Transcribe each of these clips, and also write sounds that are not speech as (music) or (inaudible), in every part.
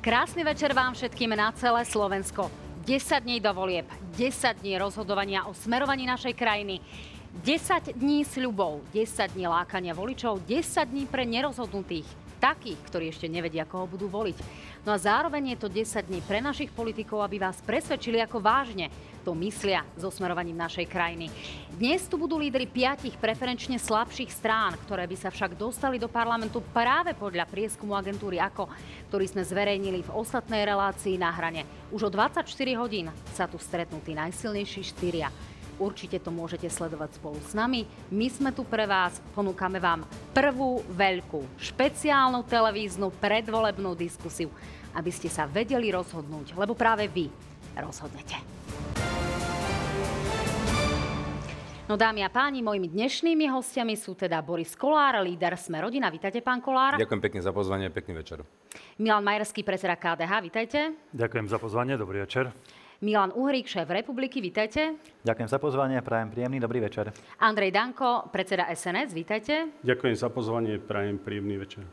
Krásny večer vám všetkým na celé Slovensko. 10 dní do volieb, 10 dní rozhodovania o smerovaní našej krajiny, 10 dní sľubov, 10 dní lákania voličov, 10 dní pre nerozhodnutých, takých, ktorí ešte nevedia, koho budú voliť. No a zároveň je to 10 dní pre našich politikov, aby vás presvedčili, ako vážne to myslia so smerovaním našej krajiny. Dnes tu budú lídry piatich preferenčne slabších strán, ktoré by sa však dostali do parlamentu práve podľa prieskumu agentúry AKO, ktorý sme zverejnili v ostatnej relácii na hrane. Už o 24 hodín sa tu stretnú tí najsilnejší štyria. Určite to môžete sledovať spolu s nami. My sme tu pre vás, ponúkame vám prvú veľkú špeciálnu televíznu predvolebnú diskusiu, aby ste sa vedeli rozhodnúť, lebo práve vy rozhodnete. No dámy a páni, mojimi dnešnými hostiami sú teda Boris Kolár, líder Sme rodina. Vítajte, pán Kolár. Ďakujem pekne za pozvanie, pekný večer. Milan Majerský, predseda KDH. Vítajte. Ďakujem za pozvanie, dobrý večer. Milan Uhrík, šéf Republiky, vítajte. Ďakujem za pozvanie, prajem príjemný dobrý večer. Andrej Danko, predseda SNS, vítajte. Ďakujem za pozvanie, prajem príjemný večer.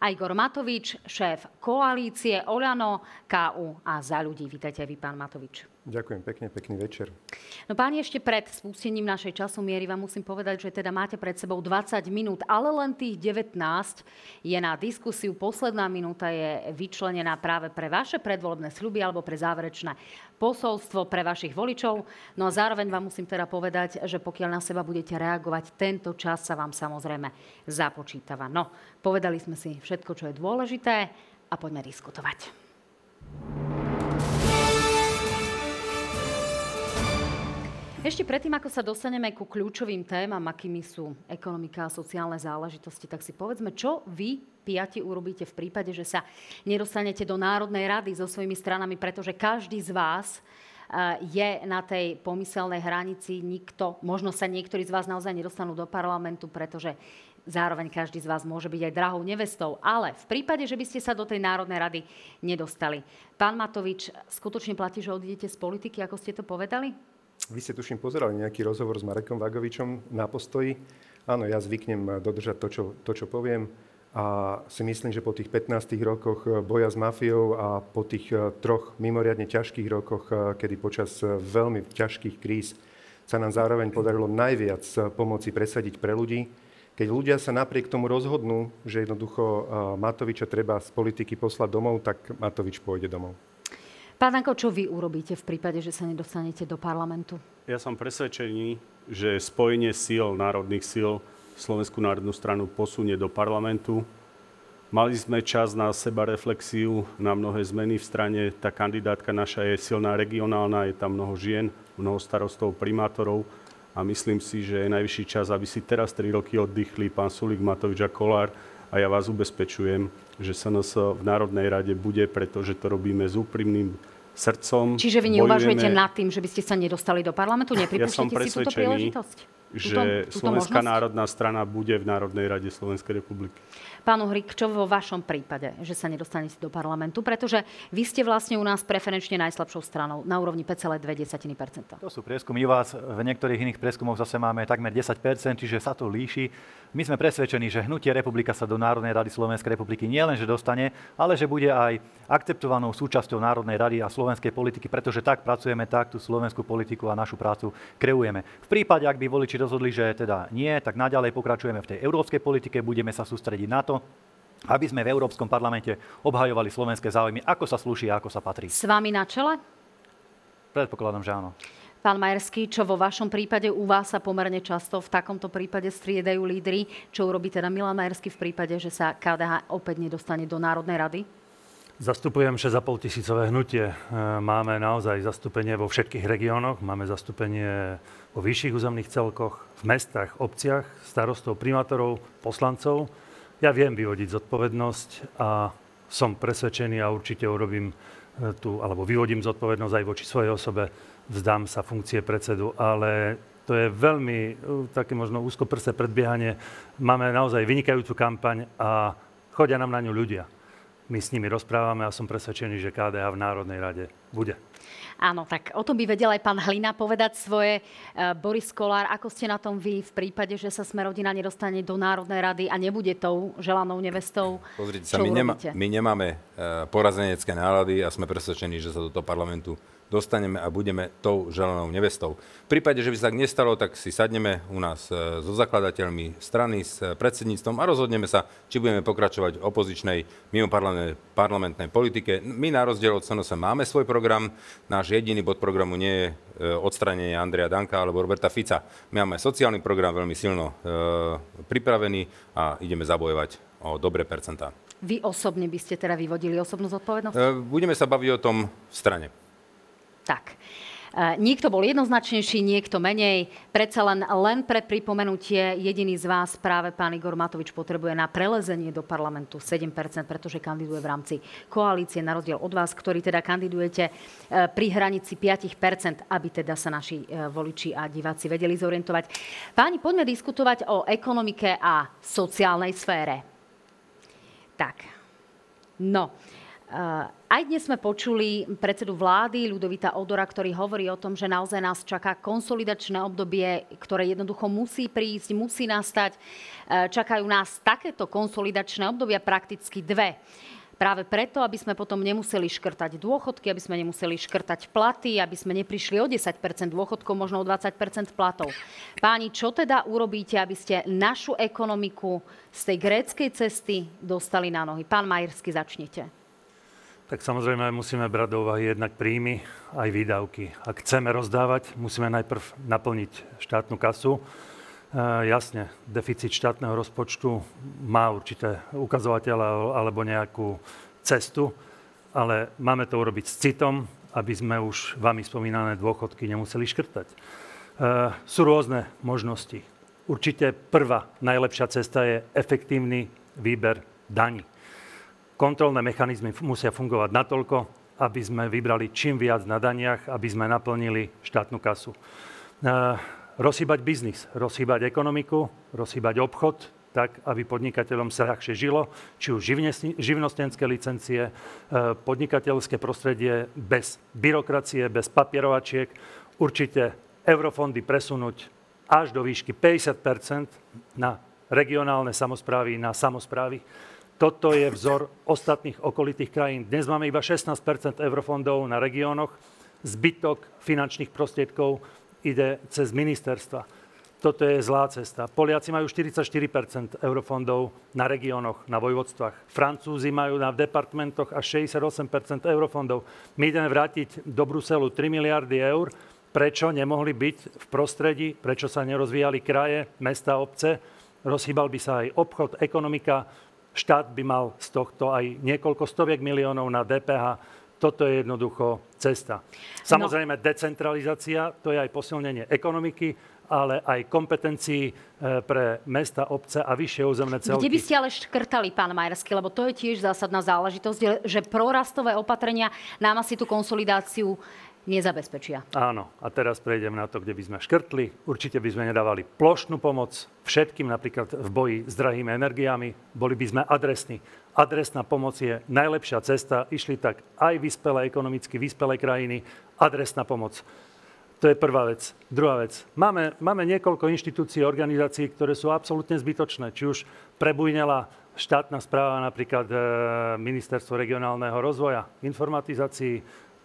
A Igor Matovič, šéf koalície Oľano, KU a za ľudí. Vítajte aj vy, pán Matovič. Ďakujem pekne, pekný večer. No páni, ešte pred spustením našej časomiery vám musím povedať, že teda máte pred sebou 20 minút, ale len tých 19 je na diskusiu. Posledná minúta je vyčlenená práve pre vaše predvolebné sľuby alebo pre záverečné posolstvo pre vašich voličov. No a zároveň vám musím teda povedať, že pokiaľ na seba budete reagovať, tento čas sa vám samozrejme započítava. No, povedali sme si všetko, čo je dôležité a poďme diskutovať. Ešte predtým, ako sa dostaneme ku kľúčovým témam, akými sú ekonomika a sociálne záležitosti, tak si povedzme, čo vy piati urobíte v prípade, že sa nedostanete do Národnej rady so svojimi stranami, pretože každý z vás eh, je na tej pomyselnej hranici, nikto, možno sa niektorí z vás naozaj nedostanú do parlamentu, pretože zároveň každý z vás môže byť aj drahou nevestou. Ale v prípade, že by ste sa do tej Národnej rady nedostali. Pán Matovič, skutočne platí, že odídete z politiky, ako ste to povedali? Vy ste tuším pozerali nejaký rozhovor s Marekom Vagovičom na postoji. Áno, ja zvyknem dodržať to, čo, to, čo poviem. A si myslím, že po tých 15 rokoch boja s mafiou a po tých eh, troch mimoriadne ťažkých rokoch, eh, kedy počas eh, veľmi ťažkých kríz sa nám zároveň podarilo najviac pomoci presadiť pre ľudí, keď ľudia sa napriek tomu rozhodnú, že jednoducho Matoviča treba z politiky poslať domov, tak Matovič pôjde domov. Pán Danko, čo vy urobíte v prípade, že sa nedostanete do parlamentu? Ja som presvedčený, že spojenie síl, národných síl, Slovenskú národnú stranu posunie do parlamentu. Mali sme čas na seba reflexiu, na mnohé zmeny v strane. Tá kandidátka naša je silná regionálna, je tam mnoho žien, mnoho starostov, primátorov a myslím si, že je najvyšší čas, aby si teraz 3 roky oddychli pán Sulik, Matovič a Kolár a ja vás ubezpečujem, že SNS v Národnej rade bude, pretože to robíme s úprimným srdcom. Čiže vy neuvažujete nad tým, že by ste sa nedostali do parlamentu? Nepripúšťate ja si túto príležitosť? že túto, túto Slovenská možnosť? národná strana bude v Národnej rade Slovenskej republiky. Pán Uhrik, čo vo vašom prípade, že sa nedostanete do parlamentu? Pretože vy ste vlastne u nás preferenčne najslabšou stranou na úrovni 5,2%. To sú prieskumy vás. V niektorých iných prieskumoch zase máme takmer 10%, čiže sa to líši. My sme presvedčení, že hnutie republika sa do Národnej rady Slovenskej republiky nielenže dostane, ale že bude aj akceptovanou súčasťou Národnej rady a slovenskej politiky, pretože tak pracujeme, tak tú slovenskú politiku a našu prácu kreujeme. V prípade, ak by voliči rozhodli, že teda nie, tak naďalej pokračujeme v tej európskej politike, budeme sa sústrediť na to, aby sme v Európskom parlamente obhajovali slovenské záujmy, ako sa slúši a ako sa patrí. S vami na čele? Predpokladám, že áno. Pán Majerský, čo vo vašom prípade u vás sa pomerne často v takomto prípade striedajú lídry? Čo urobí teda Milan Majerský v prípade, že sa KDH opäť nedostane do Národnej rady? Zastupujem 6,5 tisícové hnutie. E, máme naozaj zastúpenie vo všetkých regiónoch, máme zastúpenie vo vyšších územných celkoch, v mestách, obciach, starostov, primátorov, poslancov. Ja viem vyvodiť zodpovednosť a som presvedčený a určite urobím e, tu, alebo vyvodím zodpovednosť aj voči svojej osobe, vzdám sa funkcie predsedu, ale to je veľmi e, také možno úzkoprse predbiehanie. Máme naozaj vynikajúcu kampaň a chodia nám na ňu ľudia My s nimi rozprávame a som presvedčený, že KDH v Národnej rade bude. Áno, tak o tom by vedel aj pán Hlina povedať svoje. E, Boris Kolár, ako ste na tom vy v prípade, že sa sme rodina nedostane do Národnej rady a nebude tou želanou nevestou? Pozrite sa, my, nemá, my nemáme e, porazenecké nálady a sme presvedčení, že sa do toho parlamentu dostaneme a budeme tou želanou nevestou. V prípade, že by sa tak nestalo, tak si sadneme u nás e, so zakladateľmi strany, s predsedníctvom a rozhodneme sa, či budeme pokračovať v opozičnej parlamentnej politike. My na rozdiel od SNS máme svoj program. Náš jediný bod programu nie je e, odstranenie Andreja Danka alebo Roberta Fica. My máme sociálny program veľmi silno e, pripravený a ideme zabojovať o dobré percentá. Vy osobne by ste teda vyvodili osobnú zodpovednosť? Budeme sa baviť o tom v strane. Tak. E, niekto bol jednoznačnejší, niekto menej. Predsa len, len pre pripomenutie, jediný z vás, práve pán Igor Matovič, potrebuje na prelezenie do parlamentu 7%, pretože kandiduje v rámci koalície, na rozdiel od vás, ktorí teda kandidujete e, pri hranici 5%, aby teda sa naši e, voliči a diváci vedeli zorientovať. Páni, poďme diskutovať o ekonomike a sociálnej sfére. Tak, no, aj dnes sme počuli predsedu vlády Ľudovita Odora, ktorý hovorí o tom, že naozaj nás čaká konsolidačné obdobie, ktoré jednoducho musí prísť, musí nastať. E, čakajú nás takéto konsolidačné obdobia, prakticky dve. Práve preto, aby sme potom nemuseli škrtať dôchodky, aby sme nemuseli škrtať platy, aby sme neprišli o 10 dôchodkov, možno o 20% platov. Páni, čo teda urobíte, aby ste našu ekonomiku z tej gréckej cesty dostali na nohy? Pán Majersky, začnite. Tak samozrejme musíme brať do úvahy jednak príjmy aj výdavky. Ak chceme rozdávať, musíme najprv naplniť štátnu kasu. E, jasne, deficit štátneho rozpočtu má určité ukazovateľe alebo nejakú cestu, ale máme to urobiť s citom, aby sme už vami spomínané dôchodky nemuseli škrtať. E, sú rôzne možnosti. Určite prvá najlepšia cesta je efektívny výber daní kontrolné mechanizmy musia fungovať natoľko, aby sme vybrali čím viac na daniach, aby sme naplnili štátnu kasu. E, rozhýbať biznis, rozhýbať ekonomiku, rozhýbať obchod, tak, aby podnikateľom sa ľahšie žilo, či už živnostenské licencie, e, podnikateľské prostredie bez byrokracie, bez papierovačiek. Určite eurofondy presunúť až do výšky 50% na regionálne samozprávy, na samozprávy toto je vzor ostatných okolitých krajín. Dnes máme iba 16% eurofondov na regiónoch. Zbytok finančných prostriedkov ide cez ministerstva. Toto je zlá cesta. Poliaci majú 44% eurofondov na regiónoch, na vojvodstvách. Francúzi majú na departmentoch až 68 eurofondov. My ideme vrátiť do Bruselu 3 miliardy eur. Prečo nemohli byť v prostredí, prečo sa nerozvíjali kraje, mesta, obce? Rozhýbal by sa aj obchod, ekonomika, Štát by mal z tohto aj niekoľko stoviek miliónov na DPH. Toto je jednoducho cesta. Samozrejme, decentralizácia, to je aj posilnenie ekonomiky, ale aj kompetencií e, pre mesta, obce a vyššie územné celky. Kde by ste ale škrtali, pán Majersky, lebo to je tiež zásadná záležitosť, že prorastové opatrenia nám asi tú konsolidáciu nezabezpečia. Áno, a teraz prejdem na to, kde by sme škrtli. Určite by sme nedávali plošnú pomoc všetkým, napríklad v boji s drahými energiami. Boli by sme adresní. Adresná pomoc je najlepšia cesta. Išli tak aj vyspelé, ekonomicky vyspelé krajiny. Adresná pomoc. To je prvá vec. Druhá vec. Máme, máme niekoľko inštitúcií, organizácií, ktoré sú absolútne zbytočné. Či už prebujnela štátna správa, napríklad e, Ministerstvo regionálneho rozvoja, informatizácii,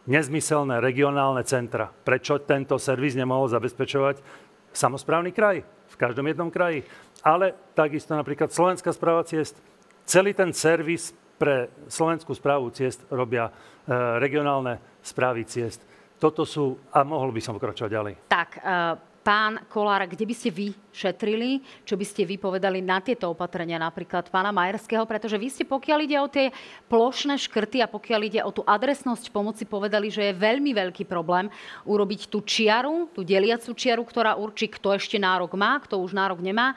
nezmyselné regionálne centra. Prečo tento servis nemohol zabezpečovať samozprávny kraj v každom jednom kraji? Ale takisto napríklad Slovenská správa ciest. Celý ten servis pre Slovenskú správu ciest robia e, regionálne správy ciest. Toto sú, a mohol by som pokračovať ďalej. Tak, e, Pán Kolár, kde by ste vy šetrili? Čo by ste vy povedali na tieto opatrenia, napríklad pána Majerského? Pretože vy ste, pokiaľ ide o tie plošné škrty a pokiaľ ide o tú adresnosť pomoci, povedali, že je veľmi veľký problém urobiť tú čiaru, tú deliacu čiaru, ktorá určí, kto ešte nárok má, kto už nárok nemá.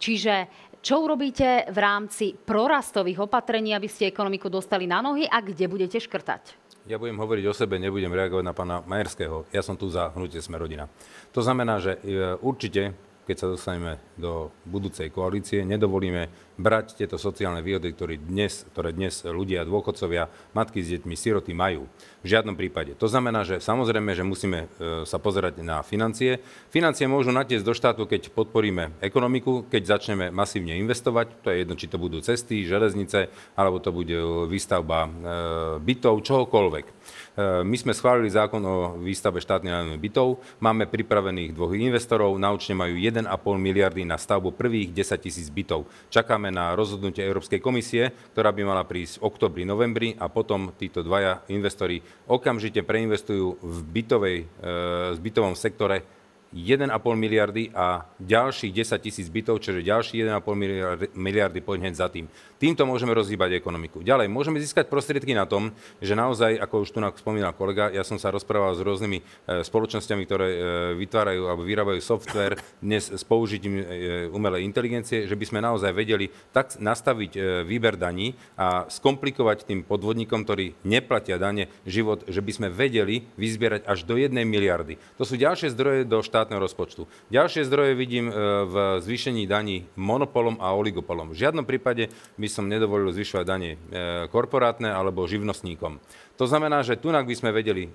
Čiže čo urobíte v rámci prorastových opatrení, aby ste ekonomiku dostali na nohy a kde budete škrtať? Ja budem hovoriť o sebe, nebudem reagovať na pána Majerského. Ja som tu za hnutie Sme rodina. To znamená, že e, určite keď sa dostaneme do budúcej koalície, nedovolíme brať tieto sociálne výhody, ktoré dnes, ktoré dnes ľudia, dôchodcovia, matky s deťmi, siroty majú. V žiadnom prípade. To znamená, že samozrejme, že musíme e, sa pozerať na financie. Financie môžu natiesť do štátu, keď podporíme ekonomiku, keď začneme masívne investovať. To je jedno, či to budú cesty, železnice, alebo to bude výstavba e, bytov, čohokoľvek. E, my sme schválili zákon o výstave štátnych nájomných bytov, máme pripravených dvoch investorov, naučne majú 1,5 miliardy na stavbu prvých 10 tisíc bytov. Čakáme na rozhodnutie Európskej komisie, ktorá by mala prísť v oktobri, novembri a potom títo dvaja investori okamžite preinvestujú v, bytovej, e, v bytovom sektore 1,5 miliardy a ďalších 10 tisíc bytov, čiže ďalší 1,5 miliardy, miliardy poď za tým. Týmto môžeme rozhýbať ekonomiku. Ďalej, môžeme získať prostriedky na tom, že naozaj, ako už tu spomínal kolega, ja som sa rozprával s rôznymi e, spoločnosťami, ktoré e, vytvárajú alebo vyrábajú software dnes s použitím e, umelej inteligencie, že by sme naozaj vedeli tak nastaviť výber daní a skomplikovať tým podvodníkom, ktorí neplatia dane, život, že by sme vedeli vyzbierať až do 1 miliardy. To sú ďalšie zdroje do štát štátneho rozpočtu. Ďalšie zdroje vidím v zvýšení daní monopolom a oligopolom. V žiadnom prípade by som nedovolil zvyšovať dane e, korporátne alebo živnostníkom. To znamená, že tunak by sme vedeli e,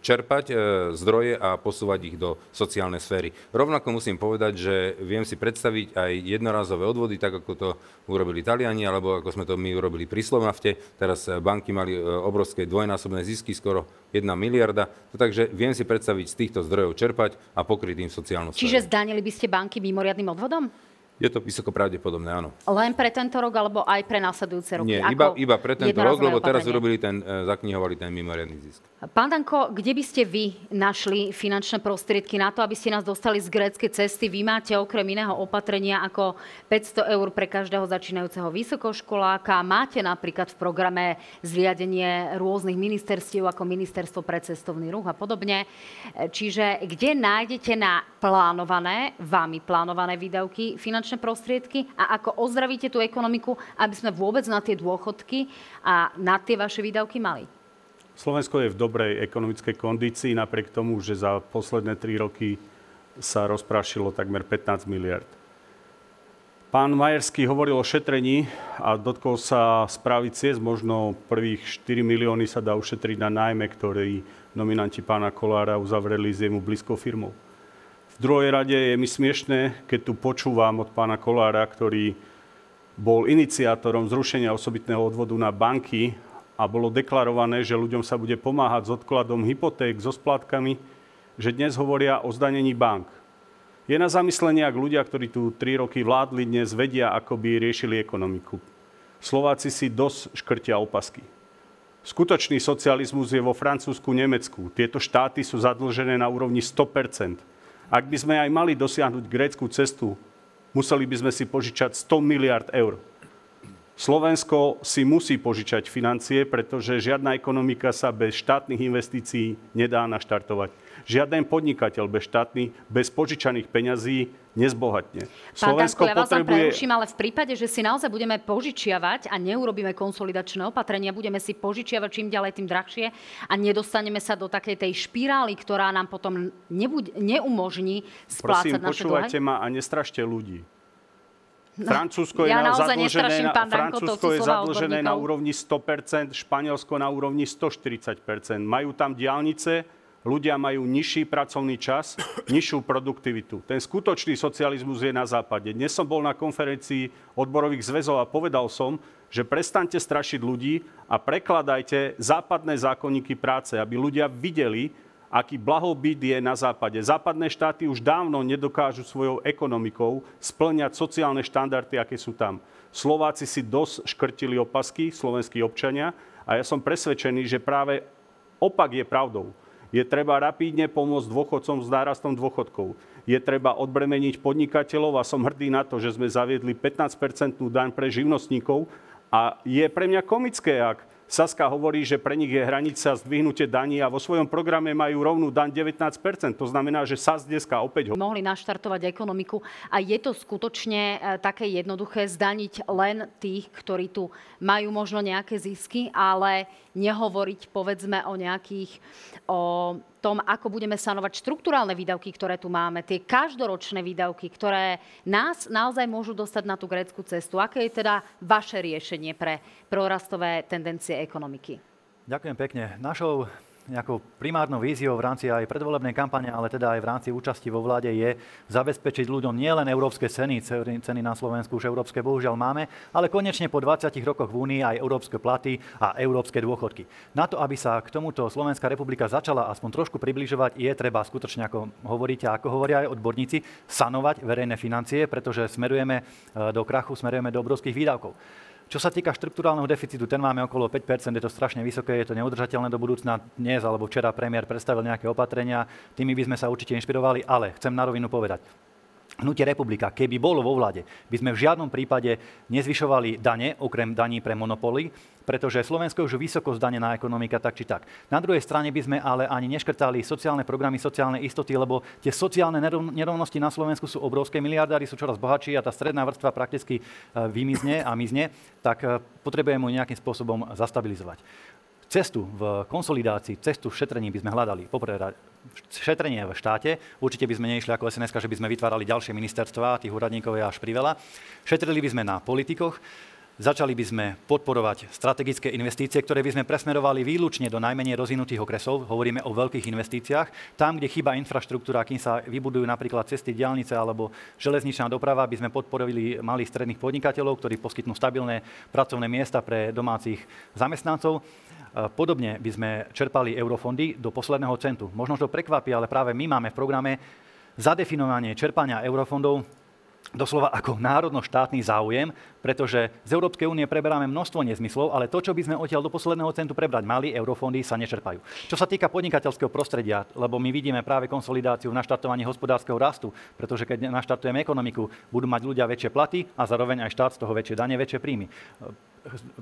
čerpať e, zdroje a posúvať ich do sociálnej sféry. Rovnako musím povedať, že viem si predstaviť aj jednorazové odvody, tak ako to urobili Taliani, alebo ako sme to my urobili pri Slovnafte. Teraz banky mali obrovské dvojnásobné zisky, skoro 1 miliarda. Takže viem si predstaviť z týchto zdrojov čerpať a pokryť im sociálnu sféru. Čiže zdanili by ste banky mimoriadným odvodom? Je to vysoko pravdepodobné, áno. Len pre tento rok, alebo aj pre následujúce roky? Nie, iba, iba pre tento rok, lebo teraz urobili ten, e, zaknihovali ten mimoriadný zisk. Pán Danko, kde by ste vy našli finančné prostriedky na to, aby ste nás dostali z gréckej cesty? Vy máte okrem iného opatrenia ako 500 eur pre každého začínajúceho vysokoškoláka. Máte napríklad v programe zriadenie rôznych ministerstiev ako Ministerstvo pre cestovný ruch a podobne. Čiže kde nájdete na plánované, vami plánované výdavky finančné prostriedky a ako ozdravíte tú ekonomiku, aby sme vôbec na tie dôchodky a na tie vaše výdavky mali? Slovensko je v dobrej ekonomickej kondícii, napriek tomu, že za posledné tri roky sa rozprášilo takmer 15 miliard. Pán Majerský hovoril o šetrení a dotkol sa správy ciest. Možno prvých 4 milióny sa dá ušetriť na nájme, ktorý nominanti pána Kolára uzavreli s jemu blízkou firmou. V druhej rade je mi smiešné, keď tu počúvam od pána Kolára, ktorý bol iniciátorom zrušenia osobitného odvodu na banky a bolo deklarované, že ľuďom sa bude pomáhať s odkladom hypoték, so splátkami, že dnes hovoria o zdanení bank. Je na zamyslenie, ak ľudia, ktorí tu 3 roky vládli, dnes vedia, ako by riešili ekonomiku. Slováci si dosť škrtia opasky. Skutočný socializmus je vo Francúzsku, Nemecku. Tieto štáty sú zadlžené na úrovni 100%. Ak by sme aj mali dosiahnuť grécku cestu, museli by sme si požičať 100 miliard eur. Slovensko si musí požičať financie, pretože žiadna ekonomika sa bez štátnych investícií nedá naštartovať. Žiaden podnikateľ bez štátnych, bez požičaných peňazí nezbohatne. Pán Slovensko Danko, ja potrebuje... vás preruším, ale v prípade, že si naozaj budeme požičiavať a neurobíme konsolidačné opatrenia, budeme si požičiavať čím ďalej, tým drahšie a nedostaneme sa do takej tej špirály, ktorá nám potom nebuď, neumožní splácať Prosím, naše počúvajte ma a nestrašte ľudí. No, Francúzsko je, ja na, zadlžené, na, Francúzsko je zadlžené na úrovni 100%, Španielsko na úrovni 140%. Majú tam diálnice, ľudia majú nižší pracovný čas, nižšiu produktivitu. Ten skutočný socializmus je na západe. Dnes som bol na konferencii odborových zväzov a povedal som, že prestante strašiť ľudí a prekladajte západné zákonníky práce, aby ľudia videli, aký blahobyt je na západe. Západné štáty už dávno nedokážu svojou ekonomikou splňať sociálne štandardy, aké sú tam. Slováci si dosť škrtili opasky, slovenskí občania, a ja som presvedčený, že práve opak je pravdou. Je treba rapídne pomôcť dôchodcom s nárastom dôchodkov. Je treba odbremeniť podnikateľov a som hrdý na to, že sme zaviedli 15-percentnú daň pre živnostníkov. A je pre mňa komické, ak Saska hovorí, že pre nich je hranica zdvihnutie daní a vo svojom programe majú rovnú daň 19% To znamená, že SAS dneska opäť... Ho... Mohli naštartovať ekonomiku a je to skutočne e, také jednoduché zdaniť len tých, ktorí tu majú možno nejaké zisky, ale nehovoriť povedzme o nejakých o tom, ako budeme sanovať štruktúrálne výdavky, ktoré tu máme, tie každoročné výdavky, ktoré nás naozaj môžu dostať na tú grécku cestu. Aké je teda vaše riešenie pre prorastové tendencie ekonomiky? Ďakujem pekne. Našou nejakou primárnou víziou v rámci aj predvolebnej kampane, ale teda aj v rámci účasti vo vláde je zabezpečiť ľuďom nielen európske ceny, ceny na Slovensku už európske bohužiaľ máme, ale konečne po 20 rokoch v Únii aj európske platy a európske dôchodky. Na to, aby sa k tomuto Slovenská republika začala aspoň trošku približovať, je treba skutočne, ako hovoríte, ako hovoria aj odborníci, sanovať verejné financie, pretože smerujeme e, do krachu, smerujeme do obrovských výdavkov. Čo sa týka štruktúrálneho deficitu, ten máme okolo 5%, je to strašne vysoké, je to neudržateľné do budúcna. Dnes alebo včera premiér predstavil nejaké opatrenia, tými by sme sa určite inšpirovali, ale chcem na rovinu povedať, Hnutie republika, keby bolo vo vláde, by sme v žiadnom prípade nezvyšovali dane, okrem daní pre monopoly, pretože Slovensko je už vysoko zdanená ekonomika tak či tak. Na druhej strane by sme ale ani neškrtali sociálne programy, sociálne istoty, lebo tie sociálne nerovnosti na Slovensku sú obrovské, miliardári sú čoraz bohatší a tá stredná vrstva prakticky e, vymizne a mizne, tak e, potrebujeme ju nejakým spôsobom zastabilizovať cestu v konsolidácii, cestu v šetrení by sme hľadali. Poprvé, šetrenie v štáte. Určite by sme neišli ako SNS, že by sme vytvárali ďalšie ministerstva, tých úradníkov je až priveľa. Šetrili by sme na politikoch. Začali by sme podporovať strategické investície, ktoré by sme presmerovali výlučne do najmenej rozvinutých okresov. Hovoríme o veľkých investíciách. Tam, kde chýba infraštruktúra, kým sa vybudujú napríklad cesty, diálnice alebo železničná doprava, by sme podporovali malých stredných podnikateľov, ktorí poskytnú stabilné pracovné miesta pre domácich zamestnancov. Podobne by sme čerpali eurofondy do posledného centu. Možno to prekvapí, ale práve my máme v programe zadefinovanie čerpania eurofondov doslova ako národno-štátny záujem, pretože z Európskej únie preberáme množstvo nezmyslov, ale to, čo by sme odtiaľ do posledného centu prebrať mali, eurofondy sa nečerpajú. Čo sa týka podnikateľského prostredia, lebo my vidíme práve konsolidáciu v naštartovaní hospodárskeho rastu, pretože keď naštartujeme ekonomiku, budú mať ľudia väčšie platy a zároveň aj štát z toho väčšie dane, väčšie príjmy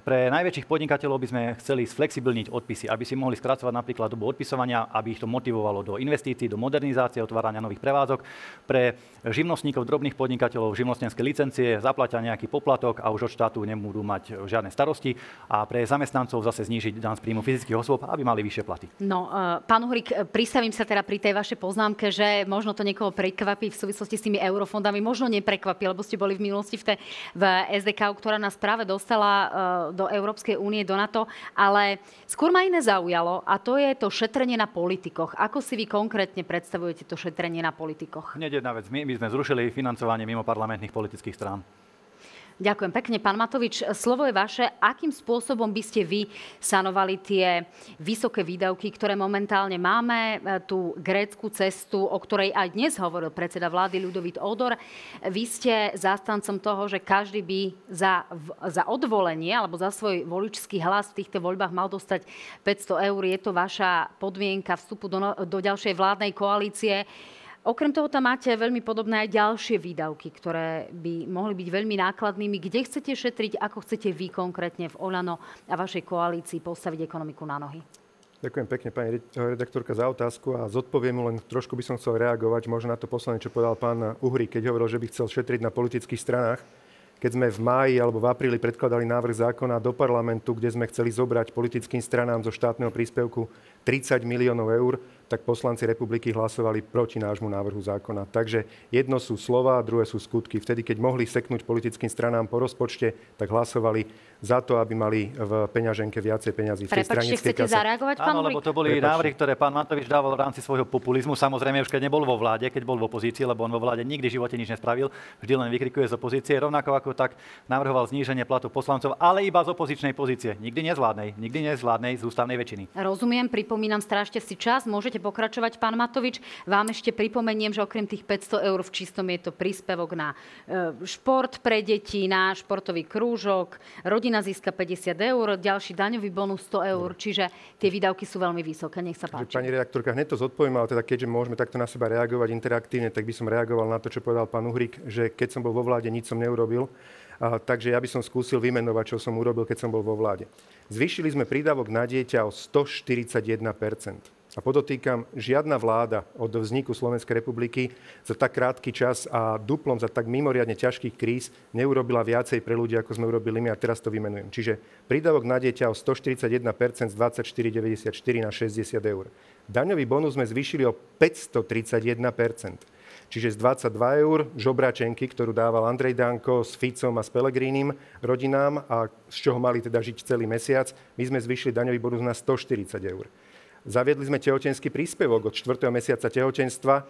pre najväčších podnikateľov by sme chceli sflexibilniť odpisy, aby si mohli skracovať napríklad dobu odpisovania, aby ich to motivovalo do investícií, do modernizácie, otvárania nových prevádzok. Pre živnostníkov, drobných podnikateľov, živnostenské licencie, zaplatia nejaký poplatok a už od štátu nebudú mať žiadne starosti. A pre zamestnancov zase znížiť dan z príjmu fyzických osôb, aby mali vyššie platy. No, uh, pán Uhrik, pristavím sa teda pri tej vašej poznámke, že možno to niekoho prekvapí v súvislosti s tými eurofondami, možno neprekvapí, lebo ste boli v minulosti v, tej, v SDK, ktorá nás práve dostala Eh, do Európskej únie, do NATO, ale skôr ma iné zaujalo a to je to šetrenie na politikoch. Ako si vy konkrétne predstavujete to šetrenie na politikoch? Hneď jedna vec. My, my sme zrušili financovanie mimo parlamentných politických strán. Ďakujem pekne. Pán Matovič, slovo je vaše. Akým spôsobom by ste vy sanovali tie vysoké výdavky, ktoré momentálne máme, e, tú grécku cestu, o ktorej aj dnes hovoril predseda vlády Ľudovít Odor. Vy ste zástancom toho, že každý by za, za odvolenie alebo za svoj voličský hlas v týchto voľbách mal dostať 500 eur. Je to vaša podmienka vstupu do, no, do ďalšej vládnej koalície. Okrem toho tam máte veľmi podobné aj ďalšie výdavky, ktoré by mohli byť veľmi nákladnými. Kde chcete šetriť, ako chcete vy konkrétne v Olano a vašej koalícii postaviť ekonomiku na nohy? Ďakujem pekne, pani redaktorka, za otázku a zodpoviem len trošku by som chcel reagovať možno na to posledné, čo povedal pán Uhry, keď hovoril, že by chcel šetriť na politických stranách. Keď sme v máji alebo v apríli predkladali návrh zákona do parlamentu, kde sme chceli zobrať politickým stranám zo štátneho príspevku 30 miliónov eur, tak poslanci republiky hlasovali proti nášmu návrhu zákona. Takže jedno sú slova, druhé sú skutky. Vtedy, keď mohli seknúť politickým stranám po rozpočte, tak hlasovali za to, aby mali v peňaženke viacej peňazí. Prepačte, chcete kase. zareagovať, pán Áno, lebo to boli Prepačte. návrhy, ktoré pán Matovič dával v rámci svojho populizmu. Samozrejme, už keď nebol vo vláde, keď bol v opozícii, lebo on vo vláde nikdy v živote nič nespravil, vždy len vykrikuje z opozície. Rovnako ako tak navrhoval zníženie platu poslancov, ale iba z opozičnej pozície. Nikdy nezvládnej, nikdy nezvládnej z ústavnej väčšiny. Rozumiem, pripomínam, strážte si čas, môžete pokračovať, pán Matovič. Vám ešte pripomeniem, že okrem tých 500 eur v čistom je to príspevok na e, šport pre deti, na športový krúžok, rodina získa 50 eur, ďalší daňový bonus 100 eur, čiže tie výdavky sú veľmi vysoké. Nech sa páči. Pani redaktorka, hneď to zodpoviem, ale teda keďže môžeme takto na seba reagovať interaktívne, tak by som reagoval na to, čo povedal pán Uhrik, že keď som bol vo vláde, nič som neurobil. A, takže ja by som skúsil vymenovať, čo som urobil, keď som bol vo vláde. Zvýšili sme prídavok na dieťa o 141 A podotýkam, žiadna vláda od vzniku Slovenskej republiky za tak krátky čas a duplom za tak mimoriadne ťažkých kríz neurobila viacej pre ľudí, ako sme urobili my a teraz to vymenujem. Čiže prídavok na dieťa o 141% z 24,94 na 60 eur. Daňový bonus sme zvýšili o 531%. Čiže z 22 eur žobračenky, ktorú dával Andrej Danko s Ficom a s Pelegrínim rodinám a z čoho mali teda žiť celý mesiac, my sme zvýšili daňový bonus na 140 eur. Zaviedli sme tehotenský príspevok od 4. mesiaca tehotenstva eh,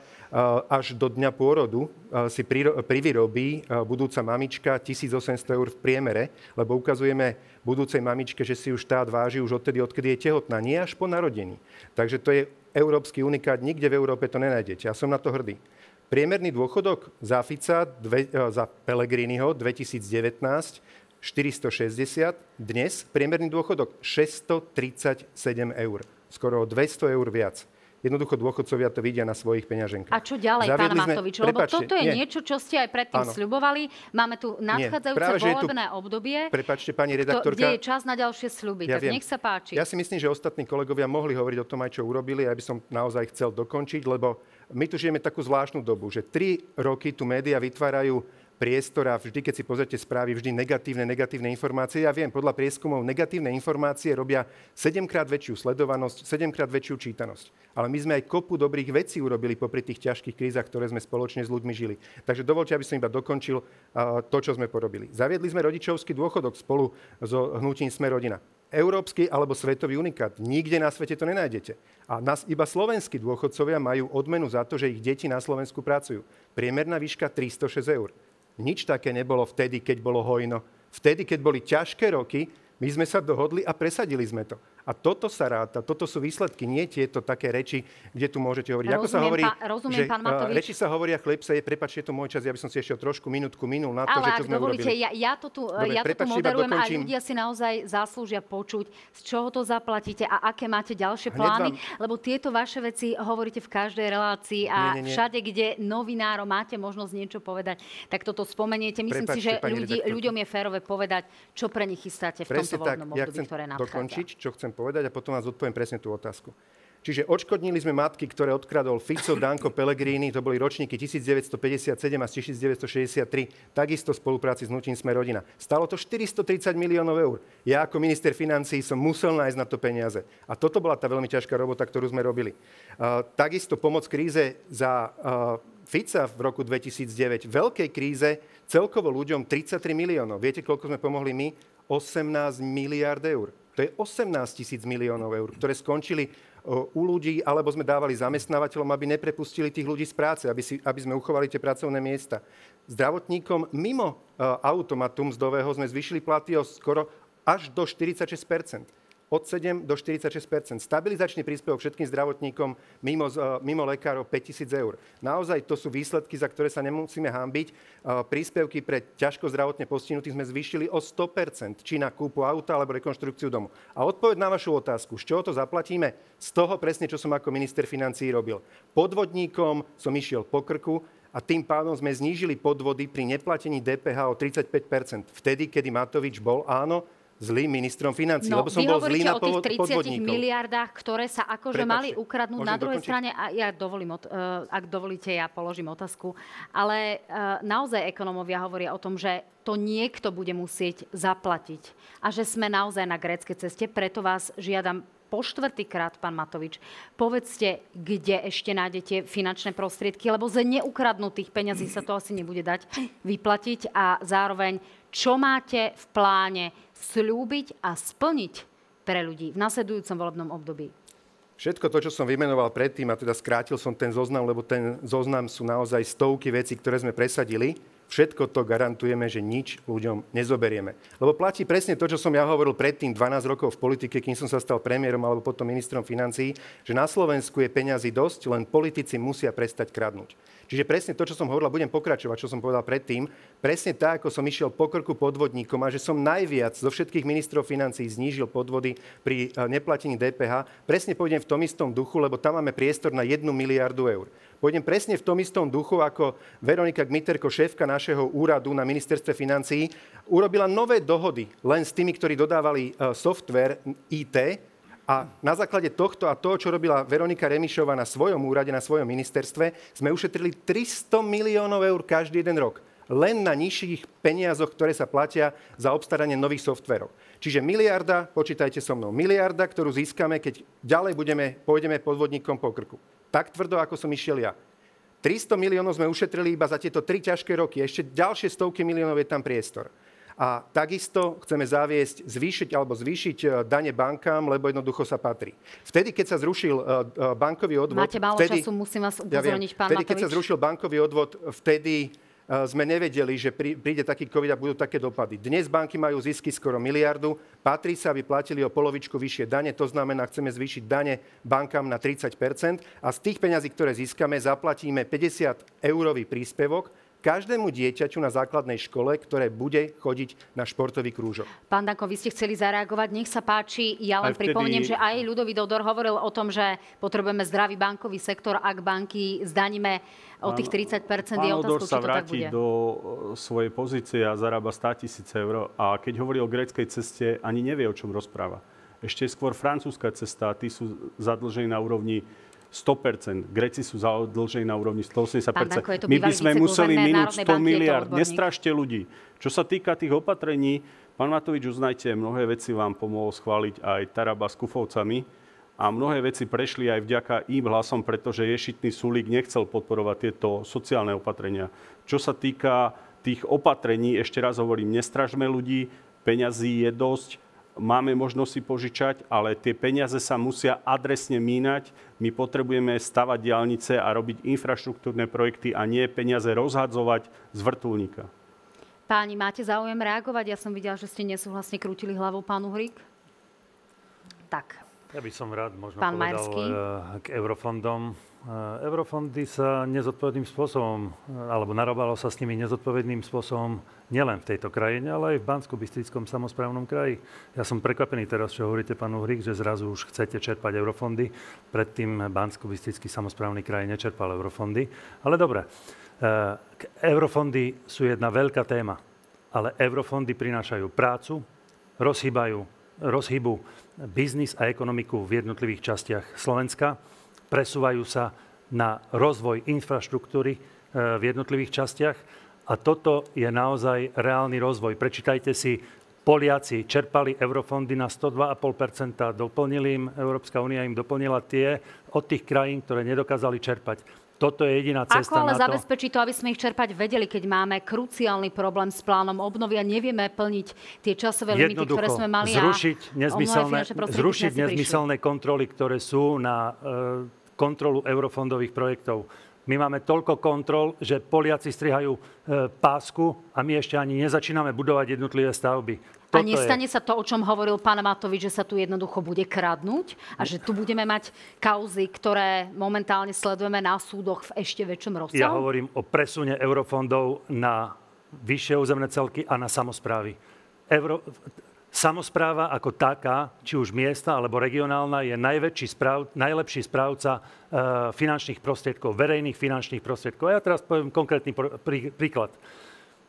až do dňa pôrodu eh, si privyrobí eh, budúca mamička 1800 eur v priemere, lebo ukazujeme budúcej mamičke, že si už štát váži už odtedy, odkedy je tehotná, nie až po narodení. Takže to je európsky unikát, nikde v Európe to nenájdete. Ja som na to hrdý. Priemerný dôchodok za Fica, dve, za Pelegriniho 2019 460, dnes priemerný dôchodok 637 eur skoro o 200 eur viac. Jednoducho dôchodcovia to vidia na svojich peňaženkách. A čo ďalej, Zaviedli pán Matovič? Sme... Lebo toto je nie. niečo, čo ste aj predtým Áno. sľubovali. Máme tu nadchádzajúce volebné tu... obdobie, Prepačte, pani redaktorka. kde je čas na ďalšie sľuby. Ja tak viem. nech sa páči. Ja si myslím, že ostatní kolegovia mohli hovoriť o tom aj, čo urobili. Ja by som naozaj chcel dokončiť, lebo my tu žijeme takú zvláštnu dobu, že tri roky tu médiá vytvárajú priestor vždy, keď si pozrite správy, vždy negatívne, negatívne informácie. Ja viem, podľa prieskumov negatívne informácie robia 7 krát väčšiu sledovanosť, 7 krát väčšiu čítanosť. Ale my sme aj kopu dobrých vecí urobili popri tých ťažkých krízach, ktoré sme spoločne s ľuďmi žili. Takže dovolte, aby som iba dokončil to, čo sme porobili. Zaviedli sme rodičovský dôchodok spolu so hnutím Sme rodina európsky alebo svetový unikát. Nikde na svete to nenájdete. A nás iba slovenskí dôchodcovia majú odmenu za to, že ich deti na Slovensku pracujú. Priemerná výška 306 eur. Nič také nebolo vtedy, keď bolo hojno. Vtedy, keď boli ťažké roky, my sme sa dohodli a presadili sme to. A toto sa ráta, toto sú výsledky, nie tieto také reči, kde tu môžete hovoriť. Rozumiem, Ako sa hovorí, pá, rozumiem, že pán Matovič. reči sa hovoria, chleb sa je, prepačte, je to môj čas, ja by som si ešte trošku minútku minul na to, Ale že čo sme dovolíte, urobili. Ja, ja to tu, Dobre, ja to tu moderujem a ľudia si naozaj zaslúžia počuť, z čoho to zaplatíte a aké máte ďalšie plány, vám... lebo tieto vaše veci hovoríte v každej relácii a nie, nie, nie. všade, kde novinárom máte možnosť niečo povedať, tak toto spomeniete. Myslím prepačte, si, že ľudí, ľuďom je férové povedať, čo pre nich chystáte v tomto volebnom období, ktoré nadchádza. dokončiť, čo chcem povedať a potom vás odpoviem presne tú otázku. Čiže odškodnili sme matky, ktoré odkradol Fico, Danko, Pellegrini, to boli ročníky 1957 a 1963, takisto v spolupráci s Nutím Sme rodina. Stalo to 430 miliónov eur. Ja ako minister financí som musel nájsť na to peniaze. A toto bola tá veľmi ťažká robota, ktorú sme robili. Uh, takisto pomoc kríze za uh, Fica v roku 2009, veľkej kríze, celkovo ľuďom 33 miliónov. Viete, koľko sme pomohli my? 18 miliard eur. To je 18 tisíc miliónov eur, ktoré skončili u ľudí, alebo sme dávali zamestnávateľom, aby neprepustili tých ľudí z práce, aby, si, aby sme uchovali tie pracovné miesta. Zdravotníkom mimo automatu mzdového sme zvýšili platy o skoro až do 46 od 7 do 46 Stabilizačný príspevok všetkým zdravotníkom mimo, e, mimo lekárov 5000 eur. Naozaj to sú výsledky, za ktoré sa nemusíme hambiť. E, príspevky pre ťažko zdravotne postihnutých sme zvýšili o 100 či na kúpu auta alebo rekonštrukciu domu. A odpoveď na vašu otázku, z čoho to zaplatíme? Z toho presne, čo som ako minister financií robil. Podvodníkom som išiel po krku, a tým pádom sme znížili podvody pri neplatení DPH o 35% Vtedy, kedy Matovič bol, áno, zlým ministrom financí, no, lebo som bol zlý na o tých 30 miliardách, ktoré sa akože Prepačte, mali ukradnúť na druhej dokončiť? strane. A ja dovolím, uh, ak dovolíte, ja položím otázku. Ale uh, naozaj ekonomovia hovoria o tom, že to niekto bude musieť zaplatiť. A že sme naozaj na gréckej ceste. Preto vás žiadam po štvrtýkrát, pán Matovič, povedzte, kde ešte nájdete finančné prostriedky, lebo ze neukradnutých peňazí sa to asi nebude dať vyplatiť a zároveň, čo máte v pláne slúbiť a splniť pre ľudí v nasledujúcom volebnom období? Všetko to, čo som vymenoval predtým, a teda skrátil som ten zoznam, lebo ten zoznam sú naozaj stovky vecí, ktoré sme presadili, všetko to garantujeme, že nič ľuďom nezoberieme. Lebo platí presne to, čo som ja hovoril predtým 12 rokov v politike, kým som sa stal premiérom alebo potom ministrom financií, že na Slovensku je peňazí dosť, len politici musia prestať kradnúť. Čiže presne to, čo som hovoril, budem pokračovať, čo som povedal predtým, presne tak, ako som išiel po krku podvodníkom a že som najviac zo všetkých ministrov financí znížil podvody pri eh, neplatení DPH, presne pôjdem v tom istom duchu, lebo tam máme priestor na 1 miliardu eur. Pôjdem presne v tom istom duchu, ako Veronika Gmiterko, šéfka našeho úradu na ministerstve financií, urobila nové dohody len s tými, ktorí dodávali eh, software IT, A na základe tohto a toho, čo robila Veronika Remišová na svojom úrade, na svojom ministerstve, sme ušetrili 300 miliónov eur každý jeden rok len na nižších peniazoch, ktoré sa platia za obstaranie nových softverov. Čiže miliarda, počítajte so mnou, miliarda, ktorú získame, keď ďalej budeme, pôjdeme podvodníkom po krku. Tak tvrdo, ako som išiel ja. 300 miliónov sme ušetrili iba za tieto tri ťažké roky. Ešte ďalšie stovky miliónov je tam priestor. A takisto chceme zaviesť, zvýšiť alebo zvýšiť e, dane bankám, lebo jednoducho sa patrí. Vtedy, keď sa zrušil e, e, bankový odvod... Máte málo vtedy, času, musím vás upozorniť, ja pán Vtedy, Matovič. keď sa zrušil bankový odvod, vtedy sme nevedeli, že príde taký COVID a budú také dopady. Dnes banky majú zisky skoro miliardu, patrí sa, aby platili o polovičku vyššie dane, to znamená, chceme zvýšiť dane bankám na 30% a z tých peňazí, ktoré získame, zaplatíme 50 eurový príspevok, každému dieťaťu na základnej škole, ktoré bude chodiť na športový krúžok. Pán Danko, vy ste chceli zareagovať, nech sa páči. Ja len vtedy... pripomeniem, že aj Ľudový Dodor hovoril o tom, že potrebujeme zdravý bankový sektor, ak banky zdaníme o tých 30 je otázka, sa vráti do e, svojej pozície a zarába 100 tisíc eur a keď hovorí o gréckej ceste, ani nevie, o čom rozpráva. Ešte skôr francúzska cesta, tí sú zadlžení na úrovni 100%. Gréci sú zadlžení na úrovni 180%. Danko, My by sme museli minúť 100 miliard. Nestrašte ľudí. Čo sa týka tých opatrení, pán Matovič, uznajte, mnohé veci vám pomohol schváliť aj Taraba s Kufovcami a mnohé veci prešli aj vďaka im hlasom, pretože ješitný súlik nechcel podporovať tieto sociálne opatrenia. Čo sa týka tých opatrení, ešte raz hovorím, nestražme ľudí, peňazí je dosť, máme možnosť si požičať, ale tie peniaze sa musia adresne mínať. My potrebujeme stavať diálnice a robiť infraštruktúrne projekty a nie peniaze rozhadzovať z vrtulníka. Páni, máte záujem reagovať? Ja som videla, že ste nesúhlasne krútili hlavou pánu Hrík. Tak. Ja by som rád možno Pán povedal Majerský. Eh, k eurofondom. Eurofondy sa nezodpovedným spôsobom, alebo narobalo sa s nimi nezodpovedným spôsobom nielen v tejto krajine, ale aj v bansko bystrickom samozprávnom kraji. Ja som prekvapený teraz, čo hovoríte, pán Uhrik, že zrazu už chcete čerpať eurofondy. Predtým bansko bystrický samozprávny kraj nečerpal eurofondy. Ale dobre, eurofondy sú jedna veľká téma, ale eurofondy prinášajú prácu, rozhýbajú, rozhybu biznis a ekonomiku v jednotlivých častiach Slovenska, presúvajú sa na rozvoj infraštruktúry e, v jednotlivých častiach a toto je naozaj reálny rozvoj. Prečítajte si, Poliaci čerpali eurofondy na 102,5%, doplnili im, Európska únia im doplnila tie od tých krajín, ktoré nedokázali čerpať. Toto je jediná cesta Ako ale na to... zabezpečí to, aby sme ich čerpať vedeli, keď máme kruciálny problém s plánom obnovy a nevieme plniť tie časové limity, ktoré sme mali. Zrušiť nezmyselné, zrušiť nezmyselné kontroly, ktoré sú na e, kontrolu eurofondových projektov. My máme toľko kontrol, že Poliaci strihajú e, pásku a my ešte ani nezačíname budovať jednotlivé stavby. Toto a nestane je... sa to, o čom hovoril pán Matovič, že sa tu jednoducho bude kradnúť a že tu budeme mať kauzy, ktoré momentálne sledujeme na súdoch v ešte väčšom rozsahu? Ja hovorím o presune eurofondov na vyššie územné celky a na samozprávy. Euro... Samozpráva ako taká, či už miesta alebo regionálna, je najväčší správ, najlepší správca e, finančných prostriedkov, verejných finančných prostriedkov. A ja teraz poviem konkrétny pr- prí, príklad.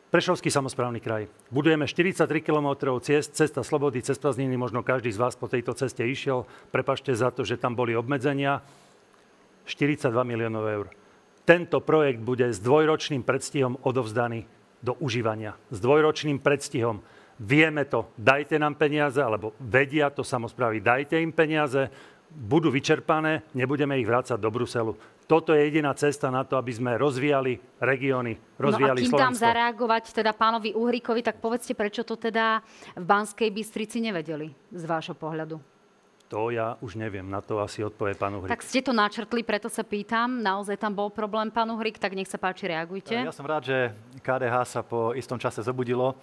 Prešovský samozprávny kraj. Budujeme 43 km ciest, cesta Slobody, cesta z Niny, možno každý z vás po tejto ceste išiel. Prepašte za to, že tam boli obmedzenia. 42 miliónov eur. Tento projekt bude s dvojročným predstihom odovzdaný do užívania. S dvojročným predstihom. Vieme to, dajte nám peniaze, alebo vedia to samozprávy, dajte im peniaze, budú vyčerpané, nebudeme ich vrácať do Bruselu. Toto je jediná cesta na to, aby sme rozvíjali regióny, rozvíjali no a kým Slovensko. tam zareagovať teda pánovi Uhrikovi, tak povedzte, prečo to teda v Banskej Bystrici nevedeli z vášho pohľadu? To ja už neviem, na to asi odpovie pán Uhrik. Tak ste to načrtli, preto sa pýtam. Naozaj tam bol problém, pán Uhrik, tak nech sa páči, reagujte. Ja som rád, že KDH sa po istom čase zobudilo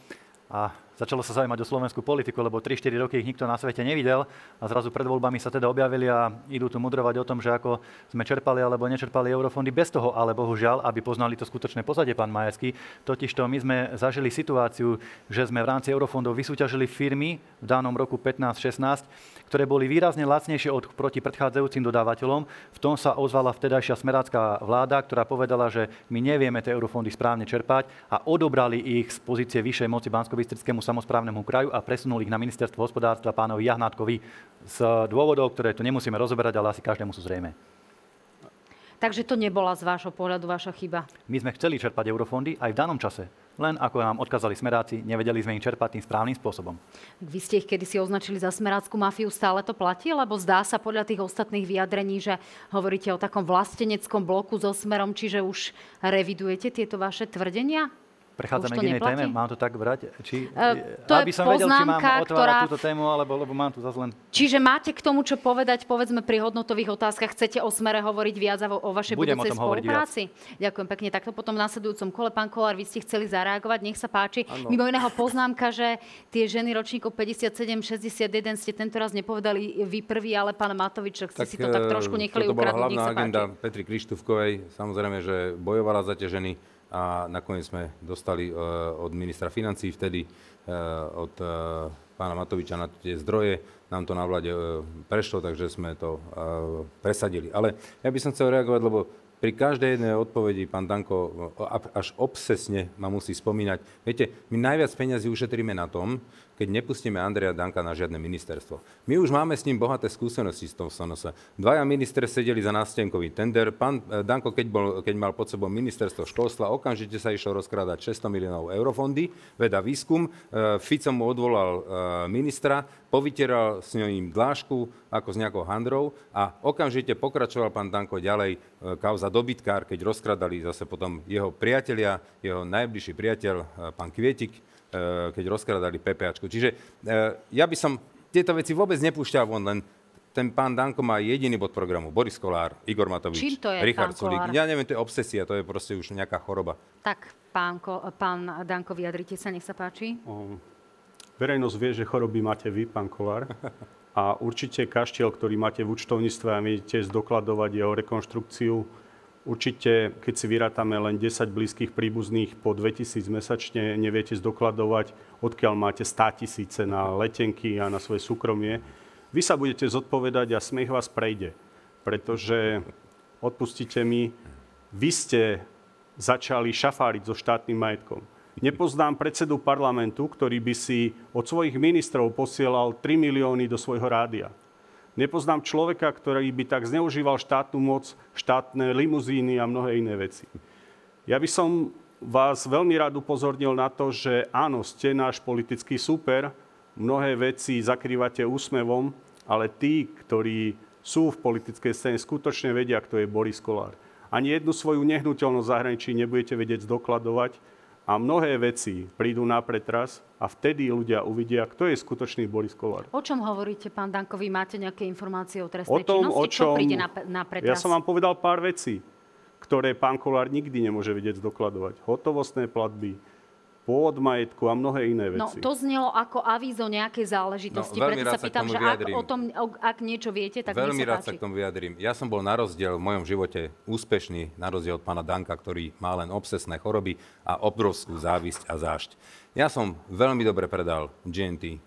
a začalo sa zaujímať o slovenskú politiku, lebo 3-4 roky ich nikto na svete nevidel a zrazu pred voľbami sa teda objavili a idú tu mudrovať o tom, že ako sme čerpali alebo nečerpali eurofondy bez toho, ale bohužiaľ, aby poznali to skutočné pozadie, pán Majerský. Totižto my sme zažili situáciu, že sme v rámci eurofondov vysúťažili firmy v danom roku 15-16, ktoré boli výrazne lacnejšie od proti predchádzajúcim dodávateľom. V tom sa ozvala vtedajšia smerácká vláda, ktorá povedala, že my nevieme tie eurofondy správne čerpať a odobrali ich z pozície vyššej moci bansko samozprávnemu kraju a presunul ich na ministerstvo hospodárstva pánovi Jahnátkovi z dôvodov, ktoré tu nemusíme rozoberať, ale asi každému sú zrejme. Takže to nebola z vášho pohľadu vaša chyba? My sme chceli čerpať eurofondy aj v danom čase. Len ako nám odkázali smeráci, nevedeli sme ich čerpať tým správnym spôsobom. Vy ste ich kedysi označili za smerácku mafiu, stále to platí? Lebo zdá sa podľa tých ostatných vyjadrení, že hovoríte o takom vlasteneckom bloku so smerom, čiže už revidujete tieto vaše tvrdenia? Prechádzame k inej téme, mám to tak brať? Či, uh, to aby je som vedel, či mám otvárať ktorá... túto tému, alebo lebo mám tu zase len... Čiže máte k tomu, čo povedať, povedzme pri hodnotových otázkach, chcete o smere hovoriť viac o, o vašej Budem budúcej o spolupráci? Ďakujem pekne. Takto potom v nasledujúcom kole, pán Kolár, vy ste chceli zareagovať, nech sa páči. Ano. Mimo iného poznámka, že tie ženy ročníkov 57-61 ste tento raz nepovedali vy prvý, ale pán Matovič, ak ste si to tak trošku eh, nechali ukradnúť, bola hlavná agenda Petri Krištúfkovej, samozrejme, že bojovala za tie ženy a nakoniec sme dostali e, od ministra financí vtedy, e, od e, pána Matoviča na tie zdroje. Nám to na vláde prešlo, takže sme to presadili. Ale ja by som chcel reagovať, lebo pri každej jednej odpovedi pán Danko až obsesne ma musí spomínať. Viete, my najviac peniazy ušetríme na tom, keď nepustíme Andreja Danka na žiadne ministerstvo. My už máme s ním bohaté skúsenosti z toho Sonosa. Dvaja minister sedeli za nástenkový tender. Pán eh, Danko, keď, bol, keď mal pod sebou ministerstvo školstva, okamžite sa išlo rozkrádať 600 miliónov eurofondy, veda výskum. Eh, Fico mu odvolal eh, ministra, povytieral s ním dlášku ako s nejakou handrou a okamžite pokračoval pán Danko ďalej kauza dobytkár, keď rozkradali zase potom jeho priatelia, jeho najbližší priateľ, pán Kvietik, keď rozkradali PPAčku. Čiže eh, ja by som tieto veci vôbec nepúšťal von, len ten pán Danko má jediný bod programu. Boris Kolár, Igor Matovič, Čím to je, Richard Sulík. Ja neviem, to je obsesia, to je proste už nejaká choroba. Tak, pán, Ko, pán Danko, vyjadrite sa, nech sa páči. O, verejnosť vie, že choroby máte vy, pán Kolár. A určite kaštiel, ktorý máte v účtovníctve a viete zdokladovať jeho rekonštrukciu, Určite, keď si vyrátame len 10 blízkych príbuzných po 2000 mesačne, neviete zdokladovať, odkiaľ máte 100 tisíce na letenky a na svoje súkromie. Vy sa budete zodpovedať a smiech vás prejde. Pretože, odpustite mi, vy ste začali šafáriť so štátnym majetkom. Nepoznám predsedu parlamentu, ktorý by si od svojich ministrov posielal 3 milióny do svojho rádia. Nepoznám človeka, ktorý by tak zneužíval štátnu moc, štátne limuzíny a mnohé iné veci. Ja by som vás veľmi rád upozornil na to, že áno, ste náš politický súper, mnohé veci zakrývate úsmevom, ale tí, ktorí sú v politickej scéne, skutočne vedia, kto je Boris Kolár. Ani jednu svoju nehnuteľnosť zahraničí nebudete vedieť zdokladovať, a mnohé veci prídu na pretras a vtedy ľudia uvidia, kto je skutočný Boris Kolár. O čom hovoríte, pán Danko? Vy máte nejaké informácie o trestnej o tom, činnosti? O čom, Čo príde na, na pretras? Ja som vám povedal pár vecí, ktoré pán Kolár nikdy nemôže vedieť zdokladovať. Hotovostné platby, pôvod majetku a mnohé iné no, veci. No, to znelo ako avízo nejakej záležitosti. No, Preto sa pýtam, že ak, o tom, ak niečo viete, tak Veľmi rád sa k tomu vyjadrím. Ja som bol na rozdiel v mojom živote úspešný, na rozdiel od pána Danka, ktorý má len obsesné choroby a obrovskú závisť a zášť. Ja som veľmi dobre predal GNT,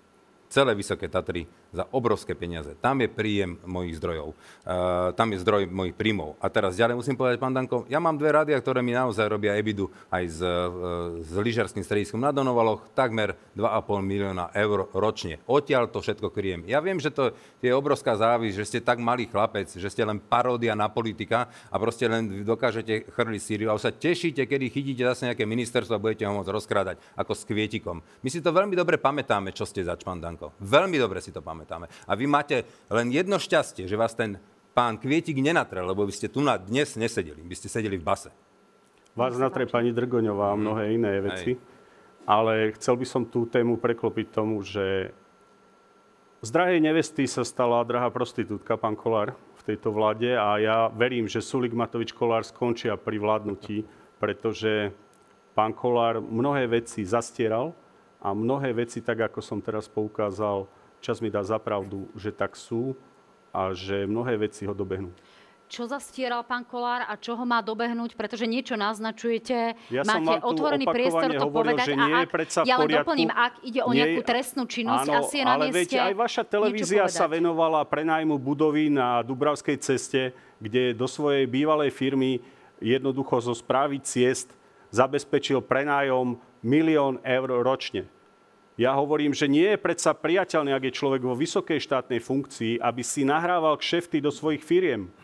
celé Vysoké Tatry, za obrovské peniaze. Tam je príjem mojich zdrojov. Uh, tam je zdroj mojich príjmov. A teraz ďalej musím povedať, pán Danko, ja mám dve rádia, ktoré mi naozaj robia ebidu aj s, uh, s lyžiarským strediskom na Donovaloch, takmer 2,5 milióna eur ročne. Odtiaľ to všetko kryjem. Ja viem, že to je obrovská závisť, že ste tak malý chlapec, že ste len paródia na politika a proste len dokážete chrliť Sýriu a sa tešíte, kedy chytíte zase nejaké ministerstvo a budete ho môcť rozkrádať ako s kvietikom. My si to veľmi dobre pamätáme, čo ste zač, pán. Veľmi dobre si to pamätáme pamätáme. A vy máte len jedno šťastie, že vás ten pán Kvietik nenatrel, lebo by ste tu na dnes nesedeli, by ste sedeli v base. Vás natre pani Drgoňová a mnohé iné veci. Hej. Ale chcel by som tú tému preklopiť tomu, že z drahej nevesty sa stala drahá prostitútka, pán Kolár, v tejto vláde a ja verím, že Sulik Matovič Kolár skončia pri vládnutí, pretože pán Kolár mnohé veci zastieral a mnohé veci, tak ako som teraz poukázal, čas mi dá zapravdu, že tak sú a že mnohé veci ho dobehnú. Čo zastieral pán Kolár a čo ho má dobehnúť? Pretože niečo naznačujete, ja máte otvorený priestor to hovoril, povedať. Že nie a ak, je ja len doplním, ak ide o nejakú nie, trestnú činnosť, áno, asi je na ale mieste veď aj vaša televízia sa venovala prenájmu budovy na Dubravskej ceste, kde do svojej bývalej firmy jednoducho zo správy ciest zabezpečil prenájom milión eur ročne. Ja hovorím, že nie je predsa priateľné, ak je človek vo vysokej štátnej funkcii, aby si nahrával kšefty do svojich firiem.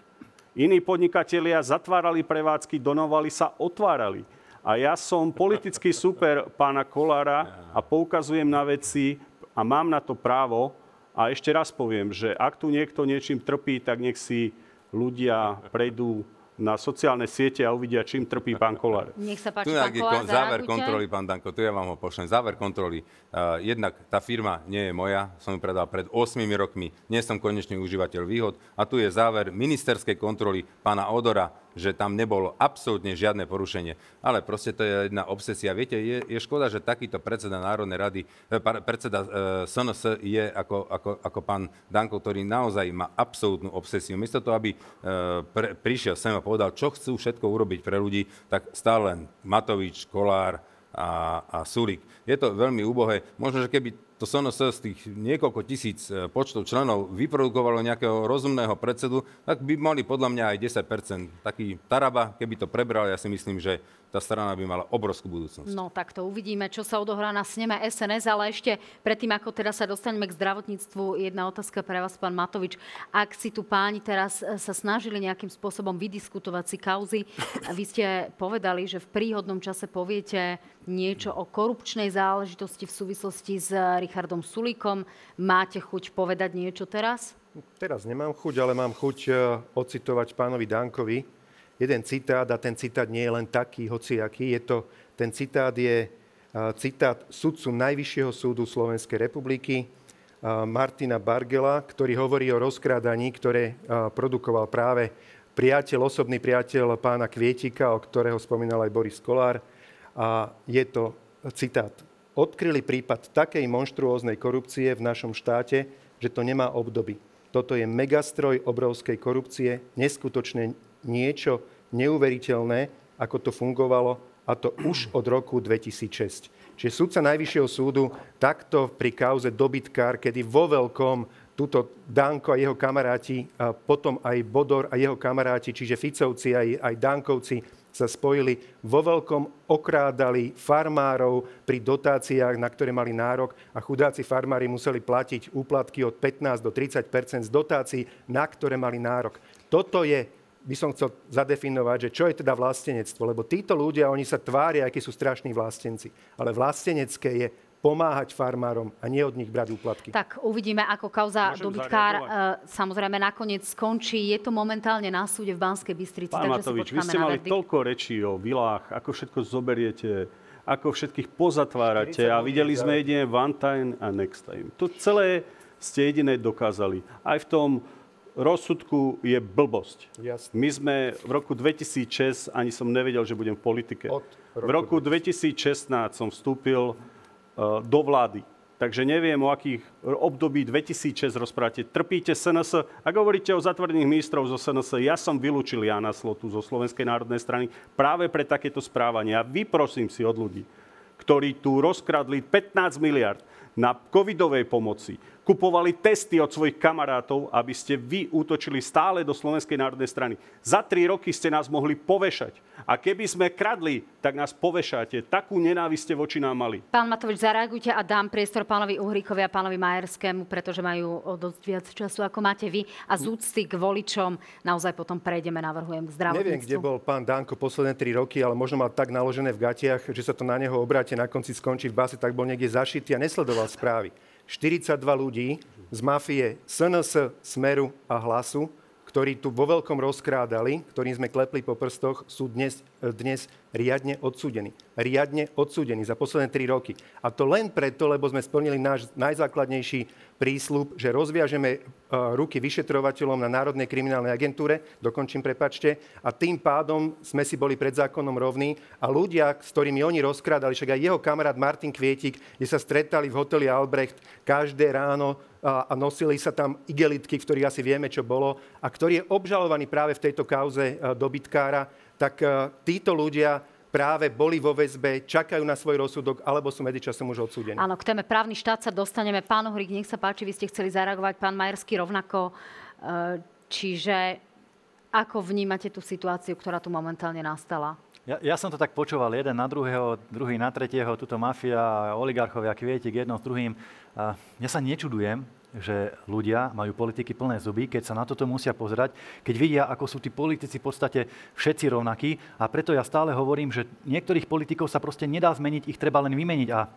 Iní podnikatelia zatvárali prevádzky, donovali sa, otvárali. A ja som politický super pána Kolára a poukazujem na veci a mám na to právo. A ešte raz poviem, že ak tu niekto niečím trpí, tak nech si ľudia prejdú na sociálne siete a uvidia, čím trpí pán Kolár. Nech sa páči, Tu pán Kolár, záver zareagujte. kontroly, pán Danko, tu ja vám ho pošlem. Záver kontroly. Uh, jednak tá firma nie je moja, som ju predal pred 8 rokmi, nie som konečný užívateľ výhod. A tu je záver ministerskej kontroly pána Odora, že tam nebolo absolútne žiadne porušenie. Ale proste to je jedna obsesia. Viete, je, je škoda, že takýto predseda Národnej rady, eh, predseda uh, SNS je ako, ako, ako pán Danko, ktorý naozaj má absolútnu obsesiu. Miesto toho, aby uh, pre, prišiel sem a povedal, čo chcú všetko urobiť pre ľudí, tak stále len Matovič, Kolár a, a Sulik. Je to veľmi úbohé. Možno, že keby to SNS z tých niekoľko tisíc e, počtov členov vyprodukovalo nejakého rozumného predsedu, tak by mali podľa mňa aj 10% Taký Taraba, keby to prebral, ja si myslím, že tá strana by mala obrovskú budúcnosť. No tak to uvidíme, čo sa odohrá na sneme SNS, ale ešte predtým, ako teda sa dostaneme k zdravotníctvu, jedna otázka pre vás, pán Matovič. Ak si tu páni teraz e, sa snažili nejakým spôsobom vydiskutovať si kauzy, (coughs) vy ste povedali, že v príhodnom čase poviete niečo o korupčnej záležitosti v súvislosti s Richardom Sulíkom. Máte chuť povedať niečo teraz? Teraz nemám chuť, ale mám chuť e, ocitovať pánovi Dankovi jeden citát a ten citát nie je len taký, hociaký. Je to, ten citát je e, citát sudcu Najvyššieho súdu Slovenskej republiky, e, Martina Bargela, ktorý hovorí o rozkrádaní, ktoré produkoval práve priateľ, osobný priateľ pána Kvietika, o ktorého spomínal aj Boris Kolár. A je to citát. Odkryli prípad takej monštruóznej korupcie v našom štáte, že to nemá obdoby. Toto je megastroj obrovskej korupcie, neskutočne niečo neuveriteľné, ako to fungovalo, a to už od roku 2006. Čiže sudca Najvyššieho súdu takto pri kauze dobytkár, kedy vo veľkom túto Danko a jeho kamaráti, a potom aj Bodor a jeho kamaráti, čiže Ficovci aj, aj Dankovci, sa spojili, vo veľkom okrádali farmárov pri dotáciách, na ktoré mali nárok a chudáci farmári museli platiť úplatky od 15 do 30 z dotácií, na ktoré mali nárok. Toto je by som chcel zadefinovať, že čo je teda vlastenectvo. Lebo títo ľudia, oni sa tvária, akí sú strašní vlastenci. Ale vlastenecké je pomáhať farmárom a nie od nich brať úplatky. Tak uvidíme, ako kauza Môžem dobytkár e, zareagovať? samozrejme nakoniec skončí. Je to momentálne na súde v Banskej Bystrici, Pán takže Matovič, si vy ste mali verdikt. toľko rečí o vilách, ako všetko zoberiete, ako všetkých pozatvárate a videli sme jedine one time a next time. To celé ste jediné dokázali. Aj v tom rozsudku je blbosť. Jasne. My sme v roku 2006, ani som nevedel, že budem v politike. Od roku v roku 2016 som vstúpil do vlády. Takže neviem, o akých období 2006 rozprávate. Trpíte SNS. Ak hovoríte o zatvorených ministrov zo SNS, ja som vylúčil Jana Slotu zo Slovenskej národnej strany práve pre takéto správanie. A vyprosím si od ľudí, ktorí tu rozkradli 15 miliard na covidovej pomoci, kupovali testy od svojich kamarátov, aby ste vy útočili stále do Slovenskej národnej strany. Za tri roky ste nás mohli povešať. A keby sme kradli, tak nás povešáte. Takú nenávisť ste voči nám mali. Pán Matovič, zareagujte a dám priestor pánovi Uhríkovi a pánovi Majerskému, pretože majú o dosť viac času, ako máte vy. A z úcty k voličom naozaj potom prejdeme, navrhujem, k zdravotníctvu. Neviem, kde bol pán Danko posledné tri roky, ale možno mal tak naložené v gatiach, že sa to na neho obráte, na konci skončí v base, tak bol niekde zašitý a nesledoval správy. 42 ľudí z mafie SNS, Smeru a Hlasu, ktorí tu vo veľkom rozkrádali, ktorým sme klepli po prstoch, sú dnes, dnes riadne odsúdení. Riadne odsúdení za posledné tri roky. A to len preto, lebo sme splnili náš najzákladnejší prísľub, že rozviažeme e, ruky vyšetrovateľom na Národnej kriminálnej agentúre, dokončím, prepačte, a tým pádom sme si boli pred zákonom rovní a ľudia, s ktorými oni rozkrádali, však aj jeho kamarát Martin Kvietik, kde sa stretali v hoteli Albrecht každé ráno a, nosili sa tam igelitky, v ktorých asi vieme, čo bolo, a ktorý je obžalovaný práve v tejto kauze e, dobytkára, tak e, títo ľudia práve boli vo väzbe, čakajú na svoj rozsudok, alebo sú medzičasom už odsúdení. Áno, k téme právny štát sa dostaneme. Pán Uhrík, nech sa páči, vy ste chceli zareagovať, pán Majerský rovnako. E, Čiže ako vnímate tú situáciu, ktorá tu momentálne nastala? Ja, ja som to tak počúval, jeden na druhého, druhý na tretieho, tuto mafia, oligarchovia, kvietik, jedno s druhým. Ja sa nečudujem, že ľudia majú politiky plné zuby, keď sa na toto musia pozerať, keď vidia, ako sú tí politici v podstate všetci rovnakí. A preto ja stále hovorím, že niektorých politikov sa proste nedá zmeniť, ich treba len vymeniť. A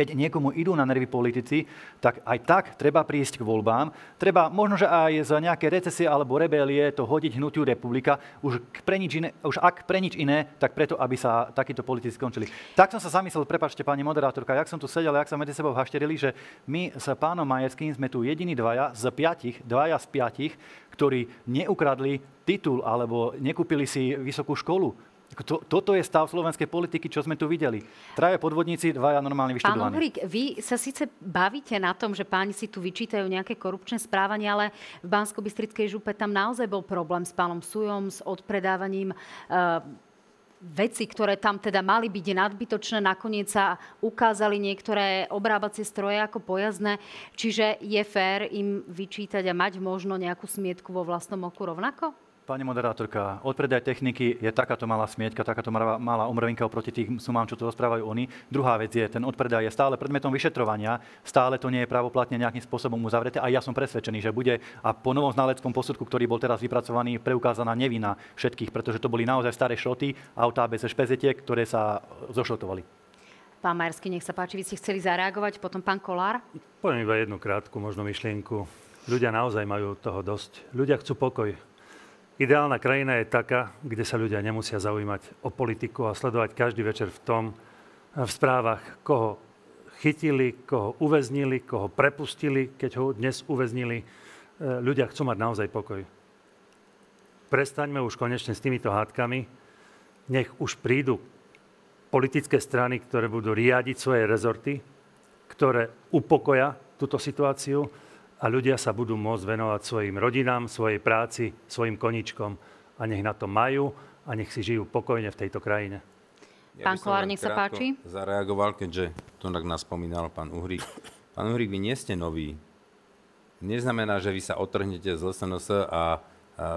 keď niekomu idú na nervy politici, tak aj tak treba prísť k voľbám. Treba možno, že aj z nejaké recesie alebo rebelie to hodiť hnutiu republika, už, pre nič iné, už ak pre nič iné, tak preto, aby sa takíto politici skončili. Tak som sa zamyslel, prepačte pani moderátorka, jak som tu sedel, jak sa medzi sebou hašterili, že my s pánom Majerským sme tu jediní dvaja z piatich, dvaja z piatich, ktorí neukradli titul alebo nekúpili si vysokú školu to, toto je stav slovenskej politiky, čo sme tu videli. Traje podvodníci, dvaja normálne vyštudovaní. Pán Uhrík, vy sa síce bavíte na tom, že páni si tu vyčítajú nejaké korupčné správanie, ale v Bansko-Bystrickej župe tam naozaj bol problém s pánom Sujom, s odpredávaním uh, veci, ktoré tam teda mali byť nadbytočné, nakoniec sa ukázali niektoré obrábacie stroje ako pojazdné. Čiže je fér im vyčítať a mať možno nejakú smietku vo vlastnom oku rovnako? Pani moderátorka, odpredaj techniky je takáto malá smieťka, takáto malá umrvinka oproti tým sumám, čo tu rozprávajú oni. Druhá vec je, ten odpredaj je stále predmetom vyšetrovania, stále to nie je pravoplatne nejakým spôsobom uzavreté a ja som presvedčený, že bude a po novom znaleckom posudku, ktorý bol teraz vypracovaný, preukázaná nevina všetkých, pretože to boli naozaj staré šroty, autá bez špezetiek, ktoré sa zošrotovali. Pán Majersky, nech sa páči, vy ste chceli zareagovať, potom pán Kolár. Poviem iba jednu krátku možno myšlienku. Ľudia naozaj majú toho dosť. Ľudia chcú pokoj. Ideálna krajina je taká, kde sa ľudia nemusia zaujímať o politiku a sledovať každý večer v tom, v správach, koho chytili, koho uväznili, koho prepustili, keď ho dnes uväznili. E, ľudia chcú mať naozaj pokoj. Prestaňme už konečne s týmito hádkami. Nech už prídu politické strany, ktoré budú riadiť svoje rezorty, ktoré upokoja túto situáciu a ľudia sa budú môcť venovať svojim rodinám, svojej práci, svojim koničkom a nech na to majú a nech si žijú pokojne v tejto krajine. Ja pán Kolár, nech sa páči. Zareagoval, keďže to tak nás spomínal pán Uhrík. Pán Uhrík, vy nie ste noví. Neznamená, že vy sa otrhnete z LSNS a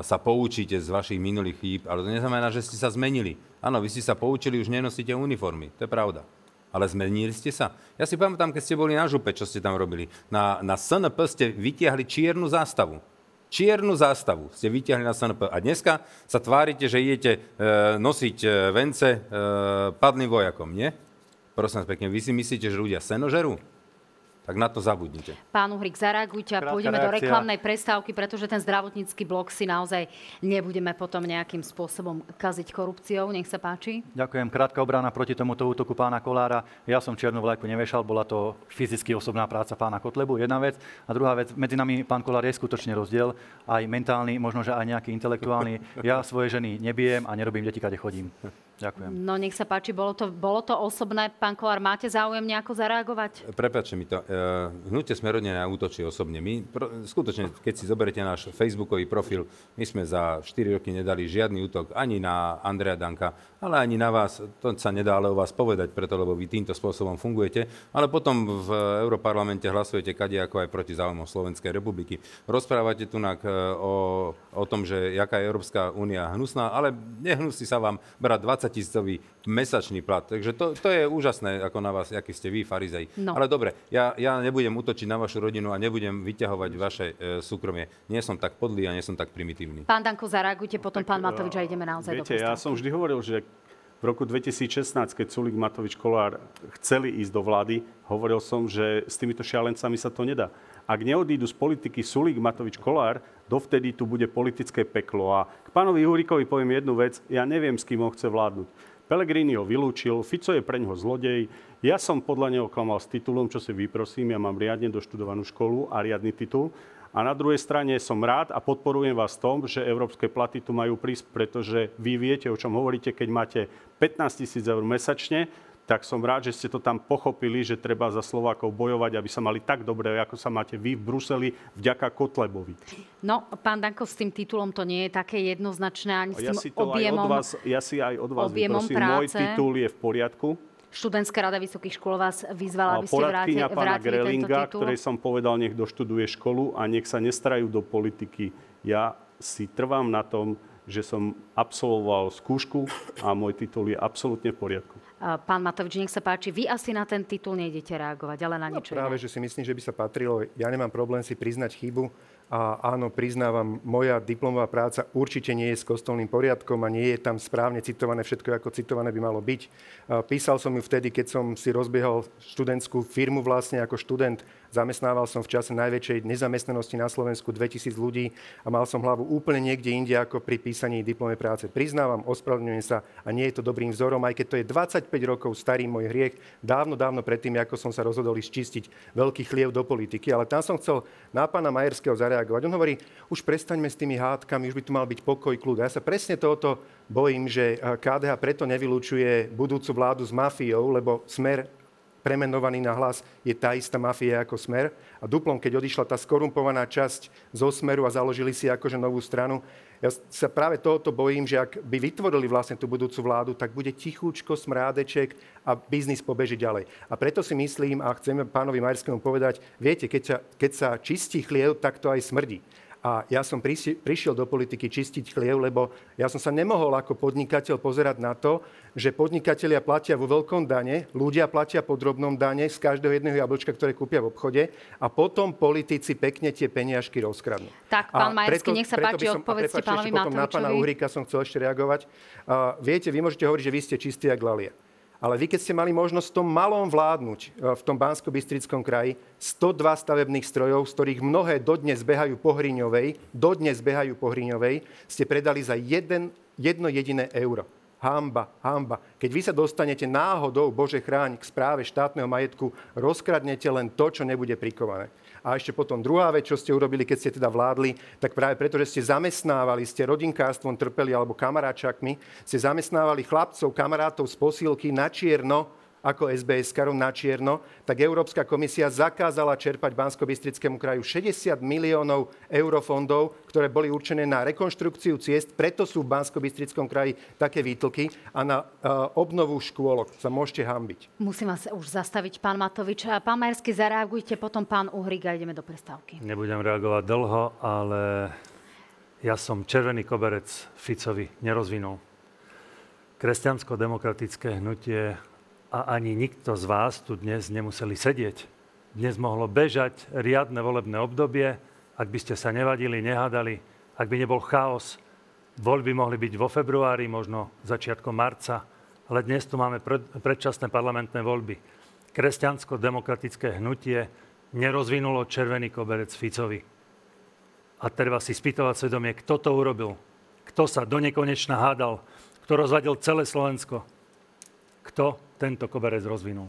sa poučíte z vašich minulých chýb, ale to neznamená, že ste sa zmenili. Áno, vy ste sa poučili, už nenosíte uniformy. To je pravda. Ale zmenili ste sa? Ja si pamätám, keď ste boli na župe, čo ste tam robili. Na, na SNP ste vytiahli čiernu zástavu. Čiernu zástavu ste vytiahli na SNP. A dneska sa tvárite, že idete e, nosiť e, vence e, padlým vojakom, nie? Prosím vás pekne, vy si myslíte, že ľudia senožerú? Tak na to zabudnite. Pán Uhrik, zareagujte a Krátka pôjdeme reakcia. do reklamnej prestávky, pretože ten zdravotnícky blok si naozaj nebudeme potom nejakým spôsobom kaziť korupciou. Nech sa páči. Ďakujem. Krátka obrana proti tomuto útoku pána Kolára. Ja som čiernu vlajku nevešal, bola to fyzicky osobná práca pána Kotlebu, jedna vec. A druhá vec, medzi nami pán Kolár je skutočne rozdiel, aj mentálny, možno že aj nejaký intelektuálny. Ja svoje ženy nebijem a nerobím deti, kade chodím. Ďakujem. No nech sa páči, bolo to, bolo to osobné. Pán Kolár, máte záujem nejako zareagovať? Prepačte mi to. Uh, hnutie Smerodne na útočí osobne. My, pro, skutočne, keď si zoberete náš facebookový profil, my sme za 4 roky nedali žiadny útok ani na Andrea Danka, ale ani na vás. To sa nedá ale o vás povedať, preto lebo vy týmto spôsobom fungujete. Ale potom v Európarlamente hlasujete kade ako aj proti záujmom Slovenskej republiky. Rozprávate tu e, o, o tom, že jaká je Európska únia hnusná, ale nehnusí sa vám brať 20 tisícový mesačný plat. Takže to, to je úžasné, ako na vás, aký ste vy, farizej. No. Ale dobre, ja, ja nebudem útočiť na vašu rodinu a nebudem vyťahovať vaše e, súkromie. Nie som tak podlý a nie som tak primitívny. Pán Danko, zareagujte, potom tak, pán Matovič a ideme naozaj viete, do ja som vždy hovoril, že v roku 2016, keď Sulik Matovič Kolár chceli ísť do vlády, hovoril som, že s týmito šialencami sa to nedá. Ak neodídu z politiky Sulik Matovič Kolár, dovtedy tu bude politické peklo. A k pánovi Hurikovi poviem jednu vec. Ja neviem, s kým ho chce vládnuť. Pelegrini ho vylúčil, Fico je pre ňoho zlodej. Ja som podľa neho klamal s titulom, čo si vyprosím. Ja mám riadne doštudovanú školu a riadny titul. A na druhej strane som rád a podporujem vás v tom, že európske platy tu majú prísť, pretože vy viete, o čom hovoríte, keď máte 15 tisíc eur mesačne, tak som rád, že ste to tam pochopili, že treba za Slovákov bojovať, aby sa mali tak dobre, ako sa máte vy v Bruseli, vďaka Kotlebovi. No, pán Danko, s tým titulom to nie je také jednoznačné, ani s ja tým si to objemom, aj od vás, Ja si aj od vás vyprosím, práce. môj titul je v poriadku. Študentská rada vysokých škôl vás vyzvala, aby ste vrátili, pána Grelinga, ktorej som povedal, nech doštuduje školu a nech sa nestrajú do politiky. Ja si trvám na tom, že som absolvoval skúšku a môj titul je absolútne v poriadku. Pán Matovič, nech sa páči, vy asi na ten titul nejdete reagovať, ale na no niečo no, práve, iné. že si myslím, že by sa patrilo. Ja nemám problém si priznať chybu a áno, priznávam, moja diplomová práca určite nie je s kostolným poriadkom a nie je tam správne citované všetko, ako citované by malo byť. Písal som ju vtedy, keď som si rozbiehal študentskú firmu vlastne ako študent. Zamestnával som v čase najväčšej nezamestnanosti na Slovensku 2000 ľudí a mal som hlavu úplne niekde inde ako pri písaní diplomovej práce. Priznávam, ospravedlňujem sa a nie je to dobrým vzorom, aj keď to je 25 rokov starý môj hriech, dávno, dávno predtým, ako som sa rozhodol čistiť veľký chliev do politiky. Ale tam som chcel na pána Majerského zareagovať reagovať. On hovorí, už prestaňme s tými hádkami, už by tu mal byť pokoj, kľud. A ja sa presne tohoto bojím, že KDH preto nevylučuje budúcu vládu s mafiou, lebo smer premenovaný na hlas je tá istá mafia ako Smer. A duplom, keď odišla tá skorumpovaná časť zo Smeru a založili si akože novú stranu, ja sa práve tohoto bojím, že ak by vytvorili vlastne tú budúcu vládu, tak bude tichúčko, smrádeček a biznis pobeží ďalej. A preto si myslím, a chcem pánovi Majerskému povedať, viete, keď sa, keď sa čistí chliev, tak to aj smrdí. A ja som prišiel do politiky čistiť chliev, lebo ja som sa nemohol ako podnikateľ pozerať na to, že podnikatelia platia vo veľkom dane, ľudia platia po drobnom dane z každého jedného jablčka, ktoré kúpia v obchode a potom politici pekne tie peniažky rozkradnú. Tak, pán Majerský, nech sa páči, som, odpovedzte pánovi Matovičovi. Potom na pána Uhrika som chcel ešte reagovať. Uh, viete, vy môžete hovoriť, že vy ste čistí jak lalia. Ale vy, keď ste mali možnosť v tom malom vládnuť e, v tom bansko bystrickom kraji, 102 stavebných strojov, z ktorých mnohé dodnes behajú po Hriňovej, dodnes behajú po Hriňovej, ste predali za jeden, jedno jediné euro. Hamba, hamba. Keď vy sa dostanete náhodou, Bože chráň, k správe štátneho majetku, rozkradnete len to, čo nebude prikované. A ešte potom druhá vec, čo ste urobili, keď ste teda vládli, tak práve preto, že ste zamestnávali, ste rodinkárstvom trpeli alebo kamaráčakmi, ste zamestnávali chlapcov, kamarátov z posílky na čierno, ako SBS karom na čierno, tak Európska komisia zakázala čerpať bansko kraju 60 miliónov eurofondov, ktoré boli určené na rekonštrukciu ciest, preto sú v bansko kraji také výtlky a na uh, obnovu škôlok sa môžete hambiť. Musím vás už zastaviť, pán Matovič. Pán Majersky, zareagujte, potom pán Uhrik a ideme do prestávky. Nebudem reagovať dlho, ale ja som červený koberec Ficovi nerozvinul. Kresťansko-demokratické hnutie a ani nikto z vás tu dnes nemuseli sedieť. Dnes mohlo bežať riadne volebné obdobie, ak by ste sa nevadili, nehádali, ak by nebol chaos. Voľby mohli byť vo februári, možno začiatkom marca, ale dnes tu máme predčasné parlamentné voľby. Kresťansko-demokratické hnutie nerozvinulo červený koberec Ficovi. A treba si spýtovať svedomie, kto to urobil. Kto sa do nekonečna hádal, kto rozvadil celé Slovensko. Kto tento koberec rozvinul.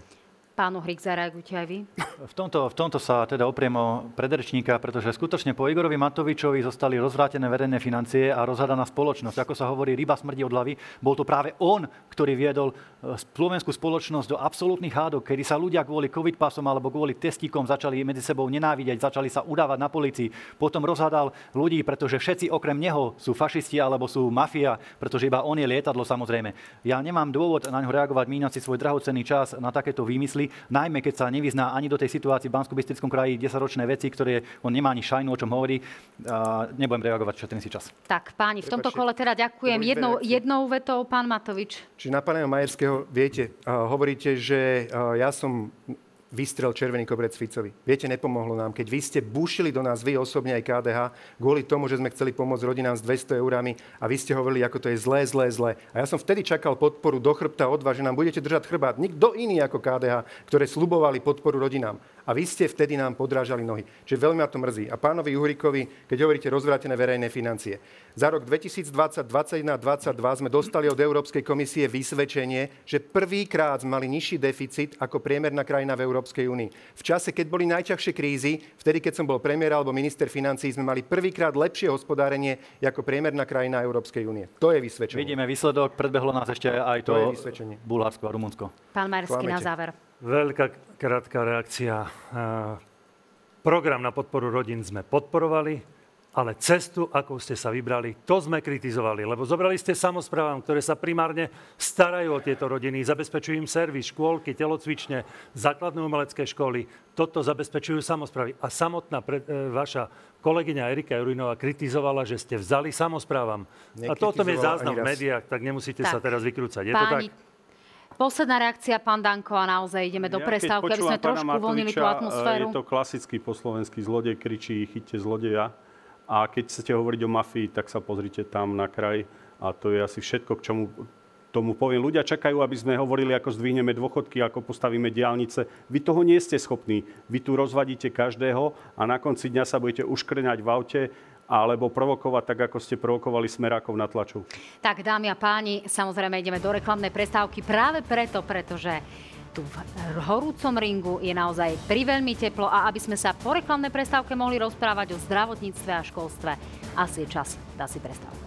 Pán Uhrik, zareagujte aj vy. V tomto, v tomto sa teda opriem o predrečníka, pretože skutočne po Igorovi Matovičovi zostali rozvrátené verejné financie a rozhadaná spoločnosť. Ako sa hovorí, ryba smrdí od hlavy. Bol to práve on, ktorý viedol e, slovenskú spoločnosť do absolútnych hádok, kedy sa ľudia kvôli covid pasom alebo kvôli testíkom začali medzi sebou nenávidieť, začali sa udávať na policii. Potom rozhadal ľudí, pretože všetci okrem neho sú fašisti alebo sú mafia, pretože iba on je lietadlo samozrejme. Ja nemám dôvod na ňo reagovať, míňať si svoj drahocenný čas na takéto výmysly veci, najmä keď sa nevyzná ani do tej situácii v bansko kraji 10-ročné veci, ktoré on nemá ani šajnu, o čom hovorí. A nebudem reagovať, čo ten si čas. Tak, páni, v tomto kole teda ďakujem. Jednou, jednou vetou, pán Matovič. Čiže na pána Majerského, viete, uh, hovoríte, že uh, ja som vystrel červený koberec Ficovi. Viete, nepomohlo nám. Keď vy ste bušili do nás, vy osobne aj KDH, kvôli tomu, že sme chceli pomôcť rodinám s 200 eurami a vy ste hovorili, ako to je zlé, zlé, zlé. A ja som vtedy čakal podporu do chrbta od vás, že nám budete držať chrbát. Nikto iný ako KDH, ktoré slubovali podporu rodinám. A vy ste vtedy nám podrážali nohy. Čiže veľmi ma to mrzí. A pánovi Uhrikovi, keď hovoríte rozvrátené verejné financie. Za rok 2020, 2021, 2022 sme dostali od Európskej komisie vysvedčenie, že prvýkrát sme mali nižší deficit ako priemerná krajina v Európskej únii. V čase, keď boli najťažšie krízy, vtedy, keď som bol premiér alebo minister financí, sme mali prvýkrát lepšie hospodárenie ako priemerná krajina Európskej únie. To je vysvedčenie. Vidíme výsledok, predbehlo nás ešte aj to, to je Bulharsko a Rumunsko. Pán Majerský na záver. Veľká krátka reakcia. Program na podporu rodín sme podporovali. Ale cestu, ako ste sa vybrali, to sme kritizovali, lebo zobrali ste samozprávam, ktoré sa primárne starajú o tieto rodiny, zabezpečujú im servis, škôlky, telocvične, základné umelecké školy. Toto zabezpečujú samozprávy. A samotná pre, e, vaša kolegyňa Erika Jurinová kritizovala, že ste vzali samozprávam. A to o tom je záznam v médiách, tak nemusíte tak. sa teraz vykrúcať. Je Páni, to tak? Posledná reakcia, pán Danko, a naozaj ideme do ja, prestávky, aby sme trošku uvoľnili tú atmosféru. Je to klasický po slovensky zlodej kričí, chyťte zlodeja. A keď chcete hovoriť o mafii, tak sa pozrite tam na kraj. A to je asi všetko, k čomu tomu poviem. Ľudia čakajú, aby sme hovorili, ako zdvihneme dôchodky, ako postavíme diálnice. Vy toho nie ste schopní. Vy tu rozvadíte každého a na konci dňa sa budete uškrňať v aute alebo provokovať tak, ako ste provokovali smerákov na tlaču. Tak, dámy a páni, samozrejme ideme do reklamnej prestávky práve preto, pretože tu v horúcom ringu je naozaj priveľmi teplo a aby sme sa po reklamnej prestávke mohli rozprávať o zdravotníctve a školstve, asi je čas dá si prestávku.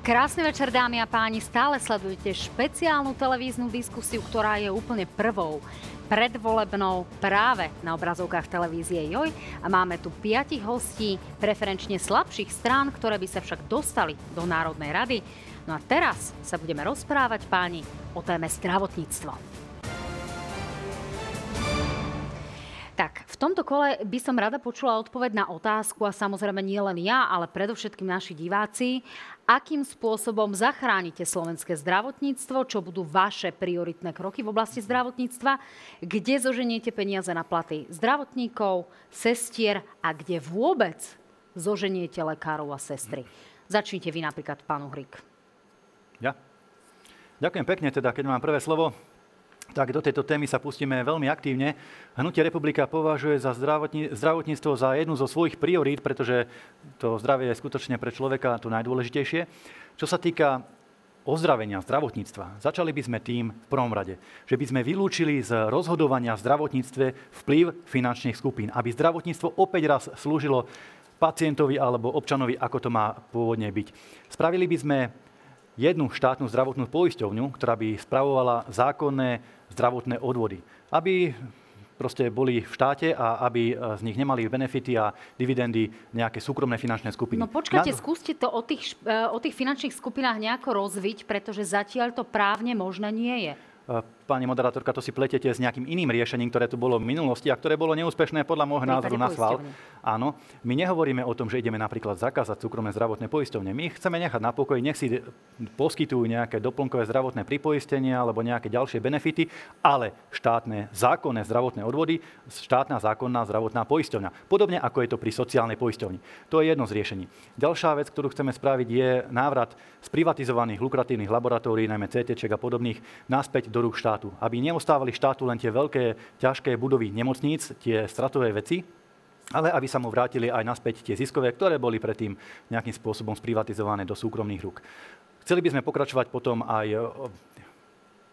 Krásny večer, dámy a páni. Stále sledujete špeciálnu televíznu diskusiu, ktorá je úplne prvou predvolebnou práve na obrazovkách televízie JOJ. A máme tu piatich hostí preferenčne slabších strán, ktoré by sa však dostali do Národnej rady. No a teraz sa budeme rozprávať, páni, o téme zdravotníctva. Tak, v tomto kole by som rada počula odpoveď na otázku a samozrejme nie len ja, ale predovšetkým naši diváci. Akým spôsobom zachránite slovenské zdravotníctvo? Čo budú vaše prioritné kroky v oblasti zdravotníctva? Kde zoženiete peniaze na platy zdravotníkov, sestier a kde vôbec zoženiete lekárov a sestry? Začnite vy napríklad, pán Uhrik. Ja. Ďakujem pekne, teda, keď mám prvé slovo tak do tejto témy sa pustíme veľmi aktívne. Hnutie republika považuje za zdravotní, zdravotníctvo za jednu zo svojich priorít, pretože to zdravie je skutočne pre človeka to najdôležitejšie. Čo sa týka ozdravenia zdravotníctva, začali by sme tým v prvom rade, že by sme vylúčili z rozhodovania v zdravotníctve vplyv finančných skupín, aby zdravotníctvo opäť raz slúžilo pacientovi alebo občanovi, ako to má pôvodne byť. Spravili by sme jednu štátnu zdravotnú poisťovňu, ktorá by spravovala zákonné zdravotné odvody. Aby proste boli v štáte a aby e, z nich nemali benefity a dividendy nejaké súkromné finančné skupiny. No počkajte, Na... skúste to o tých, e, o tých finančných skupinách nejako rozviť, pretože zatiaľ to právne možné nie je. Pani moderátorka, to si pletete s nejakým iným riešením, ktoré tu bolo v minulosti a ktoré bolo neúspešné podľa môjho názoru na sval. Áno, my nehovoríme o tom, že ideme napríklad zakázať súkromné zdravotné poisťovne. My chceme nechať na pokoji, nech si poskytujú nejaké doplnkové zdravotné pripoistenie alebo nejaké ďalšie benefity, ale štátne zákonné zdravotné odvody, štátna zákonná zdravotná poisťovňa. Podobne ako je to pri sociálnej poisťovni. To je jedno z riešení. Ďalšia vec, ktorú chceme spraviť, je návrat z privatizovaných lukratívnych laboratórií, najmä CT a podobných, naspäť do rúk štátu štátu. Aby neostávali štátu len tie veľké, ťažké budovy nemocníc, tie stratové veci, ale aby sa mu vrátili aj naspäť tie ziskové, ktoré boli predtým nejakým spôsobom sprivatizované do súkromných rúk. Chceli by sme pokračovať potom aj e,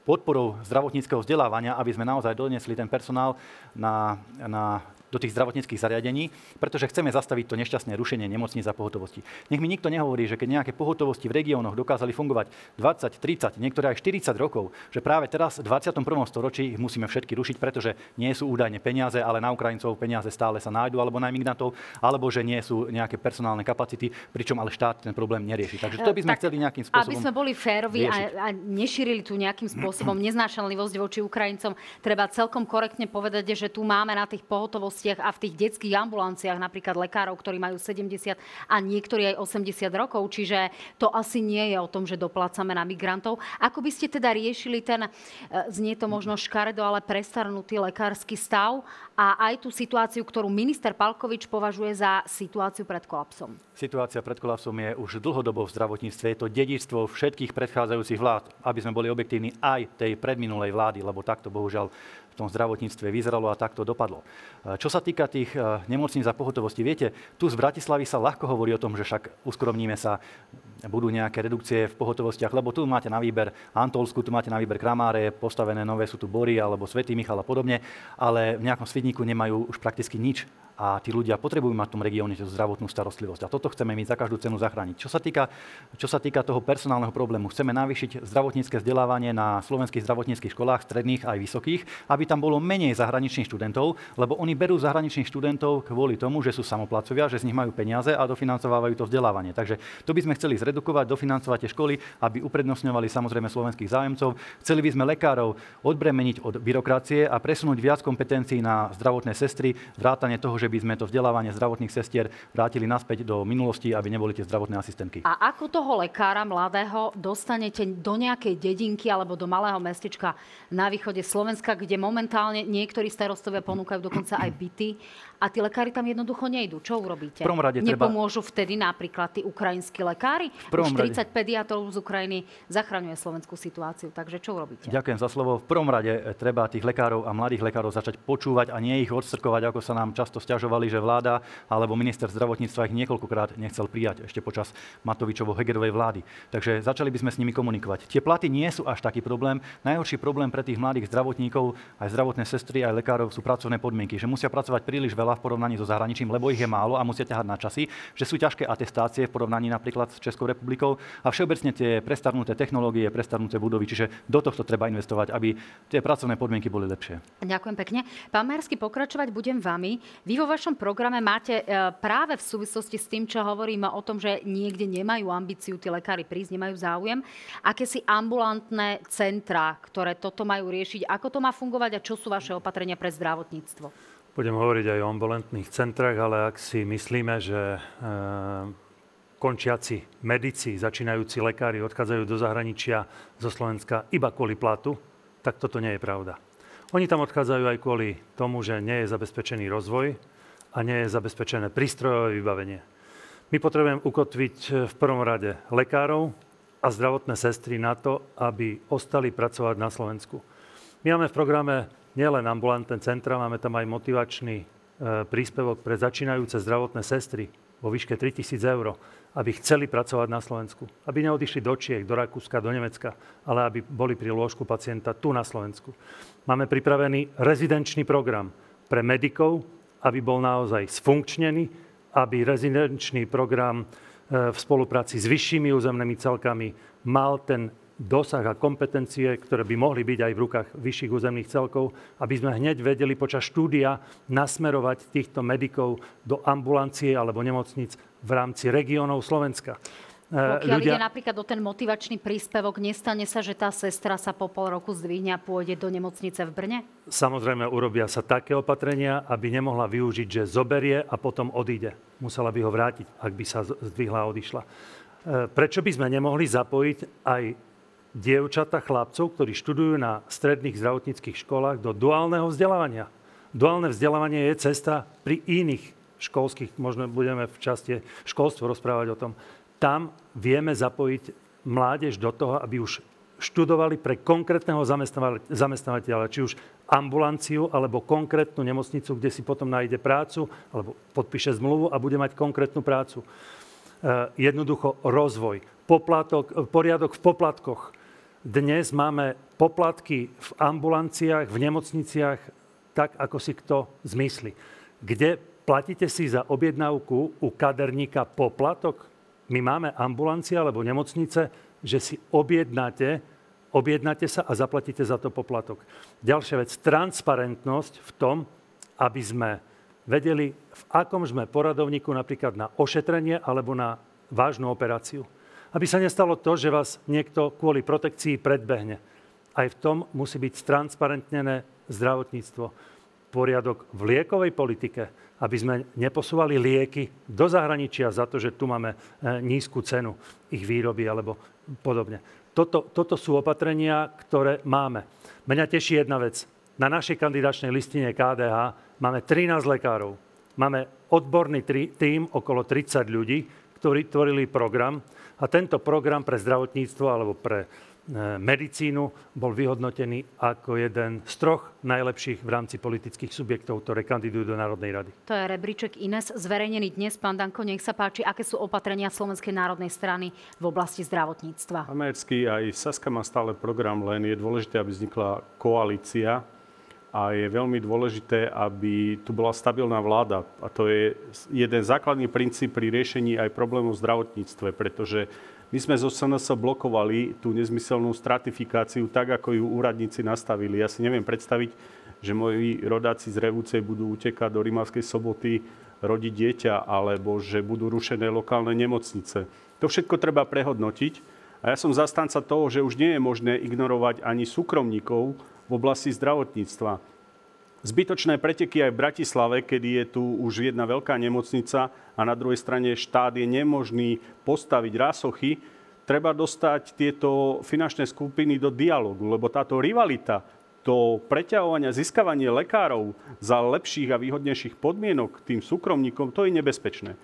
podporou zdravotníckého vzdelávania, aby sme naozaj donesli ten personál na, na do tých zdravotníckých zariadení, pretože chceme zastaviť to nešťastné rušenie nemocníc a pohotovosti. Nech mi nikto nehovorí, že keď nejaké pohotovosti v regiónoch dokázali fungovať 20, 30, niektoré aj 40 rokov, že práve teraz v 21. storočí ich musíme všetky rušiť, pretože nie sú údajne peniaze, ale na Ukrajincov peniaze stále sa nájdu, alebo na imigrantov, alebo že nie sú nejaké personálne kapacity, pričom ale štát ten problém nerieši. Takže to by sme tak, chceli nejakým spôsobom. Aby sme boli férovi a, a nešírili tu nejakým spôsobom (clears throat) neznášanlivosť voči Ukrajincom, treba celkom korektne povedať, že tu máme na tých pohotovostiach nemocniciach a v tých detských ambulanciách napríklad lekárov, ktorí majú 70 a niektorí aj 80 rokov, čiže to asi nie je o tom, že doplácame na migrantov. Ako by ste teda riešili ten, e, znie to možno škaredo, ale prestarnutý lekársky stav a aj tú situáciu, ktorú minister Palkovič považuje za situáciu pred kolapsom? Situácia pred kolapsom je už dlhodobo v zdravotníctve. Je to dedičstvo všetkých predchádzajúcich vlád, aby sme boli objektívni aj tej predminulej vlády, lebo takto bohužiaľ v tom zdravotníctve vyzeralo a takto dopadlo. E, čo sa týka tých e, nemocníc a pohotovosti, viete, tu z Bratislavy sa ľahko hovorí o tom, že však uskromníme sa budú nejaké redukcie v pohotovostiach, lebo tu máte na výber Antolsku, tu máte na výber Kramáre, postavené nové sú tu Bory alebo Svetý Michal a podobne, ale v nejakom Svidníku nemajú už prakticky nič a tí ľudia potrebujú mať v tom regióne tú zdravotnú starostlivosť. A toto chceme my za každú cenu zachrániť. Čo sa týka, čo sa týka toho personálneho problému, chceme navýšiť zdravotnícke vzdelávanie na slovenských zdravotníckých školách, stredných aj vysokých, aby tam bolo menej zahraničných študentov, lebo oni berú zahraničných študentov kvôli tomu, že sú samoplacovia, že z nich majú peniaze a dofinancovávajú to vzdelávanie. Takže to by sme chceli zredukovať, dofinancovať tie školy, aby uprednostňovali samozrejme slovenských zájemcov. Chceli by sme lekárov odbremeniť od byrokracie a presunúť viac kompetencií na zdravotné sestry, vrátane toho, že by sme to vzdelávanie zdravotných sestier vrátili naspäť do minulosti, aby neboli tie zdravotné asistentky. A ako toho lekára mladého dostanete do nejakej dedinky alebo do malého mestečka na východe Slovenska, kde momentálne niektorí starostovia ponúkajú dokonca aj byty a tí lekári tam jednoducho nejdú. Čo urobíte? V prvom rade treba... Nepomôžu vtedy napríklad tí ukrajinskí lekári? V prvom Už 30 rade... pediatrov z Ukrajiny zachraňuje slovenskú situáciu. Takže čo urobíte? Ďakujem za slovo. V prvom rade e, treba tých lekárov a mladých lekárov začať počúvať a nie ich odstrkovať, ako sa nám často stiažovali, že vláda alebo minister zdravotníctva ich niekoľkokrát nechcel prijať ešte počas Matovičovo-Hegerovej vlády. Takže začali by sme s nimi komunikovať. Tie platy nie sú až taký problém. Najhorší problém pre tých mladých zdravotníkov, aj zdravotné sestry, aj lekárov sú pracovné podmienky, že musia pracovať príliš veľa veľa v porovnaní so zahraničím, lebo ich je málo a musia ťahať na časy, že sú ťažké atestácie v porovnaní napríklad s Českou republikou a všeobecne tie prestarnuté technológie, prestarnuté budovy, čiže do tohto treba investovať, aby tie pracovné podmienky boli lepšie. Ďakujem pekne. Pán Majersky, pokračovať budem vami. Vy vo vašom programe máte e, práve v súvislosti s tým, čo hovoríme o tom, že niekde nemajú ambíciu tí lekári prísť, nemajú záujem, akési ambulantné centra, ktoré toto majú riešiť, ako to má fungovať a čo sú vaše opatrenia pre zdravotníctvo? Budem hovoriť aj o ambulantných centrách, ale ak si myslíme, že e, končiaci medici, začínajúci lekári odchádzajú do zahraničia zo Slovenska iba kvôli platu, tak toto nie je pravda. Oni tam odchádzajú aj kvôli tomu, že nie je zabezpečený rozvoj a nie je zabezpečené prístrojové vybavenie. My potrebujeme ukotviť v prvom rade lekárov a zdravotné sestry na to, aby ostali pracovať na Slovensku. My máme v programe nielen ambulantné centra, máme tam aj motivačný e, príspevok pre začínajúce zdravotné sestry vo výške 3000 eur, aby chceli pracovať na Slovensku. Aby neodišli do Čiech, do Rakúska, do Nemecka, ale aby boli pri lôžku pacienta tu na Slovensku. Máme pripravený rezidenčný program pre medikov, aby bol naozaj sfunkčnený, aby rezidenčný program e, v spolupráci s vyššími územnými celkami mal ten dosah a kompetencie, ktoré by mohli byť aj v rukách vyšších územných celkov, aby sme hneď vedeli počas štúdia nasmerovať týchto medikov do ambulancie alebo nemocnic v rámci regiónov Slovenska. E, Pokiaľ ľudia... ide napríklad o ten motivačný príspevok, nestane sa, že tá sestra sa po pol roku zdvihne a pôjde do nemocnice v Brne? Samozrejme, urobia sa také opatrenia, aby nemohla využiť, že zoberie a potom odíde. Musela by ho vrátiť, ak by sa zdvihla a odišla. E, prečo by sme nemohli zapojiť aj dievčata, chlapcov, ktorí študujú na stredných zdravotníckých školách do duálneho vzdelávania. Duálne vzdelávanie je cesta pri iných školských, možno budeme v časti školstvo rozprávať o tom. Tam vieme zapojiť mládež do toho, aby už študovali pre konkrétneho zamestnávateľa, či už ambulanciu alebo konkrétnu nemocnicu, kde si potom nájde prácu alebo podpíše zmluvu a bude mať konkrétnu prácu. E, jednoducho rozvoj, poplatok, poriadok v poplatkoch, dnes máme poplatky v ambulanciách, v nemocniciach, tak ako si kto zmysli. Kde platíte si za objednávku u kaderníka poplatok? My máme ambulancie alebo nemocnice, že si objednáte, objednáte sa a zaplatíte za to poplatok. Ďalšia vec, transparentnosť v tom, aby sme vedeli, v akom sme poradovníku napríklad na ošetrenie alebo na vážnu operáciu aby sa nestalo to, že vás niekto kvôli protekcii predbehne. Aj v tom musí byť transparentnené zdravotníctvo. Poriadok v liekovej politike, aby sme neposúvali lieky do zahraničia za to, že tu máme e, nízku cenu ich výroby alebo podobne. Toto, toto sú opatrenia, ktoré máme. Mňa teší jedna vec. Na našej kandidačnej listine KDH máme 13 lekárov. Máme odborný tým, okolo 30 ľudí, ktorí tvorili program, a tento program pre zdravotníctvo alebo pre medicínu, bol vyhodnotený ako jeden z troch najlepších v rámci politických subjektov, ktoré kandidujú do Národnej rady. To je rebríček Ines, zverejnený dnes. Pán Danko, nech sa páči, aké sú opatrenia Slovenskej národnej strany v oblasti zdravotníctva? Americký aj Saska má stále program, len je dôležité, aby vznikla koalícia a je veľmi dôležité, aby tu bola stabilná vláda. A to je jeden základný princíp pri riešení aj problémov v zdravotníctve, pretože my sme zo SNS blokovali tú nezmyselnú stratifikáciu tak, ako ju úradníci nastavili. Ja si neviem predstaviť, že moji rodáci z Revúcej budú utekať do Rimavskej soboty rodiť dieťa, alebo že budú rušené lokálne nemocnice. To všetko treba prehodnotiť. A ja som zastanca toho, že už nie je možné ignorovať ani súkromníkov v oblasti zdravotníctva. Zbytočné preteky aj v Bratislave, kedy je tu už jedna veľká nemocnica a na druhej strane štát je nemožný postaviť rásochy, treba dostať tieto finančné skupiny do dialogu, lebo táto rivalita, to preťahovanie, získavanie lekárov za lepších a výhodnejších podmienok tým súkromníkom, to je nebezpečné.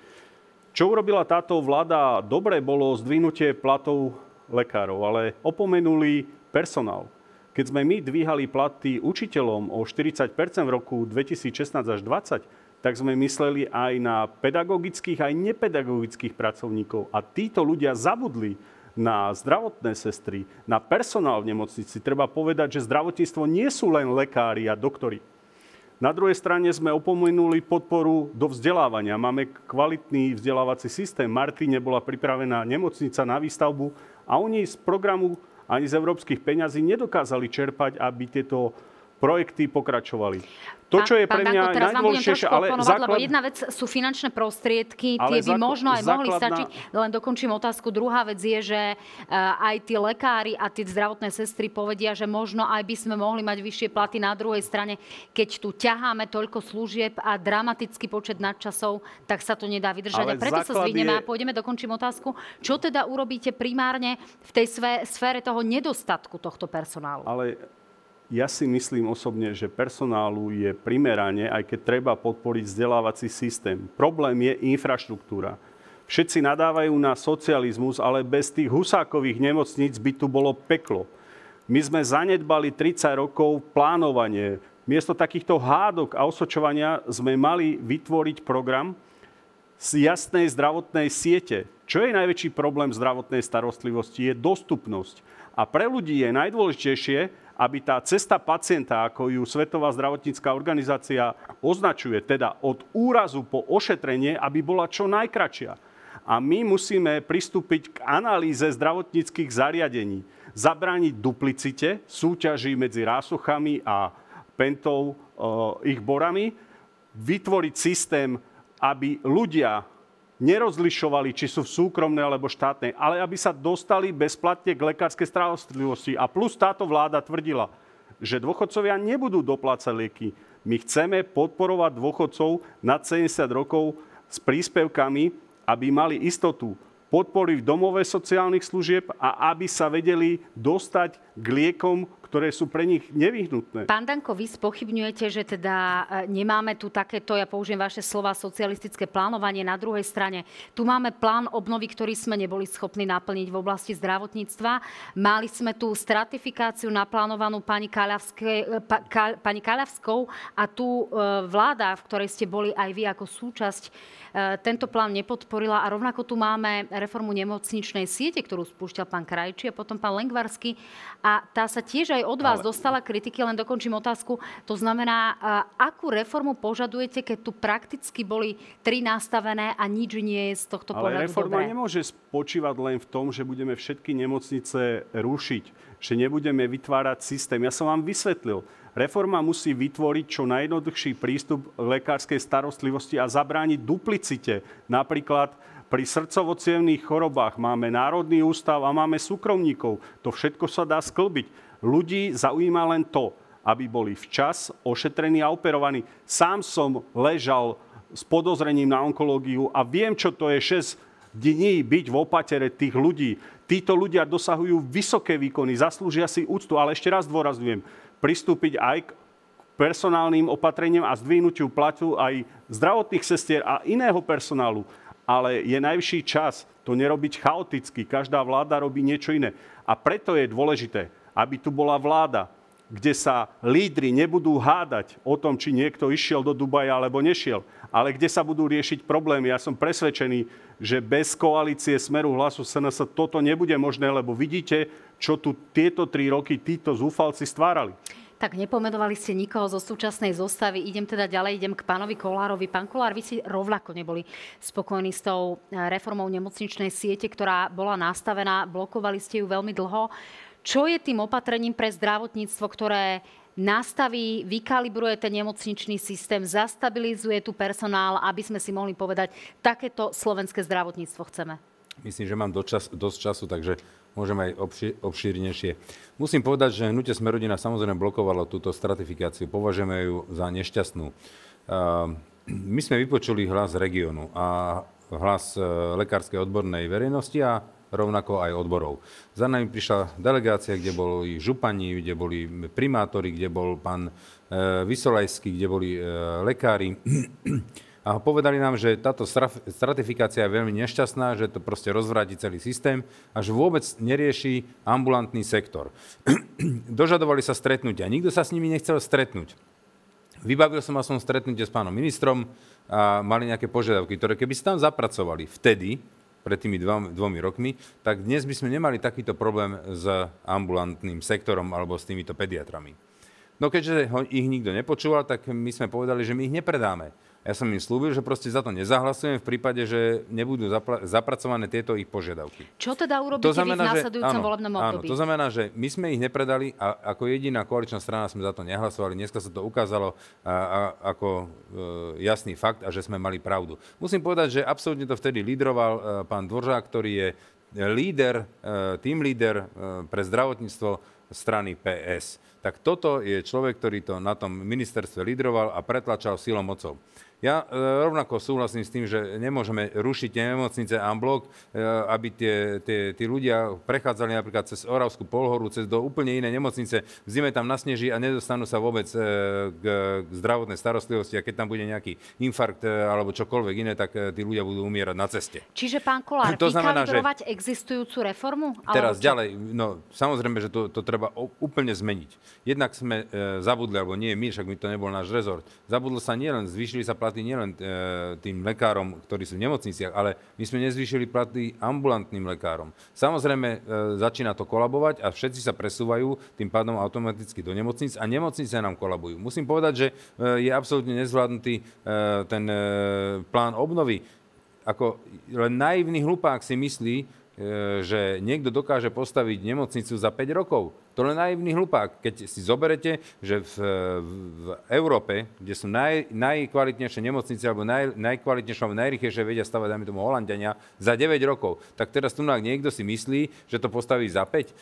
Čo urobila táto vláda dobre, bolo zdvihnutie platov lekárov, ale opomenuli personál. Keď sme my dvíhali platy učiteľom o 40% v roku 2016 až 2020, tak sme mysleli aj na pedagogických, aj nepedagogických pracovníkov. A títo ľudia zabudli na zdravotné sestry, na personál v nemocnici. Treba povedať, že zdravotníctvo nie sú len lekári a doktori. Na druhej strane sme opomenuli podporu do vzdelávania. Máme kvalitný vzdelávací systém. Martine bola pripravená nemocnica na výstavbu a oni z programu ani z európskych peňazí nedokázali čerpať, aby tieto projekty pokračovali. To, čo je pre mňa teraz najdôležitejšie, ale základ... lebo jedna vec sú finančné prostriedky, tie by možno aj základná... mohli stačiť. Len dokončím otázku. Druhá vec je, že eh, aj tí lekári a tie zdravotné sestry povedia, že možno aj by sme mohli mať vyššie platy na druhej strane. Keď tu ťaháme toľko služieb a dramatický počet nadčasov, tak sa to nedá vydržať. Ale a preto sa zvihneme je... a pôjdeme, dokončím otázku. Čo teda urobíte primárne v tej sfére toho nedostatku tohto personálu? Ale ja si myslím osobne, že personálu je primerane, aj keď treba podporiť vzdelávací systém. Problém je infraštruktúra. Všetci nadávajú na socializmus, ale bez tých husákových nemocníc by tu bolo peklo. My sme zanedbali 30 rokov plánovanie. Miesto takýchto hádok a osočovania sme mali vytvoriť program z jasnej zdravotnej siete. Čo je najväčší problém zdravotnej starostlivosti? Je dostupnosť. A pre ľudí je najdôležitejšie, aby tá cesta pacienta, ako ju Svetová zdravotnícká organizácia označuje, teda od úrazu po ošetrenie, aby bola čo najkračšia. A my musíme pristúpiť k analýze zdravotníckých zariadení, zabrániť duplicite, súťaží medzi rásochami a pentou e, ich borami, vytvoriť systém, aby ľudia nerozlišovali, či sú v súkromnej alebo štátnej, ale aby sa dostali bezplatne k lekárskej starostlivosti. A plus táto vláda tvrdila, že dôchodcovia nebudú doplácať lieky. My chceme podporovať dôchodcov nad 70 rokov s príspevkami, aby mali istotu podpory v domove sociálnych služieb a aby sa vedeli dostať k liekom, ktoré sú pre nich nevyhnutné. Pán Danko, vy spochybňujete, že teda e, nemáme tu takéto, ja použijem vaše slova, socialistické plánovanie. Na druhej strane, tu máme plán obnovy, ktorý sme neboli schopní naplniť v oblasti zdravotníctva. Mali sme tu stratifikáciu naplánovanú pani, e, pa, pani Kaľavskou a tu e, vláda, v ktorej ste boli aj vy ako súčasť, tento plán nepodporila. A rovnako tu máme reformu nemocničnej siete, ktorú spúšťal pán Krajči a potom pán Lengvarsky. A tá sa tiež aj od vás Ale... dostala kritiky, len dokončím otázku. To znamená, akú reformu požadujete, keď tu prakticky boli tri nastavené a nič nie je z tohto Ale pohľadu reforma dobré? nemôže spočívať len v tom, že budeme všetky nemocnice rušiť, že nebudeme vytvárať systém. Ja som vám vysvetlil. Reforma musí vytvoriť čo najjednoduchší prístup k lekárskej starostlivosti a zabrániť duplicite. Napríklad pri srdcovo chorobách máme Národný ústav a máme súkromníkov. To všetko sa dá sklbiť. Ľudí zaujíma len to, aby boli včas ošetrení a operovaní. Sám som ležal s podozrením na onkológiu a viem, čo to je 6 dní byť v opatere tých ľudí. Títo ľudia dosahujú vysoké výkony, zaslúžia si úctu, ale ešte raz dôrazňujem, pristúpiť aj k personálnym opatreniam a zdvihnutiu platu aj zdravotných sestier a iného personálu ale je najvyšší čas to nerobiť chaoticky. Každá vláda robí niečo iné. A preto je dôležité, aby tu bola vláda, kde sa lídry nebudú hádať o tom, či niekto išiel do Dubaja alebo nešiel, ale kde sa budú riešiť problémy. Ja som presvedčený, že bez koalície Smeru hlasu SNS toto nebude možné, lebo vidíte, čo tu tieto tri roky títo zúfalci stvárali. Tak nepomenovali ste nikoho zo súčasnej zostavy. Idem teda ďalej, idem k pánovi Kolárovi. Pán Kolár, vy si rovnako neboli spokojní s tou eh, reformou nemocničnej siete, ktorá bola nastavená. Blokovali ste ju veľmi dlho. Čo je tým opatrením pre zdravotníctvo, ktoré nastaví, vykalibruje ten nemocničný systém, zastabilizuje tu personál, aby sme si mohli povedať, takéto slovenské zdravotníctvo chceme? Myslím, že mám dosť času, takže môžem aj obši- obšírnejšie. Musím povedať, že hnutie Smerodina samozrejme blokovalo túto stratifikáciu. Považujeme ju za nešťastnú. My sme vypočuli hlas regiónu a hlas e, lekárskej odbornej verejnosti a rovnako aj odborov. Za nami prišla delegácia, kde boli župani, kde boli primátori, kde bol pán e, Vysolajský, kde boli e, lekári a povedali nám, že táto stratifikácia je veľmi nešťastná, že to proste rozvráti celý systém a že vôbec nerieši ambulantný sektor. (clears throat) Dožadovali sa stretnutia. Nikto sa s nimi nechcel stretnúť. Vybavil som som stretnutie s pánom ministrom a mali nejaké požiadavky, ktoré keby ste tam zapracovali vtedy, pred tými dvomi, dvomi rokmi, tak dnes by sme nemali takýto problém s ambulantným sektorom alebo s týmito pediatrami. No keďže ho, ich nikto nepočúval, tak my sme povedali, že my ich nepredáme. Ja som im slúbil, že proste za to nezahlasujem v prípade, že nebudú zapla- zapracované tieto ich požiadavky. Čo teda urobíte to znamená, vy v následujúcom že, volebnom období? Áno, to znamená, že my sme ich nepredali a ako jediná koaličná strana sme za to nehlasovali. Dneska sa to ukázalo a, a, ako e, jasný fakt a že sme mali pravdu. Musím povedať, že absolútne to vtedy lídroval e, pán Dvoržák, ktorý je líder, e, tým líder e, pre zdravotníctvo strany PS. Tak toto je človek, ktorý to na tom ministerstve lídroval a pretlačal silou mocou. Ja e, rovnako súhlasím s tým, že nemôžeme rušiť nemocnice en blok, e, aby tie, tie, tí ľudia prechádzali napríklad cez Oravskú polhoru, cez do úplne iné nemocnice, v zime tam nasneží a nedostanú sa vôbec e, k, k zdravotnej starostlivosti a keď tam bude nejaký infarkt alebo čokoľvek iné, tak tí ľudia budú umierať na ceste. Čiže pán Kolár, to znamená, že existujúcu reformu? Teraz čo? ďalej, no samozrejme, že to, to treba úplne zmeniť. Jednak sme e, zabudli, alebo nie my, však my to nebol náš rezort, zabudlo sa nielen, zvýšili sa platy platy nielen e, tým lekárom, ktorí sú v nemocniciach, ale my sme nezvýšili platy ambulantným lekárom. Samozrejme, e, začína to kolabovať a všetci sa presúvajú tým pádom automaticky do nemocnic a nemocnice nám kolabujú. Musím povedať, že e, je absolútne nezvládnutý ten plán obnovy. Ako len naivný hlupák si myslí, že niekto dokáže postaviť nemocnicu za 5 rokov. To len naivný hlupák. Keď si zoberete, že v, v Európe, kde sú naj, najkvalitnejšie nemocnice, alebo naj, najkvalitnejšie, alebo najrychlejšie vedia stavať, dajme tomu Holandiania, za 9 rokov, tak teraz tu niekto si myslí, že to postaví za 5. E,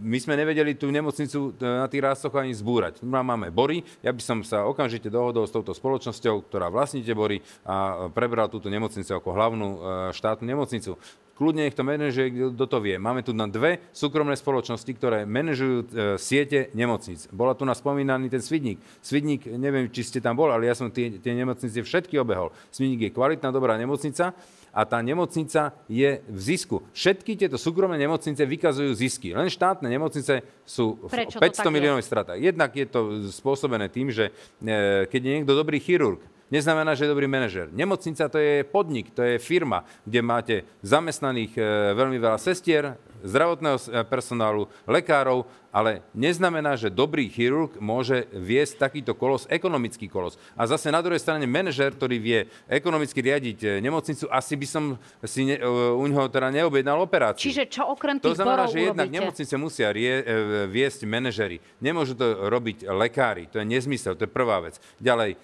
my sme nevedeli tú nemocnicu e, na tých rástoch ani zbúrať. No máme Bory, ja by som sa okamžite dohodol s touto spoločnosťou, ktorá vlastníte Bory a prebral túto nemocnicu ako hlavnú e, štátnu nemocnicu. Kľudne nech to manažuje, kto to vie. Máme tu na dve súkromné spoločnosti, ktoré manažujú e, siete nemocnic. Bola tu na spomínaný ten Svidník. Svidník, neviem, či ste tam bol, ale ja som tie, tie nemocnice všetky obehol. Svidník je kvalitná, dobrá nemocnica a tá nemocnica je v zisku. Všetky tieto súkromné nemocnice vykazujú zisky. Len štátne nemocnice sú v 500 miliónových stratách. Jednak je to spôsobené tým, že e, keď je niekto dobrý chirurg, neznamená, že je dobrý manažer. Nemocnica to je podnik, to je firma, kde máte zamestnaných e, veľmi veľa sestier, zdravotného e, personálu, lekárov, ale neznamená, že dobrý chirurg môže viesť takýto kolos, ekonomický kolos. A zase na druhej strane manažer, ktorý vie ekonomicky riadiť e, nemocnicu, asi by som si ne, u neho teda neobjednal operáciu. Čiže čo okrem tých To znamená, že urobíte? jednak nemocnice musia rie, viesť manažery. Nemôžu to robiť lekári. To je nezmysel, to je prvá vec. Ďalej,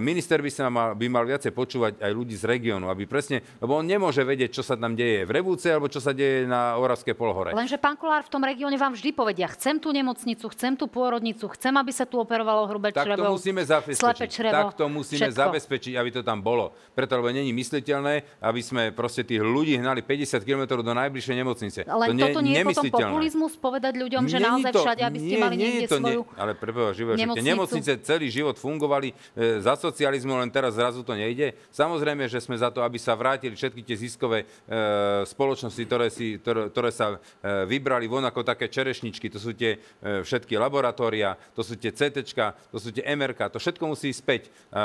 minister by sa mal, by mal viacej počúvať aj ľudí z regiónu, aby presne, lebo on nemôže vedieť, čo sa tam deje v Revúce alebo čo sa deje na Oravskej polhore. Lenže pán Kolár v tom regióne vám vždy povedia, chcem tú nemocnicu, chcem tú pôrodnicu, chcem, aby sa tu operovalo hrubé tak črevo. to musíme zabezpečiť. črevo, tak to musíme všetko. zabezpečiť, aby to tam bolo. Preto, lebo není mysliteľné, aby sme proste tých ľudí hnali 50 km do najbližšej nemocnice. Len to nie, toto nie je potom populizmus povedať ľuďom, že Není naozaj to- všade, aby ste nie, mali nie niekde to, svoju Nie, ale života, nemocnicu. Tie nemocnice celý život fungovali e, za socializmu, len teraz zrazu to nejde. Samozrejme, že sme za to, aby sa vrátili všetky tie ziskové e, spoločnosti, ktoré, si, ktoré, ktoré sa e, vybrali von ako také čerešničky. To sú tie e, všetky laboratória, to sú tie CT, to sú tie MRK, to všetko musí ísť späť. E, e,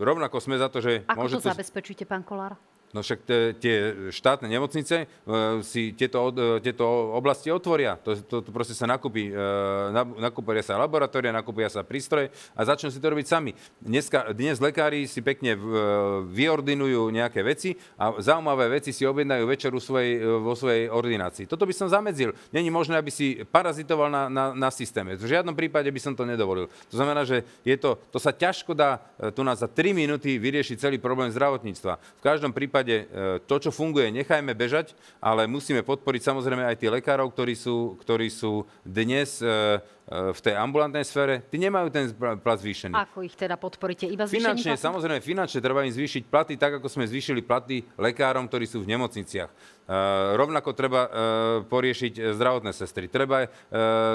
rovnako sme za to, že Ako môže to zabezpečíte, pán Kolár? No však tie štátne nemocnice e, si tieto, e, tieto oblasti otvoria. To, to, to proste sa nakúpi, e, na- nakúpia sa laboratória, nakúpia sa prístroje a začnú si to robiť sami. Dneska, dnes lekári si pekne vyordinujú nejaké veci a zaujímavé veci si objednajú večer u svojej, vo svojej ordinácii. Toto by som zamedzil. Není možné, aby si parazitoval na, na, na systéme. V žiadnom prípade by som to nedovolil. To znamená, že je to, to sa ťažko dá tu nás za 3 minúty vyriešiť celý problém zdravotníctva. V každom prípade e, to, čo funguje, nechajme bežať, ale musíme podporiť samozrejme aj tých lekárov, ktorí sú, ktorí sú dnes e, v tej ambulantnej sfére. Tí nemajú ten pl- plat zvýšený. Ako ich teda podporíte? Iba Finančne, platu? samozrejme, finančne treba im zvýšiť platy, tak ako sme zvýšili platy lekárom, ktorí sú v nemocniciach. Uh, rovnako treba uh, poriešiť zdravotné sestry. Treba uh,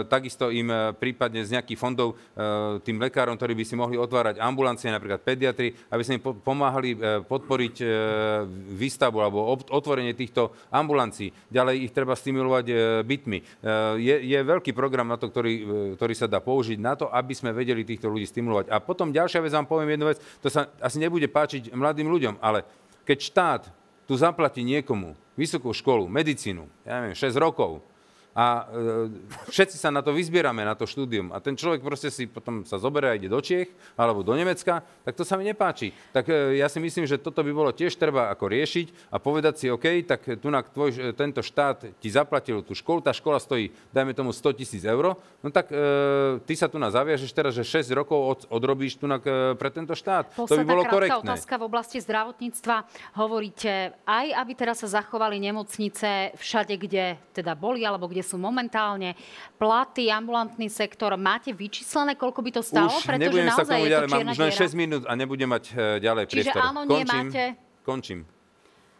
takisto im prípadne z nejakých fondov tým lekárom, ktorí by si mohli otvárať ambulancie, napríklad pediatri, aby sme im po- pomáhali podporiť výstavbu alebo ob- otvorenie týchto ambulancií. Ďalej ich treba stimulovať bytmi. Je, je veľký program na to, ktorý, ktorý sa dá použiť na to, aby sme vedeli týchto ľudí stimulovať. A potom ďalšia vec, vám poviem jednu vec, to sa asi nebude páčiť mladým ľuďom, ale keď štát tu zaplatí niekomu vysokú školu, medicínu, ja neviem, 6 rokov, a e, všetci sa na to vyzbierame, na to štúdium. A ten človek proste si potom sa zoberie a ide do Čiech alebo do Nemecka, tak to sa mi nepáči. Tak e, ja si myslím, že toto by bolo tiež treba ako riešiť a povedať si, OK, tak tu na tvoj, e, tento štát ti zaplatil tú školu, tá škola stojí, dajme tomu 100 tisíc eur, no tak e, ty sa tu na zaviažeš teraz, že 6 rokov od, odrobíš tu na, pre tento štát. to by Posledná bolo korektné. otázka v oblasti zdravotníctva. Hovoríte, aj aby teraz sa zachovali nemocnice všade, kde teda boli, alebo kde sú momentálne, platy, ambulantný sektor, máte vyčíslené, koľko by to stalo? Už Pretože nebudem sa k naozaj tomu ďalej, mám už len diera. 6 minút a nebudem mať e, ďalej Čiže priestor. áno, nie Končím. máte? Končím.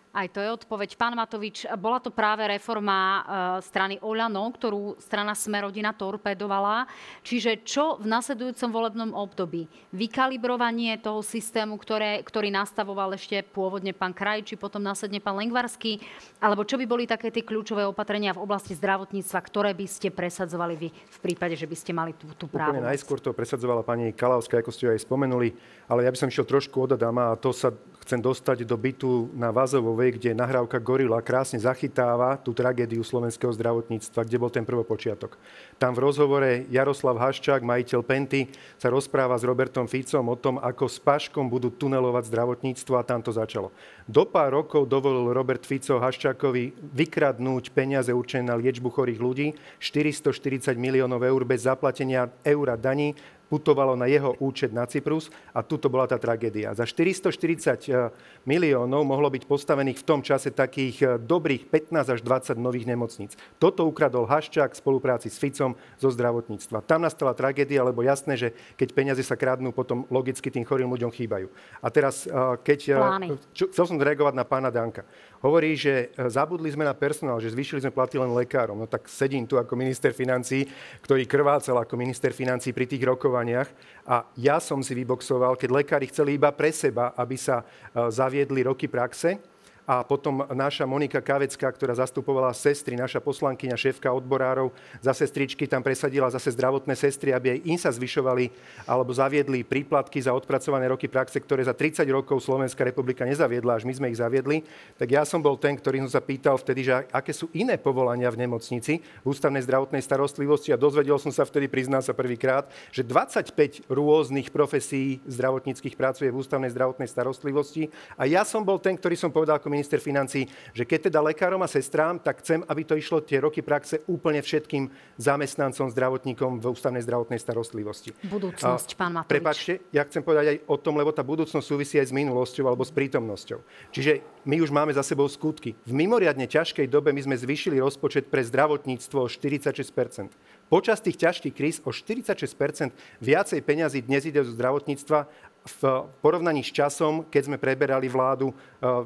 Aj to je odpoveď. Pán Matovič, bola to práve reforma e, strany Oľano, ktorú strana Smerodina torpedovala. Čiže čo v nasledujúcom volebnom období? Vykalibrovanie toho systému, ktoré, ktorý nastavoval ešte pôvodne pán Kraj, či potom následne pán Lengvarský? Alebo čo by boli také tie kľúčové opatrenia v oblasti zdravotníctva, ktoré by ste presadzovali vy v prípade, že by ste mali tú, tú právu? Úplne najskôr to presadzovala pani Kalavská, ako ste ju aj spomenuli, ale ja by som išiel trošku od Adama a to sa chcem dostať do bytu na Vazovovej, kde nahrávka Gorila krásne zachytáva tú tragédiu slovenského zdravotníctva, kde bol ten prvopočiatok. Tam v rozhovore Jaroslav Haščák, majiteľ Penty, sa rozpráva s Robertom Ficom o tom, ako s Paškom budú tunelovať zdravotníctvo a tam to začalo. Do pár rokov dovolil Robert Fico Haščákovi vykradnúť peniaze určené na liečbu chorých ľudí, 440 miliónov eur bez zaplatenia eura daní, putovalo na jeho účet na Cyprus a tuto bola tá tragédia. Za 440 miliónov mohlo byť postavených v tom čase takých eh, dobrých 15 až 20 nových nemocníc. Toto ukradol Haščák v spolupráci s Ficom zo zdravotníctva. Tam nastala tragédia, lebo jasné, že keď peniaze sa kradnú, potom logicky tým chorým ľuďom chýbajú. A teraz, eh, keď... Plány. Chcel som reagovať na pána Danka. Hovorí, že e, zabudli sme na personál, že zvýšili sme platy len lekárom. No tak sedím tu ako minister financí, ktorý krvácal ako minister financí pri tých rokovaniach a ja som si vyboxoval, keď lekári chceli iba pre seba, aby sa e, zaviedli roky praxe, a potom naša Monika Kavecká, ktorá zastupovala sestry, naša poslankyňa, šéfka odborárov za sestričky, tam presadila zase zdravotné sestry, aby aj im sa zvyšovali alebo zaviedli príplatky za odpracované roky praxe, ktoré za 30 rokov Slovenská republika nezaviedla, až my sme ich zaviedli. Tak ja som bol ten, ktorý som sa pýtal vtedy, že aké sú iné povolania v nemocnici, v ústavnej zdravotnej starostlivosti a dozvedel som sa vtedy, priznám sa prvýkrát, že 25 rôznych profesí zdravotníckých pracuje v ústavnej zdravotnej starostlivosti a ja som bol ten, ktorý som povedal ako minister financí, že keď teda lekárom a sestrám, tak chcem, aby to išlo tie roky praxe úplne všetkým zamestnancom, zdravotníkom v ústavnej zdravotnej starostlivosti. Budúcnosť, pán Matovič. Prepačte, ja chcem povedať aj o tom, lebo tá budúcnosť súvisí aj s minulosťou alebo s prítomnosťou. Čiže my už máme za sebou skutky. V mimoriadne ťažkej dobe my sme zvýšili rozpočet pre zdravotníctvo o 46% Počas tých ťažkých kríz o 46 viacej peňazí dnes ide zo zdravotníctva v porovnaní s časom, keď sme preberali vládu eh,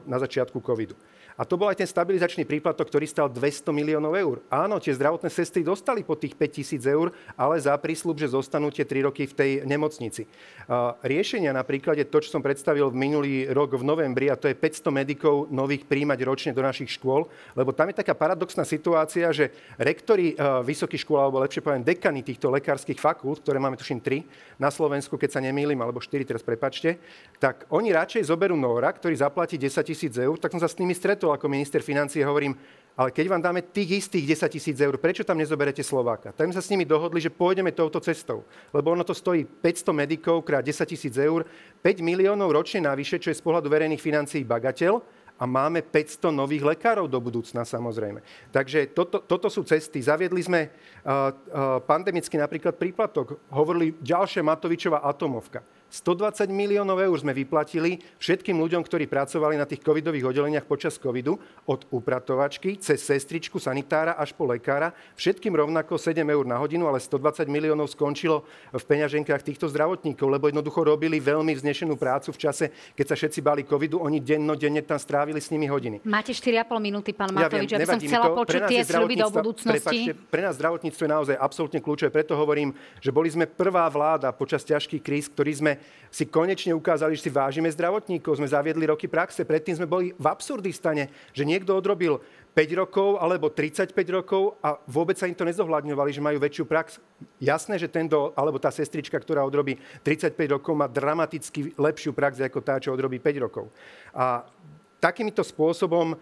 na začiatku covidu. A to bol aj ten stabilizačný príplatok, ktorý stal 200 miliónov eur. Áno, tie zdravotné sestry dostali po tých 5000 eur, ale za prísľub, že zostanú tie 3 roky v tej nemocnici. Riešenia napríklad je to, čo som predstavil v minulý rok v novembri, a to je 500 medikov nových príjmať ročne do našich škôl, lebo tam je taká paradoxná situácia, že rektori vysokých škôl, alebo lepšie poviem dekany týchto lekárskych fakult, ktoré máme tuším 3 na Slovensku, keď sa nemýlim, alebo 4 teraz prepačte, tak oni radšej zoberú Nóra, ktorý zaplatí 10 tisíc eur, tak som sa s nimi stretol stretol ako minister financie hovorím, ale keď vám dáme tých istých 10 tisíc eur, prečo tam nezoberete Slováka? Tak sme sa s nimi dohodli, že pôjdeme touto cestou. Lebo ono to stojí 500 medikov krát 10 tisíc eur, 5 miliónov ročne navyše, čo je z pohľadu verejných financií bagateľ a máme 500 nových lekárov do budúcna samozrejme. Takže toto, toto sú cesty. Zaviedli sme uh, uh, pandemický napríklad príplatok. Hovorili ďalšia Matovičová atomovka. 120 miliónov eur sme vyplatili všetkým ľuďom, ktorí pracovali na tých covidových oddeleniach počas covidu, od upratovačky cez sestričku, sanitára až po lekára. Všetkým rovnako 7 eur na hodinu, ale 120 miliónov skončilo v peňaženkách týchto zdravotníkov, lebo jednoducho robili veľmi vznešenú prácu v čase, keď sa všetci báli covidu. Oni dennodenne tam strávili s nimi hodiny. Máte 4,5 minúty, pán Matovič, ja viem, aby som chcela to. počuť tie sľuby do budúcnosti. Prepačte, pre nás zdravotníctvo je naozaj absolútne kľúčové, preto hovorím, že boli sme prvá vláda počas ťažkých kríz, ktorí sme si konečne ukázali, že si vážime zdravotníkov, sme zaviedli roky praxe. Predtým sme boli v absurdistane, že niekto odrobil 5 rokov alebo 35 rokov a vôbec sa im to nezohľadňovali, že majú väčšiu prax. Jasné, že tento, alebo tá sestrička, ktorá odrobí 35 rokov, má dramaticky lepšiu prax ako tá, čo odrobí 5 rokov. A takýmto spôsobom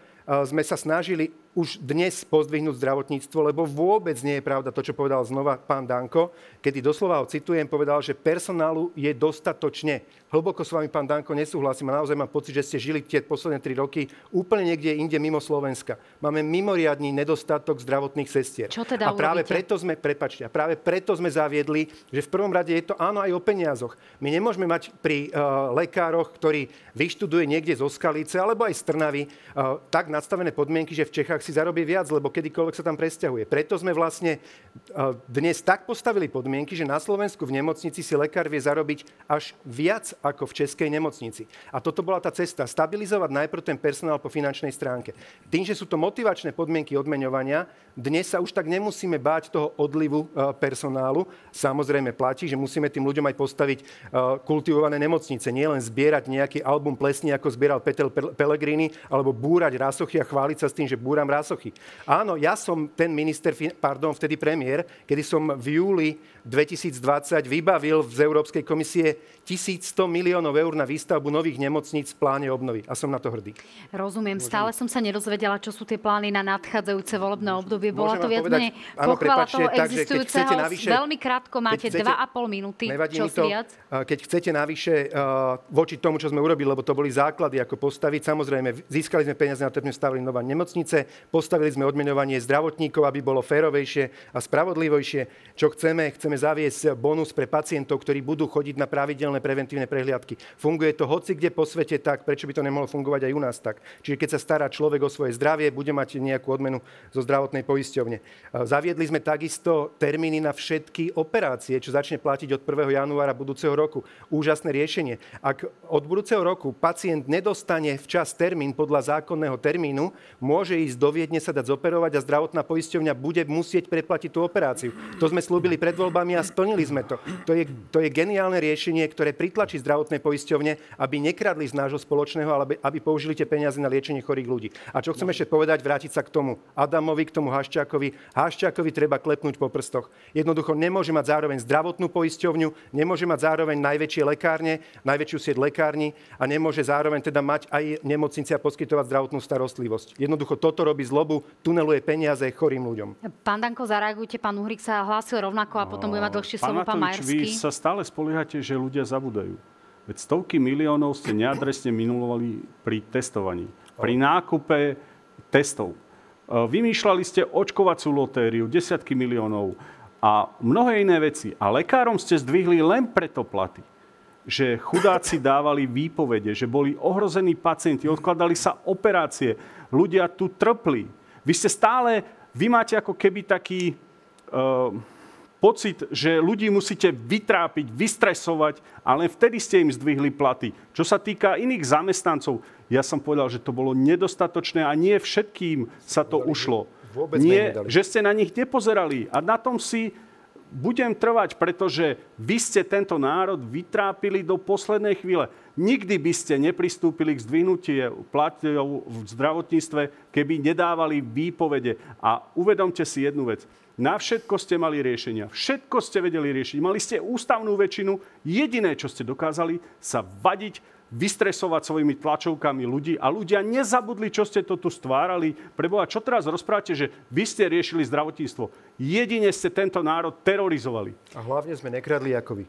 sme sa snažili už dnes pozdvihnúť zdravotníctvo, lebo vôbec nie je pravda to, čo povedal znova pán Danko, kedy doslova ho citujem, povedal, že personálu je dostatočne. Hlboko s vami, pán Danko, nesúhlasím a naozaj mám pocit, že ste žili tie posledné tri roky úplne niekde inde mimo Slovenska. Máme mimoriadný nedostatok zdravotných sestier. Čo teda a práve urobíte? preto sme, prepačte, a práve preto sme zaviedli, že v prvom rade je to áno aj o peniazoch. My nemôžeme mať pri uh, lekároch, ktorí vyštuduje niekde zo Skalice alebo aj z Trnavy, uh, tak nastavené podmienky, že v Čechách si zarobí viac, lebo kedykoľvek sa tam presťahuje. Preto sme vlastne dnes tak postavili podmienky, že na Slovensku v nemocnici si lekár vie zarobiť až viac ako v českej nemocnici. A toto bola tá cesta. Stabilizovať najprv ten personál po finančnej stránke. Tým, že sú to motivačné podmienky odmeňovania, dnes sa už tak nemusíme báť toho odlivu personálu. Samozrejme platí, že musíme tým ľuďom aj postaviť kultivované nemocnice. Nie len zbierať nejaký album plesní, ako zbieral Petel Pellegrini, alebo búrať rásochy a chváliť sa s tým, že búram rásochy. Áno, ja som ten minister, pardon, vtedy premiér, kedy som v júli 2020 vybavil z Európskej komisie 1100 miliónov eur na výstavbu nových nemocníc v pláne obnovy. A som na to hrdý. Rozumiem. Môžem... Stále som sa nerozvedela, čo sú tie plány na nadchádzajúce volebné obdobie. Bola to viac menej pochvala toho existujúceho. Navyše, veľmi krátko máte chcete, 2,5 minúty. Čo to, viac? Keď chcete navyše voči tomu, čo sme urobili, lebo to boli základy, ako postaviť. Samozrejme, získali sme peniaze na to, sme stavili nová nemocnice, postavili sme odmenovanie zdravotníkov, aby bolo férovejšie a spravodlivejšie. Čo chceme? Chceme zaviesť bonus pre pacientov, ktorí budú chodiť na pravidelné preventívne prehliadky. Funguje to hoci kde po svete tak, prečo by to nemohlo fungovať aj u nás tak. Čiže keď sa stará človek o svoje zdravie, bude mať nejakú odmenu zo zdravotnej poisťovne. Zaviedli sme takisto termíny na všetky operácie, čo začne platiť od 1. januára budúceho roku. Úžasné riešenie. Ak od budúceho roku pacient nedostane včas termín podľa zákonného termínu, môže ísť do Viedne sa dať zoperovať a zdravotná poisťovňa bude musieť preplatiť tú operáciu. To sme slúbili pred voľbami a splnili sme to. To je, to je geniálne riešenie, ktoré pritlačí zdravotné poisťovne, aby nekradli z nášho spoločného, ale aby použili tie peniaze na liečenie chorých ľudí. A čo chcem ešte povedať, vrátiť sa k tomu Adamovi, k tomu Haščákovi. Haščákovi treba klepnúť po prstoch. Jednoducho nemôže mať zároveň zdravotnú poisťovňu, nemôže mať zároveň najväčšie lekárne, najväčšiu sieť lekárni a nemôže zároveň teda mať aj nemocnice a poskytovať zdravotnú starostlivosť. Jednoducho toto robí robí zlobu, tuneluje peniaze chorým ľuďom. Pán Danko, zareagujte. Pán Uhrik sa hlásil rovnako a potom bude mať dlhšie slovo pán Majerský. Vy sa stále spoliehate, že ľudia zabudajú. Veď stovky miliónov ste neadresne minulovali pri testovaní. pri nákupe testov. Vymýšľali ste očkovaciu lotériu, desiatky miliónov a mnohé iné veci. A lekárom ste zdvihli len preto platy, že chudáci dávali výpovede, že boli ohrození pacienti, odkladali sa operácie, ľudia tu trpli. Vy ste stále, vy máte ako keby taký uh, pocit, že ľudí musíte vytrápiť, vystresovať a len vtedy ste im zdvihli platy. Čo sa týka iných zamestnancov, ja som povedal, že to bolo nedostatočné a nie všetkým sa to ušlo. Vôbec nie, že ste na nich nepozerali. A na tom si budem trvať, pretože vy ste tento národ vytrápili do poslednej chvíle. Nikdy by ste nepristúpili k zdvihnutiu platov v zdravotníctve, keby nedávali výpovede. A uvedomte si jednu vec. Na všetko ste mali riešenia. Všetko ste vedeli riešiť. Mali ste ústavnú väčšinu. Jediné, čo ste dokázali, sa vadiť vystresovať svojimi tlačovkami ľudí a ľudia nezabudli, čo ste to tu stvárali. Preboha, čo teraz rozprávate, že vy ste riešili zdravotníctvo. Jedine ste tento národ terorizovali. A hlavne sme nekradli ako vy.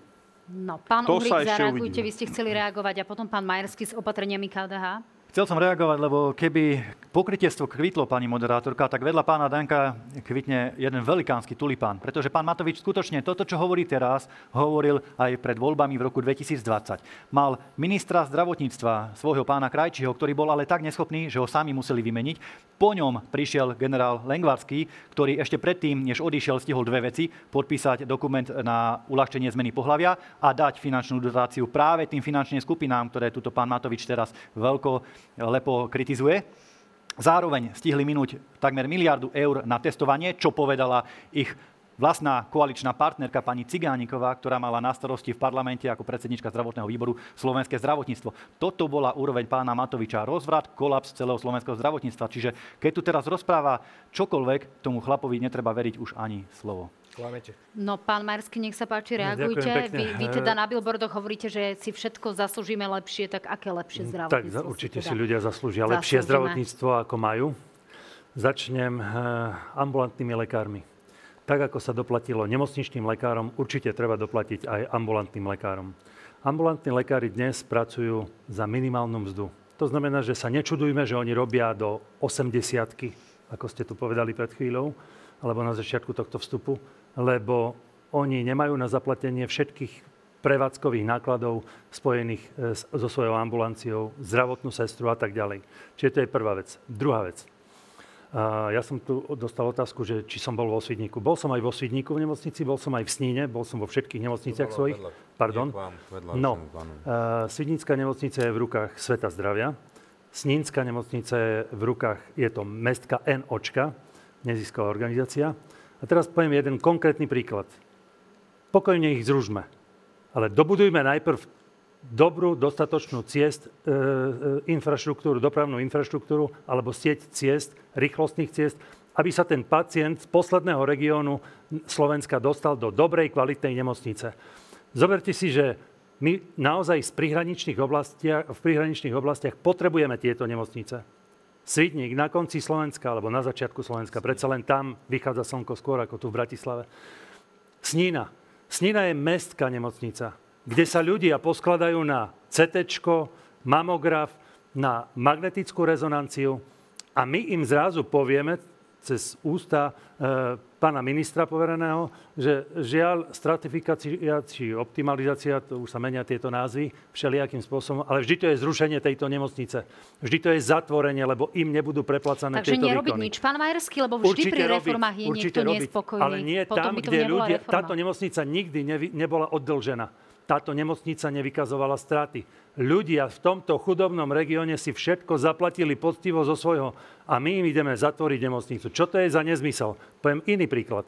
No, pán to Uhrik, zareagujte, uvidíme. vy ste chceli reagovať a potom pán Majerský s opatreniami KDH. Chcel som reagovať, lebo keby pokrytiestvo kvitlo, pani moderátorka, tak vedľa pána Danka kvitne jeden velikánsky tulipán. Pretože pán Matovič skutočne toto, čo hovorí teraz, hovoril aj pred voľbami v roku 2020. Mal ministra zdravotníctva, svojho pána Krajčího, ktorý bol ale tak neschopný, že ho sami museli vymeniť. Po ňom prišiel generál Lengvarský, ktorý ešte predtým, než odišiel, stihol dve veci. Podpísať dokument na uľahčenie zmeny pohľavia a dať finančnú dotáciu práve tým finančným skupinám, ktoré tuto pán Matovič teraz veľko lepo kritizuje. Zároveň stihli minúť takmer miliardu eur na testovanie, čo povedala ich vlastná koaličná partnerka pani Cigániková, ktorá mala na starosti v parlamente ako predsednička zdravotného výboru slovenské zdravotníctvo. Toto bola úroveň pána Matoviča. Rozvrat, kolaps celého slovenského zdravotníctva. Čiže keď tu teraz rozpráva čokoľvek, tomu chlapovi netreba veriť už ani slovo. Klamete. No, pán Marsky, nech sa páči, reagujte. Vy, vy teda na billboardoch hovoríte, že si všetko zaslúžime lepšie, tak aké lepšie zdravotníctvo? Tak určite si, teda si ľudia zaslúžia zaslúžime. lepšie zdravotníctvo, ako majú. Začnem uh, ambulantnými lekármi. Tak, ako sa doplatilo nemocničným lekárom, určite treba doplatiť aj ambulantným lekárom. Ambulantní lekári dnes pracujú za minimálnu mzdu. To znamená, že sa nečudujme, že oni robia do 80 ako ste tu povedali pred chvíľou, alebo na začiatku tohto vstupu lebo oni nemajú na zaplatenie všetkých prevádzkových nákladov spojených e, so svojou ambulanciou, zdravotnú sestru a tak ďalej. Čiže to je prvá vec. Druhá vec. Ja som tu dostal otázku, že či som bol vo Svidníku. Bol som aj vo Svidníku v nemocnici, bol som aj v Sníne, bol som vo všetkých nemocniciach svojich. Vedľa, Pardon? Vám, vedľa no, uh, Svidnícka nemocnica je v rukách Sveta zdravia. Snínska nemocnica je v rukách, je to mestka NOčka, nezisková organizácia. A teraz poviem jeden konkrétny príklad. Pokojne ich zružme, ale dobudujme najprv dobrú, dostatočnú ciest, e, e, infraštruktúru, dopravnú infraštruktúru alebo sieť ciest, rýchlostných ciest, aby sa ten pacient z posledného regiónu Slovenska dostal do dobrej, kvalitnej nemocnice. Zoberte si, že my naozaj z prihraničných v prihraničných oblastiach potrebujeme tieto nemocnice. Svidník na konci Slovenska, alebo na začiatku Slovenska, predsa len tam vychádza slnko skôr ako tu v Bratislave. Snína. Snína je mestská nemocnica, kde sa ľudia poskladajú na CT, mamograf, na magnetickú rezonanciu a my im zrazu povieme, cez ústa e, pána ministra povereného, že žiaľ stratifikácia či optimalizácia, to už sa menia tieto názvy všelijakým spôsobom, ale vždy to je zrušenie tejto nemocnice. Vždy to je zatvorenie, lebo im nebudú preplacané Takže tieto nerobiť nič, pán Majerský, lebo vždy určite pri reformách je niekto robiť, nespokojný. Ale nie Potom tam, kde ľudia... Reforma. Táto nemocnica nikdy nevy, nebola oddlžená táto nemocnica nevykazovala straty. Ľudia v tomto chudobnom regióne si všetko zaplatili poctivo zo svojho a my im ideme zatvoriť nemocnicu. Čo to je za nezmysel? Poviem iný príklad.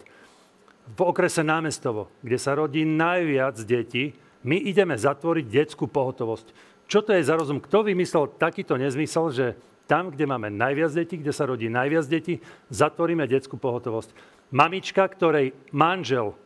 V okrese Námestovo, kde sa rodí najviac detí, my ideme zatvoriť detskú pohotovosť. Čo to je za rozum? Kto vymyslel takýto nezmysel, že tam, kde máme najviac detí, kde sa rodí najviac detí, zatvoríme detskú pohotovosť. Mamička, ktorej manžel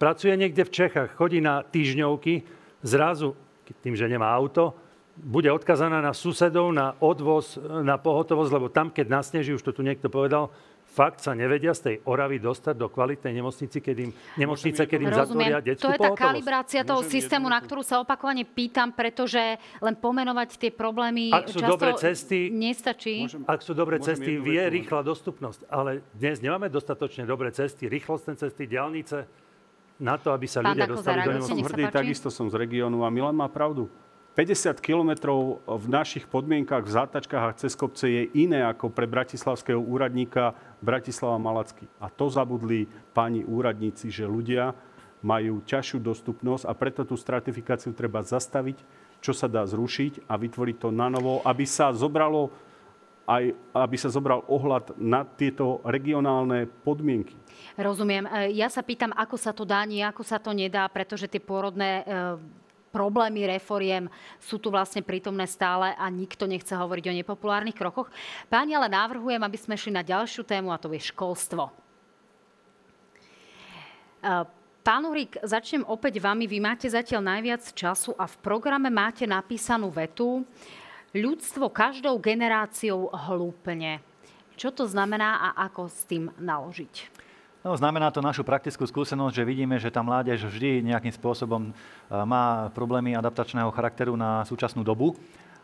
pracuje niekde v Čechách, chodí na týždňovky, zrazu, tým, že nemá auto, bude odkazaná na susedov, na odvoz, na pohotovosť, lebo tam, keď nasneží, už to tu niekto povedal, fakt sa nevedia z tej Oravy dostať do kvalitnej nemocnice, keď im, nemocnice, keď im zatvoria detskú To je tá pohotovosť. kalibrácia toho Môžem systému, na ktorú sa opakovane pýtam, pretože len pomenovať tie problémy Ak sú často dobré cesty- nestačí. Môžem- Ak sú dobré cesty, vie rýchla dostupnosť. Ale dnes nemáme dostatočne dobré cesty, rýchlostné cesty, diálnice na to, aby sa Pán ľudia dostali do som sa hrdý, takisto som z regiónu a Milan má pravdu. 50 kilometrov v našich podmienkach v zátačkách a cez kopce je iné ako pre bratislavského úradníka Bratislava Malacky. A to zabudli páni úradníci, že ľudia majú ťažšiu dostupnosť a preto tú stratifikáciu treba zastaviť, čo sa dá zrušiť a vytvoriť to na novo, aby sa zobralo aj aby sa zobral ohľad na tieto regionálne podmienky. Rozumiem. E, Ja sa pýtam, ako sa to dá, nie ako sa to nedá, pretože tie pôrodné e, problémy reforiem sú tu vlastne prítomné stále a nikto nechce hovoriť o nepopulárnych krokoch. Páni, ale návrhujem, aby sme šli na ďalšiu tému a to je školstvo. E, Pán Uhrík, začnem opäť vami. Vy máte zatiaľ najviac času a v programe máte napísanú vetu Ľudstvo každou generáciou hlúpne. Čo to znamená a ako s tým naložiť? No, znamená to našu praktickú skúsenosť, že vidíme, že tá mládež vždy nejakým spôsobom e, má problémy adaptačného charakteru na súčasnú dobu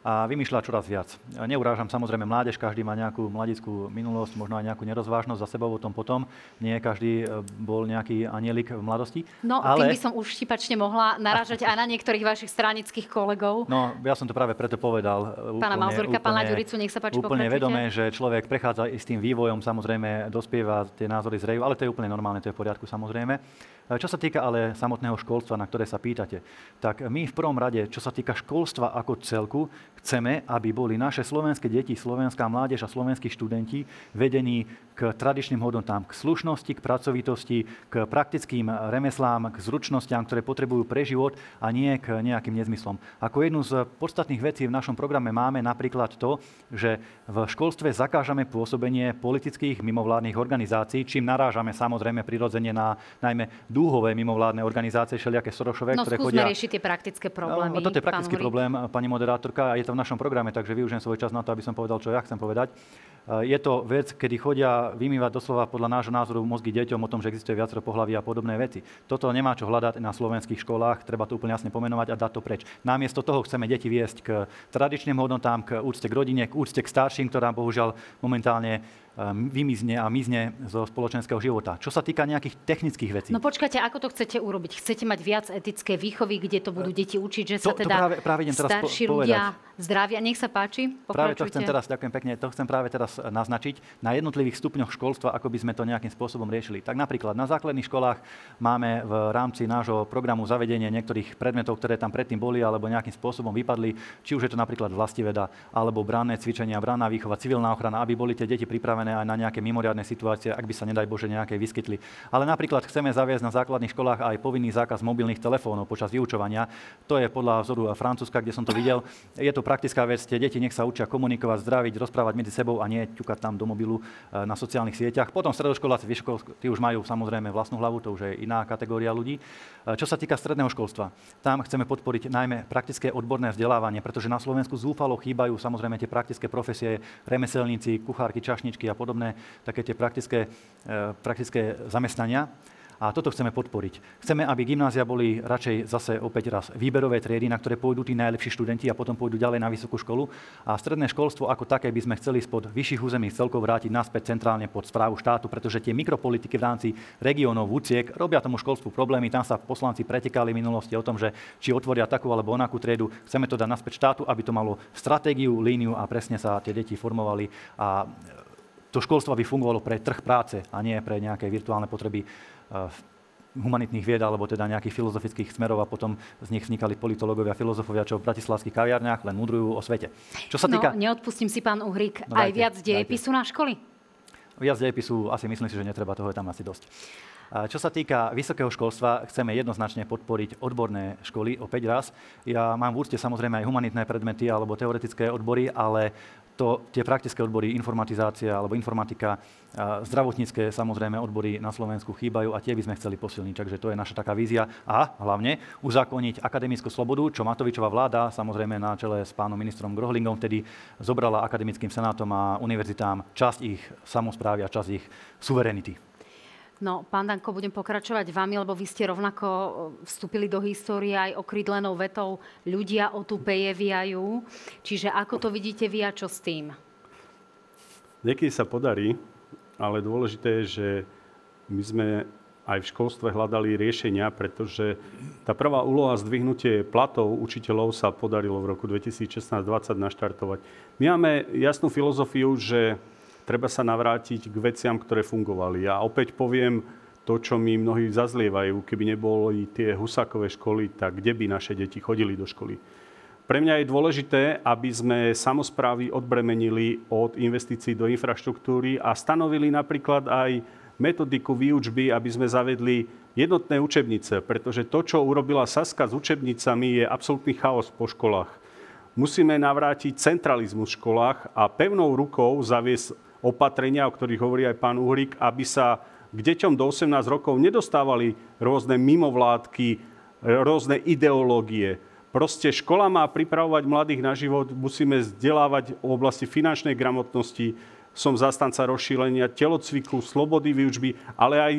a vymýšľa čoraz viac. Neurážam samozrejme mládež, každý má nejakú mladickú minulosť, možno aj nejakú nerozvážnosť za sebou o tom potom. Nie každý e, bol nejaký anielik v mladosti. No, ale... tým by som už štipačne mohla naražať aj na niektorých vašich stranických kolegov. No, ja som to práve preto povedal. e, Pána Mazurka, pána Ďuricu, nech sa páči, Úplne pokračujte. vedomé, že človek prechádza i s tým vývojom, samozrejme dospieva, tie názory zrejú, ale to je úplne normálne, to je v poriadku samozrejme. E, Čo sa týka ale samotného školstva, na ktoré sa pýtate, tak my v prvom rade, čo sa týka školstva ako celku, chceme, aby boli naše slovenské deti, slovenská mládež a slovenskí študenti vedení k tradičným hodnotám, k slušnosti, k pracovitosti, k praktickým remeslám, k zručnostiam, ktoré potrebujú pre život a nie k nejakým nezmyslom. Ako jednu z podstatných vecí v našom programe máme napríklad to, že v školstve zakážame pôsobenie politických mimovládnych organizácií, čím narážame samozrejme prirodzene na najmä dúhové mimovládne organizácie, všelijaké Sorošové, No ktoré skúsme chodia... riešiť tie praktické problémy. No, toto je praktický problém, pani moderátorka, a je to v našom programe, takže využijem svoj čas na to, aby som povedal, čo ja chcem povedať. E, Je to vec, kedy chodia vymývať doslova podľa nášho názoru mozgy deťom o tom, že existuje viacero pohlaví a podobné veci. Toto nemá čo hľadať na slovenských školách, treba to úplne jasne pomenovať a dať to preč. Namiesto toho chceme deti viesť k tradičným hodnotám, k úcte k rodine, k úcte k starším, ktorá bohužiaľ momentálne vymizne a mizne zo spoločenského života. Čo sa týka nejakých technických vecí. No počkajte, ako to chcete urobiť? Chcete mať viac etické výchovy, kde to budú deti učiť, že sa to- to teda práve- práve idem teraz po- starší povedať. ľudia zdravia? Nech sa páči, Práve to pokračujte. chcem teraz, ďakujem pekne, to chcem práve teraz naznačiť na jednotlivých stupňoch školstva, ako by sme to nejakým spôsobom riešili. Tak napríklad na základných školách máme v rámci nášho programu zavedenie niektorých predmetov, ktoré tam predtým boli alebo nejakým spôsobom vypadli, či už je to napríklad vlastiveda, alebo branné cvičenia, branná výchova, civilná ochrana, aby boli tie deti pripravené aj na nejaké mimoriadne situácie, ak by sa nedaj Bože nejaké vyskytli. Ale napríklad chceme zaviesť na základných školách aj povinný zákaz mobilných telefónov počas vyučovania. To je podľa vzoru Francúzska, kde som to videl. Je to praktická vec, tie deti nech sa učia komunikovať, zdraviť, rozprávať medzi sebou a nie ťukať tam do mobilu e, na sociálnych sieťach. Potom stredoškoláci, vyškol, už majú samozrejme vlastnú hlavu, to už je iná kategória ľudí. E, Čo sa týka stredného školstva, tam chceme podporiť najmä praktické odborné vzdelávanie, pretože na Slovensku zúfalo chýbajú samozrejme tie praktické profesie, remeselníci, kuchárky, čašničky a podobné, také tie praktické, e, praktické zamestnania. A toto chceme podporiť. Chceme, aby gymnázia boli radšej zase opäť raz výberové triedy, na ktoré pôjdu tí najlepší študenti a potom pôjdu ďalej na vysokú školu. A stredné školstvo ako také by sme chceli spod vyšších územných celkov vrátiť naspäť centrálne pod správu štátu, pretože tie mikropolitiky v rámci regiónov úciek robia tomu školstvu problémy. Tam sa poslanci pretekali v minulosti o tom, že či otvoria takú alebo onakú triedu. Chceme to dať naspäť štátu, aby to malo stratégiu, líniu a presne sa tie deti formovali a to školstvo by fungovalo pre trh práce a nie pre nejaké virtuálne potreby eh, humanitných vied alebo teda nejakých filozofických smerov a potom z nich vznikali politológovia, filozofovia, čo v bratislavských kaviarniach len mudrujú o svete. Čo sa No, týka neodpustím si, pán Uhrík, No aj dajte, viac dajte. dejepisu na školy? viac dejepisu, asi myslím si, že netreba, toho je tam asi dosť. Čo sa týka vysokého školstva, chceme jednoznačne podporiť odborné školy opäť raz. Ja mám v úcte samozrejme aj humanitné predmety alebo teoretické odbory, ale to, tie praktické odbory, informatizácia alebo informatika, zdravotnícke samozrejme odbory na Slovensku chýbajú a tie by sme chceli posilniť. Takže to je naša taká vízia. A hlavne uzákoniť akademickú slobodu, čo Matovičová vláda, samozrejme na čele s pánom ministrom Grohlingom, vtedy zobrala akademickým senátom a univerzitám časť ich samozprávy a časť ich suverenity. No, pán Danko, budem pokračovať vami, lebo vy ste rovnako vstúpili do histórie aj okrydlenou vetou ľudia o tu pejeviajú. Čiže ako to vidíte vy a čo s tým? Niekedy sa podarí, ale dôležité je, že my sme aj v školstve hľadali riešenia, pretože tá prvá úloha zdvihnutie platov učiteľov sa podarilo v roku 2016-2020 naštartovať. My máme jasnú filozofiu, že treba sa navrátiť k veciam, ktoré fungovali. Ja opäť poviem to, čo mi mnohí zazlievajú. Keby neboli tie husákové školy, tak kde by naše deti chodili do školy? Pre mňa je dôležité, aby sme samozprávy odbremenili od investícií do infraštruktúry a stanovili napríklad aj metodiku výučby, aby sme zavedli jednotné učebnice, pretože to, čo urobila Saska s učebnicami, je absolútny chaos po školách. Musíme navrátiť centralizmus v školách a pevnou rukou zaviesť opatrenia, o ktorých hovorí aj pán Uhrik, aby sa k deťom do 18 rokov nedostávali rôzne mimovládky, rôzne ideológie. Proste škola má pripravovať mladých na život, musíme vzdelávať v oblasti finančnej gramotnosti, som zastanca rozšírenia telocviku, slobody výučby, ale aj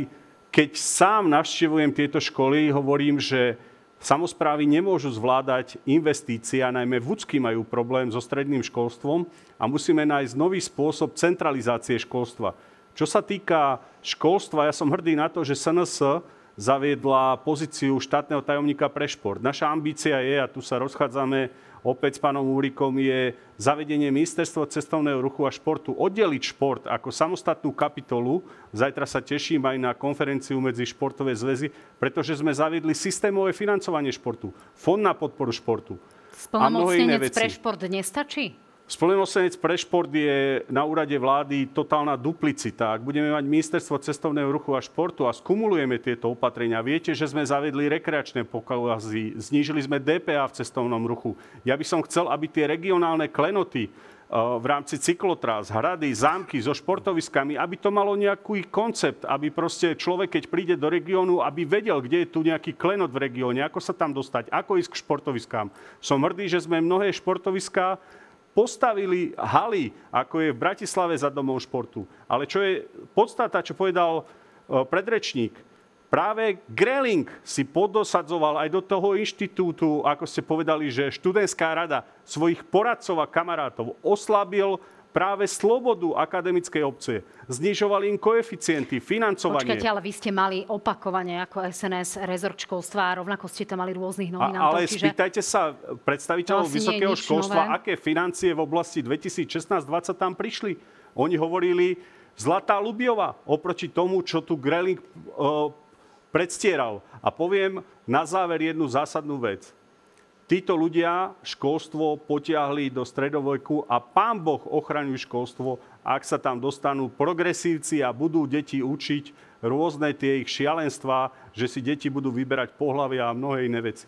keď sám navštevujem tieto školy, hovorím, že Samozprávy nemôžu zvládať investície a najmä vúcky majú problém so stredným školstvom a musíme nájsť nový spôsob centralizácie školstva. Čo sa týka školstva, ja som hrdý na to, že SNS zaviedla pozíciu štátneho tajomníka pre šport. Naša ambícia je, a tu sa rozchádzame opäť s pánom Úrikom, je zavedenie ministerstva cestovného ruchu a športu. Oddeliť šport ako samostatnú kapitolu. Zajtra sa teším aj na konferenciu medzi športové zväzy, pretože sme zaviedli systémové financovanie športu. Fond na podporu športu. Splnomocnenec pre šport nestačí? Splnomocnenec pre šport je na úrade vlády totálna duplicita. Ak budeme mať ministerstvo cestovného ruchu a športu a skumulujeme tieto opatrenia, viete, že sme zavedli rekreačné pokazy, znížili sme DPA v cestovnom ruchu. Ja by som chcel, aby tie regionálne klenoty eh, v rámci cyklotrás, hrady, zámky so športoviskami, aby to malo nejaký koncept, aby proste človek, keď príde do regiónu, aby vedel, kde je tu nejaký klenot v regióne, ako sa tam dostať, ako ísť k športoviskám. Som hrdý, že sme mnohé športoviská postavili haly, ako je v Bratislave za domov športu. Ale čo je podstata, čo povedal e, predrečník, práve Greling si podosadzoval aj do toho inštitútu, ako ste povedali, že študentská rada svojich poradcov a kamarátov oslabil práve slobodu akademickej obce. Znižovali im koeficienty, financovanie. Počkajte, ale vy ste mali opakovane ako SNS rezort školstva a rovnako ste tam mali rôznych nominantov. A, ale čiže... spýtajte sa predstaviteľov vysokého školstva, nové. aké financie v oblasti 2016-2020 tam prišli. Oni hovorili Zlatá Lubiova oproti tomu, čo tu Greling uh, predstieral. A poviem na záver jednu zásadnú vec. Títo ľudia školstvo potiahli do stredoveku a pán Boh ochraňuje školstvo, ak sa tam dostanú progresívci a budú deti učiť rôzne tie ich šialenstvá, že si deti budú vyberať pohľavia a mnohé iné veci.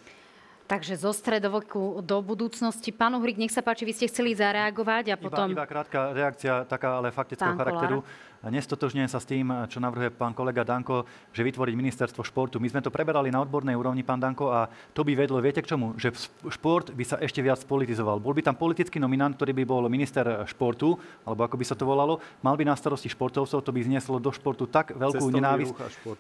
Takže zo stredoveku do budúcnosti. Pán Uhrik, nech sa páči, vy ste chceli zareagovať a potom... Iba, iba krátka reakcia, taká ale faktického charakteru. Nestotožňujem sa s tým, čo navrhuje pán kolega Danko, že vytvoriť ministerstvo športu. My sme to preberali na odbornej úrovni, pán Danko, a to by vedlo, viete k čomu? Že šport by sa ešte viac politizoval. Bol by tam politický nominant, ktorý by bol minister športu, alebo ako by sa to volalo, mal by na starosti športovcov, to by znieslo do športu tak veľkú cestovný nenávisť.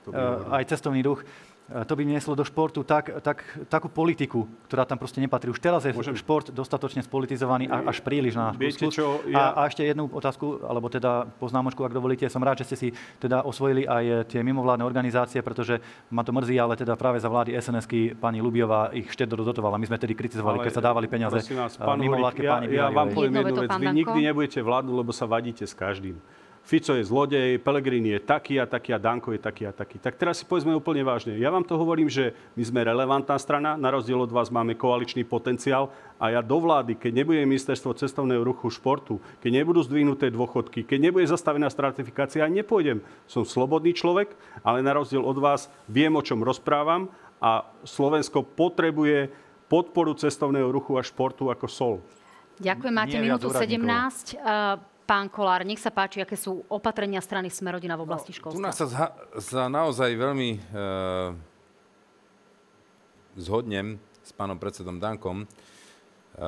Uh, aj cestovný ruch to by nieslo do športu tak, tak, takú politiku, ktorá tam proste nepatrí. Už teraz je Môžem... šport dostatočne spolitizovaný a, až príliš na Viete čo, ja... a, a ešte jednu otázku, alebo teda poznámočku, ak dovolíte. Som rád, že ste si teda osvojili aj tie mimovládne organizácie, pretože ma to mrzí, ale teda práve za vlády sns pani Lubiová ich štedro dotovala. My sme tedy kritizovali, ale, keď sa dávali peniaze vás, mimovládke ja, pani Ja vám poviem jednu vec. Vy nikdy nebudete vládnuť, lebo sa vadíte s každým Fico je zlodej, Pelegrini je taký a taký a Danko je taký a taký. Tak teraz si povedzme úplne vážne. Ja vám to hovorím, že my sme relevantná strana, na rozdiel od vás máme koaličný potenciál a ja do vlády, keď nebude ministerstvo cestovného ruchu športu, keď nebudú zdvihnuté dôchodky, keď nebude zastavená stratifikácia, nepôjdem. Som slobodný človek, ale na rozdiel od vás viem, o čom rozprávam a Slovensko potrebuje podporu cestovného ruchu a športu ako sol. Ďakujem, máte minútu úradníkov. 17. Pán Kolár, nech sa páči, aké sú opatrenia strany Smerodina v oblasti Tu školstva. nás sa, zha- sa naozaj veľmi e, zhodnem s pánom predsedom Dankom. E,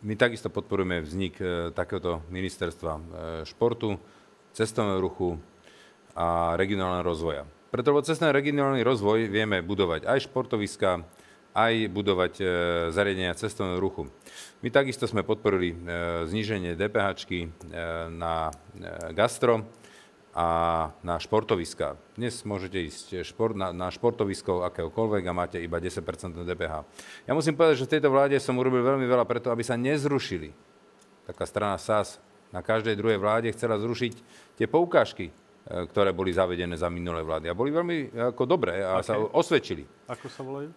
my takisto podporujeme vznik e, takéhoto ministerstva e, športu, cestovného ruchu a regionálneho rozvoja. Preto lebo cez ten regionálny rozvoj vieme budovať aj športoviska, aj budovať e, zariadenia cestovného ruchu. My takisto sme podporili e, zníženie DPH e, na gastro a na športoviska. Dnes môžete ísť šport, na, na športovisko akéhokoľvek a máte iba 10% DPH. Ja musím povedať, že v tejto vláde som urobil veľmi veľa preto, aby sa nezrušili. Taká strana SAS na každej druhej vláde chcela zrušiť tie poukážky, ktoré boli zavedené za minulé vlády. A boli veľmi ako dobré a sa osvedčili. Ako sa volajú?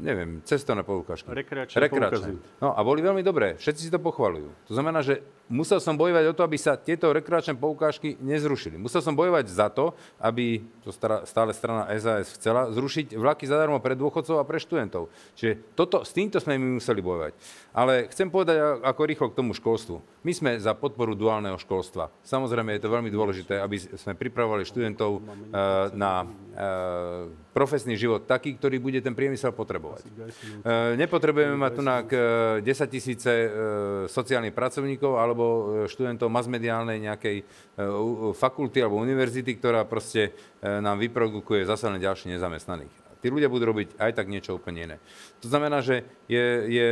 Neviem, cestovné poukážky. Rekreačné poukazy. No a boli veľmi dobré. Všetci si to pochvalujú. To znamená, že musel som bojovať o to, aby sa tieto rekreačné poukážky nezrušili. Musel som bojovať za to, aby, to stále strana SAS chcela, zrušiť vlaky zadarmo pre dôchodcov a pre študentov. Čiže toto, s týmto sme my museli bojovať. Ale chcem povedať ako rýchlo k tomu školstvu. My sme za podporu duálneho školstva. Samozrejme je to veľmi dôležité, aby sme pripravovali študentov eh, na eh, profesný život taký, ktorý bude ten priemysel potrebovať. E, Nepotrebujeme mať tu na 10 tisíce e, sociálnych pracovníkov alebo e, študentov masmediálnej nejakej e, fakulty alebo univerzity, ktorá proste e, nám vyprodukuje zase len ďalších nezamestnaných. Tí ľudia budú robiť aj tak niečo úplne iné. To znamená, že je, je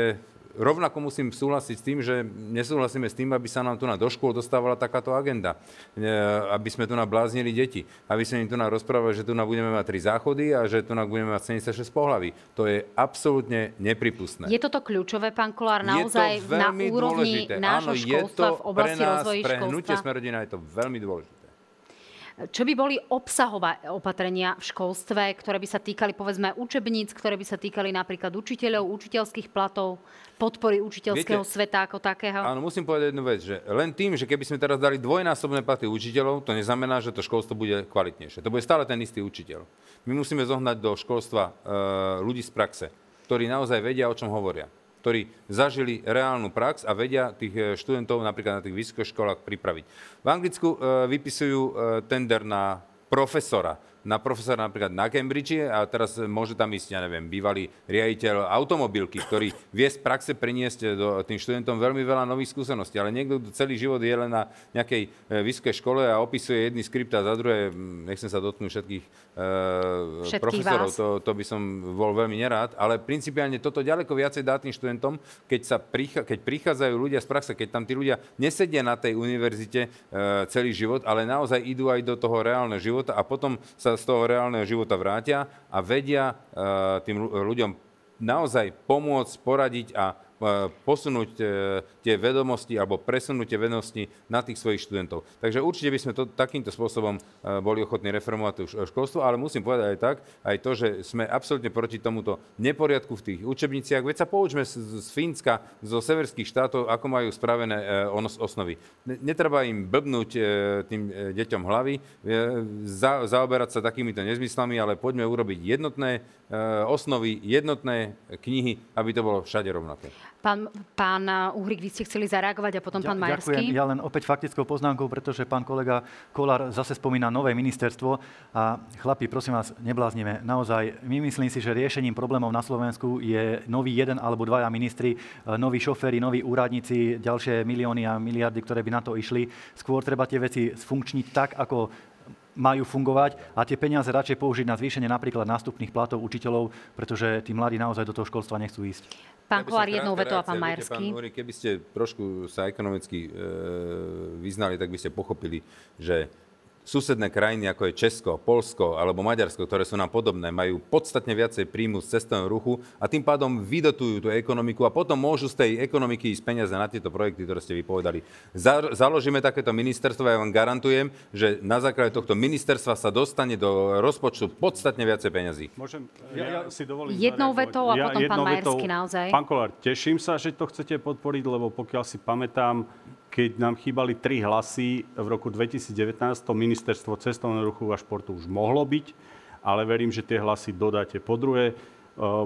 rovnako musím súhlasiť s tým, že nesúhlasíme s tým, aby sa nám tu na do škôl dostávala takáto agenda. E, Aby sme tu nabláznili deti. Aby sme im tu na rozprávali, že tu na budeme mať tri záchody a že tu na budeme mať 76 pohlaví. To je absolútne nepripustné. Je toto kľúčové, pán Kolár, naozaj na úrovni dôležité. nášho Áno, školstva to v oblasti pre nás, rozvoji pre hnutie školstva? Smerodina je to veľmi dôležité. Čo by boli obsahové opatrenia v školstve, ktoré by sa týkali povedzme učebníc, ktoré by sa týkali napríklad učiteľov, učiteľských platov, podpory učiteľského Viete, sveta ako takého? Áno, musím povedať jednu vec, že len tým, že keby sme teraz dali dvojnásobné platy učiteľov, to neznamená, že to školstvo bude kvalitnejšie. To bude stále ten istý učiteľ. My musíme zohnať do školstva e, ľudí z praxe, ktorí naozaj vedia, o čom hovoria ktorí zažili reálnu prax a vedia tých e, študentov napríklad na tých vysokých školách pripraviť. V Anglicku e, vypisujú e, tender na profesora, na profesora napríklad na Cambridge a teraz môže tam ísť, ja neviem, bývalý riaditeľ automobilky, ktorý vie z praxe priniesť do, tým študentom veľmi veľa nových skúseností, ale niekto, kto celý život je len na nejakej e, vysokej škole a opisuje jedný skript a za druhé, nechcem sa dotknúť všetkých, e, Všetkých profesorov, vás. to, to by som bol veľmi nerád, ale principiálne toto ďaleko viacej dá tým študentom, keď, sa prichá, keď prichádzajú ľudia z praxe, keď tam tí ľudia nesedia na tej univerzite e, celý život, ale naozaj idú aj do toho reálneho života a potom sa z toho reálneho života vrátia a vedia e, tým ľu- ľuďom naozaj pomôcť, poradiť a posunúť e, tie vedomosti alebo presunúť tie vedomosti na tých svojich študentov. Takže určite by sme to takýmto spôsobom e, boli ochotní reformovať školstvo, ale musím povedať aj tak, aj to, že sme absolútne proti tomuto neporiadku v tých učebniciach. Veď sa poučme z, z Fínska, zo severských štátov, ako majú spravené osnovy. Ne- Netreba im blbnúť tým deťom hlavy, za, zaoberať sa takýmito nezmyslami, ale poďme urobiť jednotné osnovy, jednotné knihy, aby to bolo všade rovnaké. Pán, pán Uhrik, vy ste chceli zareagovať a potom pán Ďa- Ďakujem. Majerský. Ja len opäť faktickou poznámkou, pretože pán kolega Kolár zase spomína nové ministerstvo. A chlapi, prosím vás, nebláznime. Naozaj, my myslím si, že riešením problémov na Slovensku je nový jeden alebo dvaja ministri, e, noví šoféry, noví úradníci, ďalšie milióny a miliardy, ktoré by na to išli. Skôr treba tie veci sfunkčniť tak, ako majú fungovať a tie peniaze radšej použiť na zvýšenie napríklad nástupných platov učiteľov, pretože tí mladí naozaj do toho školstva nechcú ísť. Pán Kolár, jednou vetou a pán Majerský. Pán Múrik, keby ste trošku sa ekonomicky e, vyznali, tak by ste pochopili, že susedné krajiny, ako je Česko, Polsko alebo Maďarsko, ktoré sú nám podobné, majú podstatne viacej príjmu z cestovného ruchu a tým pádom vydotujú tú ekonomiku a potom môžu z tej ekonomiky ísť peniaze na tieto projekty, ktoré ste vypovedali. Založíme takéto ministerstvo a ja vám garantujem, že na základe tohto ministerstva sa dostane do rozpočtu podstatne viacej peniazí. Môžem, ja, ja si dovolím Jednou vetou a potom pán Majerský naozaj. Pán Kolár, teším sa, že to chcete podporiť, lebo pokiaľ si pamätám, keď nám chýbali tri hlasy v roku 2019, to ministerstvo cestovného ruchu a športu už mohlo byť, ale verím, že tie hlasy dodáte. Po druhé, e,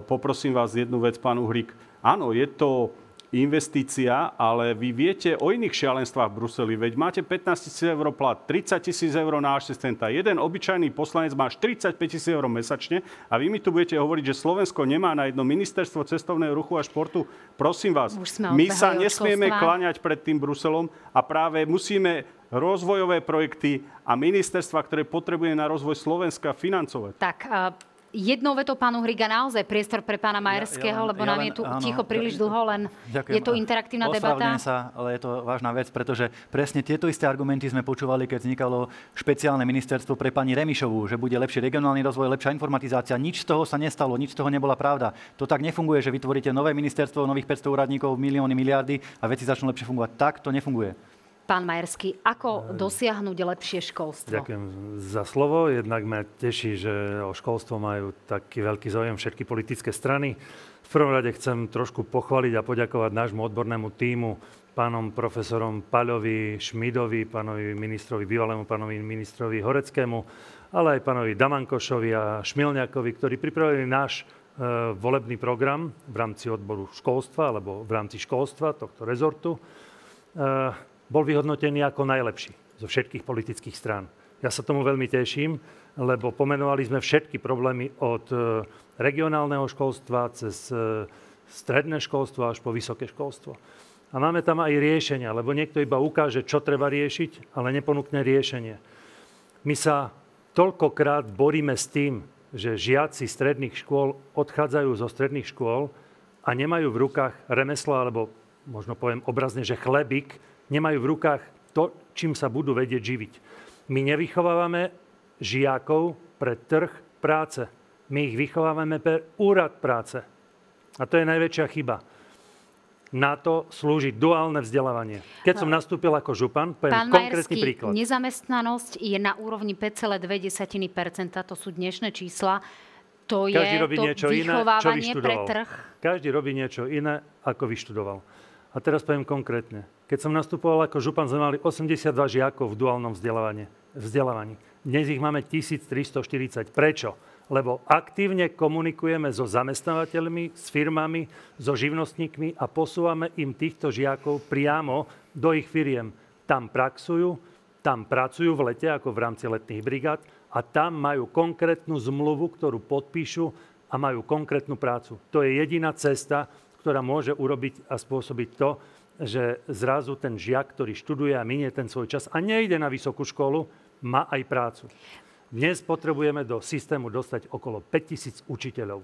poprosím vás jednu vec, pán Uhrik. Áno, je to investícia, ale vy viete o iných šialenstvách v Bruseli. Veď máte 15 tisíc eur plat, 30 tisíc eur na asistenta. Jeden obyčajný poslanec má 45 tisíc eur mesačne a vy mi tu budete hovoriť, že Slovensko nemá na jedno ministerstvo cestovného ruchu a športu. Prosím vás, my sa nesmieme kláňať pred tým Bruselom a práve musíme rozvojové projekty a ministerstva, ktoré potrebuje na rozvoj Slovenska financovať. Tak, uh jednou vetou pánu Hriga naozaj priestor pre pána Majerského, ja, ja lebo ja nám len, je tu áno, ticho príliš dlho, len ďakujem, je to interaktívna debata. sa, ale je to vážna vec, pretože presne tieto isté argumenty sme počúvali, keď vznikalo špeciálne ministerstvo pre pani Remišovú, že bude lepší regionálny rozvoj, lepšia informatizácia. Nič z toho sa nestalo, nič z toho nebola pravda. To tak nefunguje, že vytvoríte nové ministerstvo, nových 500 úradníkov, milióny, miliardy a veci začnú lepšie fungovať. Tak to nefunguje. Pán Majerský, ako dosiahnuť lepšie školstvo? Ďakujem za slovo. Jednak ma teší, že o školstvo majú taký veľký záujem všetky politické strany. V prvom rade chcem trošku pochváliť a poďakovať nášmu odbornému týmu, pánom profesorom Paľovi, Šmidovi, pánovi ministrovi, bývalému pánovi ministrovi Horeckému, ale aj pánovi Damankošovi a Šmilňakovi, ktorí pripravili náš e, volebný program v rámci odboru školstva alebo v rámci školstva tohto rezortu. Bol vyhodnotený ako najlepší zo všetkých politických strán. Ja sa tomu veľmi teším, lebo pomenovali sme všetky problémy od e, regionálneho školstva cez e, stredné školstvo až po vysoké školstvo. A máme tam aj riešenia, lebo niekto iba ukáže, čo treba riešiť, ale neponúkne riešenie. My sa toľkokrát boríme s tým, že žiaci stredných škôl odchádzajú zo stredných škôl a nemajú v rukách remeslo, alebo možno poviem obrazne, že chlebík, nemajú v rukách to, čím sa budú vedieť živiť. My nevychovávame žiakov pre trh práce. My ich vychovávame pre úrad práce. A to je najväčšia chyba. Na to slúži duálne vzdelávanie. Keď som nastúpil ako župan, poviem Pán konkrétny Majerský, príklad. nezamestnanosť je na úrovni 5,2%, to sú dnešné čísla. To Každý je robí to niečo iné, čo vyštudoval. pre trh. Každý robí niečo iné, ako vyštudoval. A teraz poviem konkrétne. Keď som nastupoval ako župan, sme mali 82 žiakov v duálnom vzdelávaní. Dnes ich máme 1340. Prečo? Lebo aktívne komunikujeme so zamestnávateľmi, s firmami, so živnostníkmi a posúvame im týchto žiakov priamo do ich firiem. Tam praxujú, tam pracujú v lete ako v rámci letných brigád a tam majú konkrétnu zmluvu, ktorú podpíšu a majú konkrétnu prácu. To je jediná cesta, ktorá môže urobiť a spôsobiť to, že zrazu ten žiak, ktorý študuje a minie ten svoj čas a nejde na vysokú školu, má aj prácu. Dnes potrebujeme do systému dostať okolo 5000 učiteľov.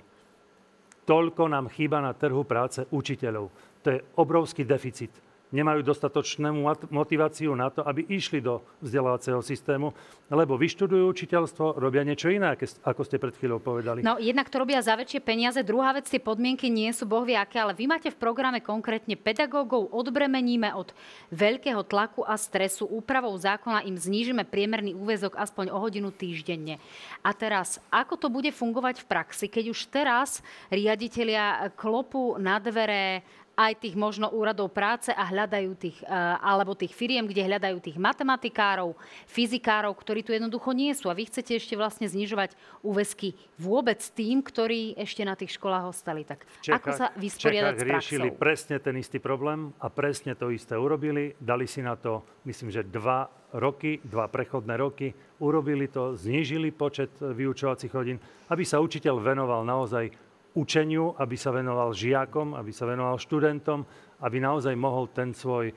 Toľko nám chýba na trhu práce učiteľov. To je obrovský deficit nemajú dostatočnú motiváciu na to, aby išli do vzdelávacieho systému, lebo vyštudujú učiteľstvo, robia niečo iné, ako ste pred chvíľou povedali. No jednak to robia za väčšie peniaze, druhá vec, tie podmienky nie sú bohvie aké, ale vy máte v programe konkrétne pedagógov, odbremeníme od veľkého tlaku a stresu, úpravou zákona im znížime priemerný úvezok aspoň o hodinu týždenne. A teraz, ako to bude fungovať v praxi, keď už teraz riaditeľia klopú na dvere aj tých možno úradov práce a hľadajú tých, eh, alebo tých firiem, kde hľadajú tých matematikárov, fyzikárov, ktorí tu jednoducho nie sú. A vy chcete ešte vlastne znižovať úvesky vôbec tým, ktorí ešte na tých školách ostali. Tak Čechách, ako sa vysporiadať s praxou? riešili presne ten istý problém a presne to isté urobili. Dali si na to, myslím, že dva roky, dva prechodné roky, urobili to, znížili počet vyučovacích hodín, aby sa učiteľ venoval naozaj učeniu, aby sa venoval žiakom, aby sa venoval študentom, aby naozaj mohol ten svoj e,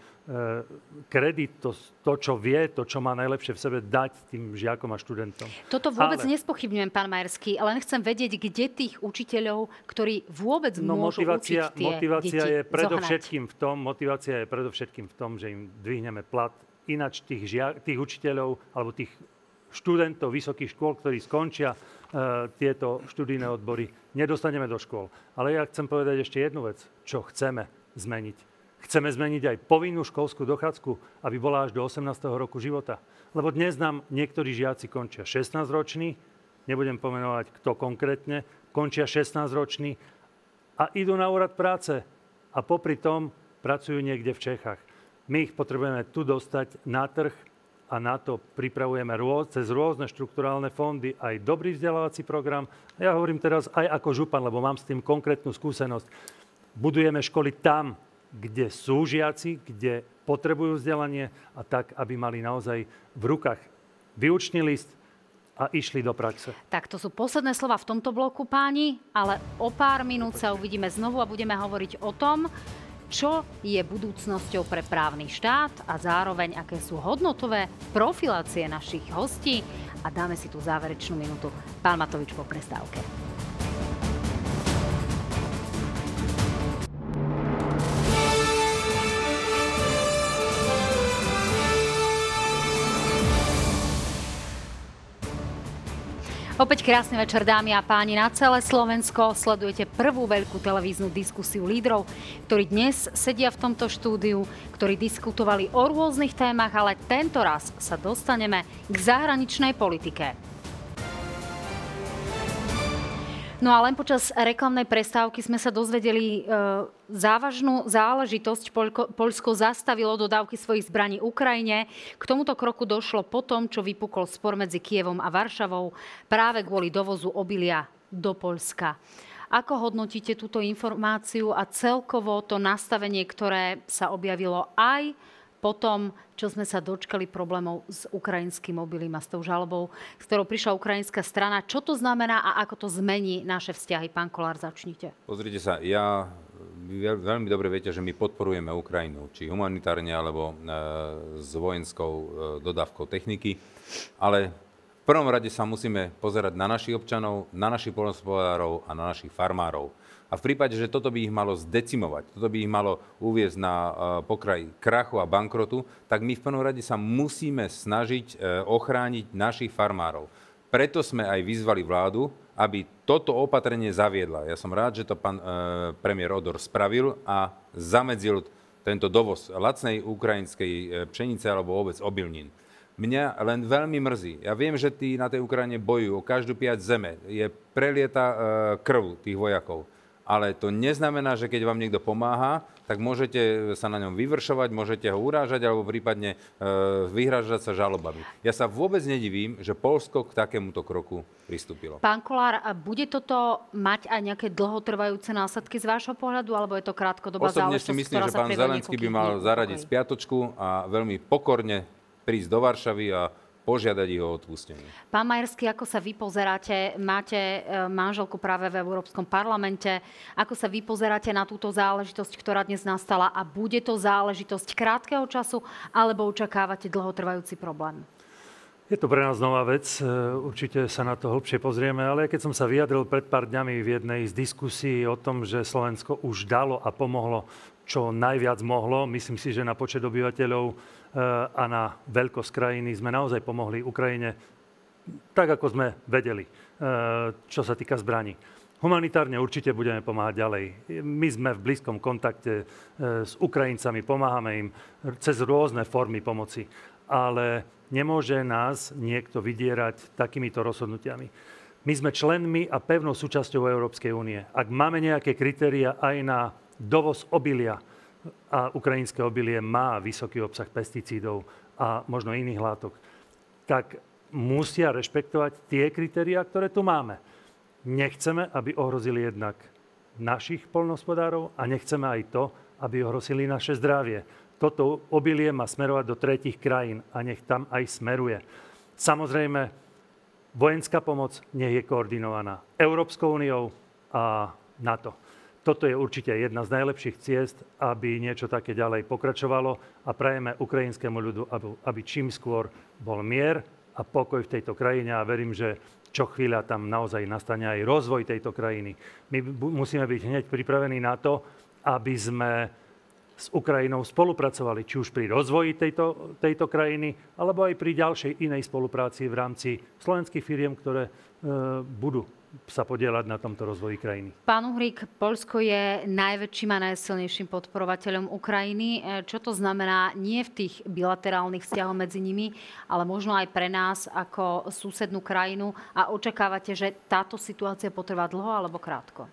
kredit, to, to, čo vie, to, čo má najlepšie v sebe, dať tým žiakom a študentom. Toto vôbec Ale... nespochybňujem, pán Majerský, len chcem vedieť, kde tých učiteľov, ktorí vôbec no, môžu motivácia, učiť tie motivácia deti je predovšetkým v tom, motivácia je predovšetkým v tom, že im dvihneme plat. Ináč tých, žia, tých učiteľov alebo tých študentov vysokých škôl, ktorí skončia e, tieto študijné odbory, nedostaneme do škôl. Ale ja chcem povedať ešte jednu vec, čo chceme zmeniť. Chceme zmeniť aj povinnú školskú dochádzku, aby bola až do 18. roku života. Lebo dnes nám niektorí žiaci končia 16-roční, nebudem pomenovať kto konkrétne, končia 16-roční a idú na úrad práce a popri tom pracujú niekde v Čechách. My ich potrebujeme tu dostať na trh a na to pripravujeme rôz, cez rôzne štrukturálne fondy aj dobrý vzdelávací program. Ja hovorím teraz aj ako župan, lebo mám s tým konkrétnu skúsenosť. Budujeme školy tam, kde sú žiaci, kde potrebujú vzdelanie a tak, aby mali naozaj v rukách výučný list a išli do praxe. Tak to sú posledné slova v tomto bloku, páni, ale o pár minút sa uvidíme znovu a budeme hovoriť o tom, čo je budúcnosťou pre právny štát a zároveň aké sú hodnotové profilácie našich hostí. A dáme si tú záverečnú minútu. Pán Matovič po prestávke. Opäť krásny večer, dámy a páni. Na celé Slovensko sledujete prvú veľkú televíznu diskusiu lídrov, ktorí dnes sedia v tomto štúdiu, ktorí diskutovali o rôznych témach, ale tento raz sa dostaneme k zahraničnej politike. No a len počas reklamnej prestávky sme sa dozvedeli e, závažnú záležitosť. Poľko, Poľsko zastavilo dodávky svojich zbraní Ukrajine. K tomuto kroku došlo po čo vypukol spor medzi Kievom a Varšavou práve kvôli dovozu obilia do Poľska. Ako hodnotíte túto informáciu a celkovo to nastavenie, ktoré sa objavilo aj po tom, čo sme sa dočkali problémov s ukrajinským mobilím a s tou žalobou, s ktorou prišla ukrajinská strana. Čo to znamená a ako to zmení naše vzťahy? Pán Kolár, začnite. Pozrite sa, ja veľmi dobre viete, že my podporujeme Ukrajinu, či humanitárne, alebo e, s vojenskou e, dodávkou techniky, ale v prvom rade sa musíme pozerať na našich občanov, na našich polnospodárov a na našich farmárov. A v prípade, že toto by ich malo zdecimovať, toto by ich malo uviezť na e, pokraj krachu a bankrotu, tak my v prvom rade sa musíme snažiť e, ochrániť našich farmárov. Preto sme aj vyzvali vládu, aby toto opatrenie zaviedla. Ja som rád, že to pán e, premiér Odor spravil a zamedzil tento dovoz lacnej ukrajinskej pšenice alebo vôbec obilnín. Mňa len veľmi mrzí. Ja viem, že tí na tej Ukrajine bojujú o každú piať zeme. Je prelieta krv tých vojakov ale to neznamená, že keď vám niekto pomáha, tak môžete sa na ňom vyvršovať, môžete ho urážať alebo prípadne e, vyhražať sa žalobami. Ja sa vôbec nedivím, že Polsko k takémuto kroku pristúpilo. Pán Kolár, a bude toto mať aj nejaké dlhotrvajúce následky z vášho pohľadu, alebo je to krátkodobá Osobne záležitosť, si myslím, že pán Zelenský by mal zaradiť spiatočku a veľmi pokorne prísť do Varšavy a požiadať ich o odpustenie. Pán Majerský, ako sa vy pozeráte, máte e, manželku práve v Európskom parlamente, ako sa vy pozeráte na túto záležitosť, ktorá dnes nastala? A bude to záležitosť krátkeho času, alebo očakávate dlhotrvajúci problém? Je to pre nás nová vec, e, určite sa na to hlbšie pozrieme, ale keď som sa vyjadril pred pár dňami v jednej z diskusí o tom, že Slovensko už dalo a pomohlo čo najviac mohlo, myslím si, že na počet obyvateľov a na veľkosť krajiny sme naozaj pomohli Ukrajine tak, ako sme vedeli, eh, čo sa týka zbraní. Humanitárne určite budeme pomáhať ďalej. My sme v blízkom kontakte eh, s Ukrajincami, pomáhame im cez rôzne formy pomoci. Ale nemôže nás niekto vydierať takýmito rozhodnutiami. My sme členmi a pevnou súčasťou Európskej únie. Ak máme nejaké kritéria aj na dovoz obilia, a ukrajinské obilie má vysoký obsah pesticídov a možno iných látok, tak musia rešpektovať tie kritériá, ktoré tu máme. Nechceme, aby ohrozili jednak našich polnospodárov a nechceme aj to, aby ohrozili naše zdravie. Toto obilie má smerovať do tretich krajín a nech tam aj smeruje. Samozrejme, vojenská pomoc nech je koordinovaná Európskou úniou a NATO toto je určite jedna z najlepších ciest, aby niečo také ďalej pokračovalo a prajeme ukrajinskému ľudu, aby, čím skôr bol mier a pokoj v tejto krajine a verím, že čo chvíľa tam naozaj nastane aj rozvoj tejto krajiny. My musíme byť hneď pripravení na to, aby sme s Ukrajinou spolupracovali, či už pri rozvoji tejto, tejto krajiny, alebo aj pri ďalšej inej spolupráci v rámci slovenských firiem, ktoré e, budú sa podielať na tomto rozvoji krajiny. Pán Uhrík, Polsko je najväčším a najsilnejším podporovateľom Ukrajiny. E, čo to znamená nie v tých bilaterálnych vzťahoch medzi nimi, ale možno aj pre nás ako susednú krajinu a očakávate, že táto situácia potrvá dlho alebo krátko?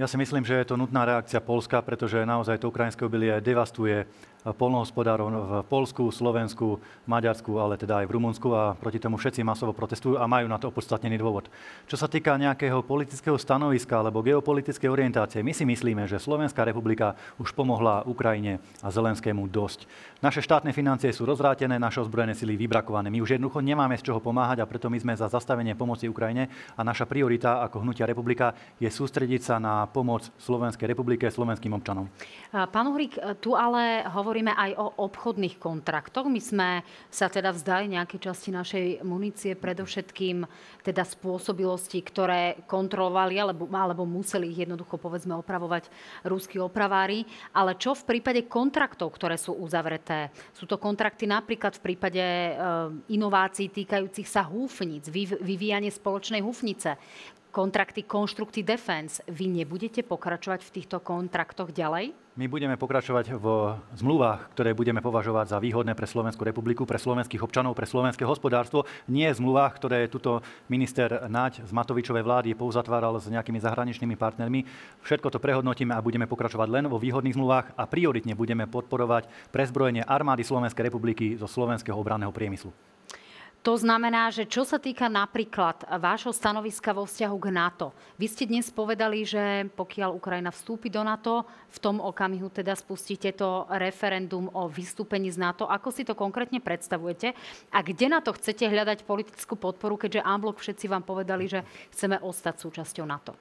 Ja si myslím, že je to nutná reakcia Polska, pretože naozaj to ukrajinské obilie devastuje polnohospodárov v Polsku, Slovensku, Maďarsku, ale teda aj v Rumunsku a proti tomu všetci masovo protestujú a majú na to opodstatnený dôvod. Čo sa týka nejakého politického stanoviska alebo geopolitickej orientácie, my si myslíme, že Slovenská republika už pomohla Ukrajine a Zelenskému dosť. Naše štátne financie sú rozvrátené, naše ozbrojené sily vybrakované. My už jednoducho nemáme z čoho pomáhať a preto my sme za zastavenie pomoci Ukrajine a naša priorita ako hnutia republika je sústrediť sa na pomoc Slovenskej republike, slovenským občanom. Pán Uhrík, tu ale hovorí hovoríme aj o obchodných kontraktoch. My sme sa teda vzdali nejakej časti našej munície, predovšetkým teda spôsobilosti, ktoré kontrolovali alebo, alebo museli ich jednoducho povedzme opravovať rúskí opravári. Ale čo v prípade kontraktov, ktoré sú uzavreté? Sú to kontrakty napríklad v prípade e, inovácií týkajúcich sa húfnic, vyvíjanie spoločnej húfnice, kontrakty Constructy Defense. Vy nebudete pokračovať v týchto kontraktoch ďalej? My budeme pokračovať v zmluvách, ktoré budeme považovať za výhodné pre Slovenskú republiku, pre slovenských občanov, pre slovenské hospodárstvo. Nie v zmluvách, ktoré tuto minister Naď z Matovičovej vlády pouzatváral s nejakými zahraničnými partnermi. Všetko to prehodnotíme a budeme pokračovať len vo výhodných zmluvách a prioritne budeme podporovať prezbrojenie armády Slovenskej republiky zo slovenského obranného priemyslu. To znamená, že čo sa týka napríklad vášho stanoviska vo vzťahu k NATO, vy ste dnes povedali, že pokiaľ Ukrajina vstúpi do NATO, v tom okamihu teda spustíte to referendum o vystúpení z NATO. Ako si to konkrétne predstavujete? A kde na to chcete hľadať politickú podporu, keďže Amblok všetci vám povedali, že chceme ostať súčasťou NATO?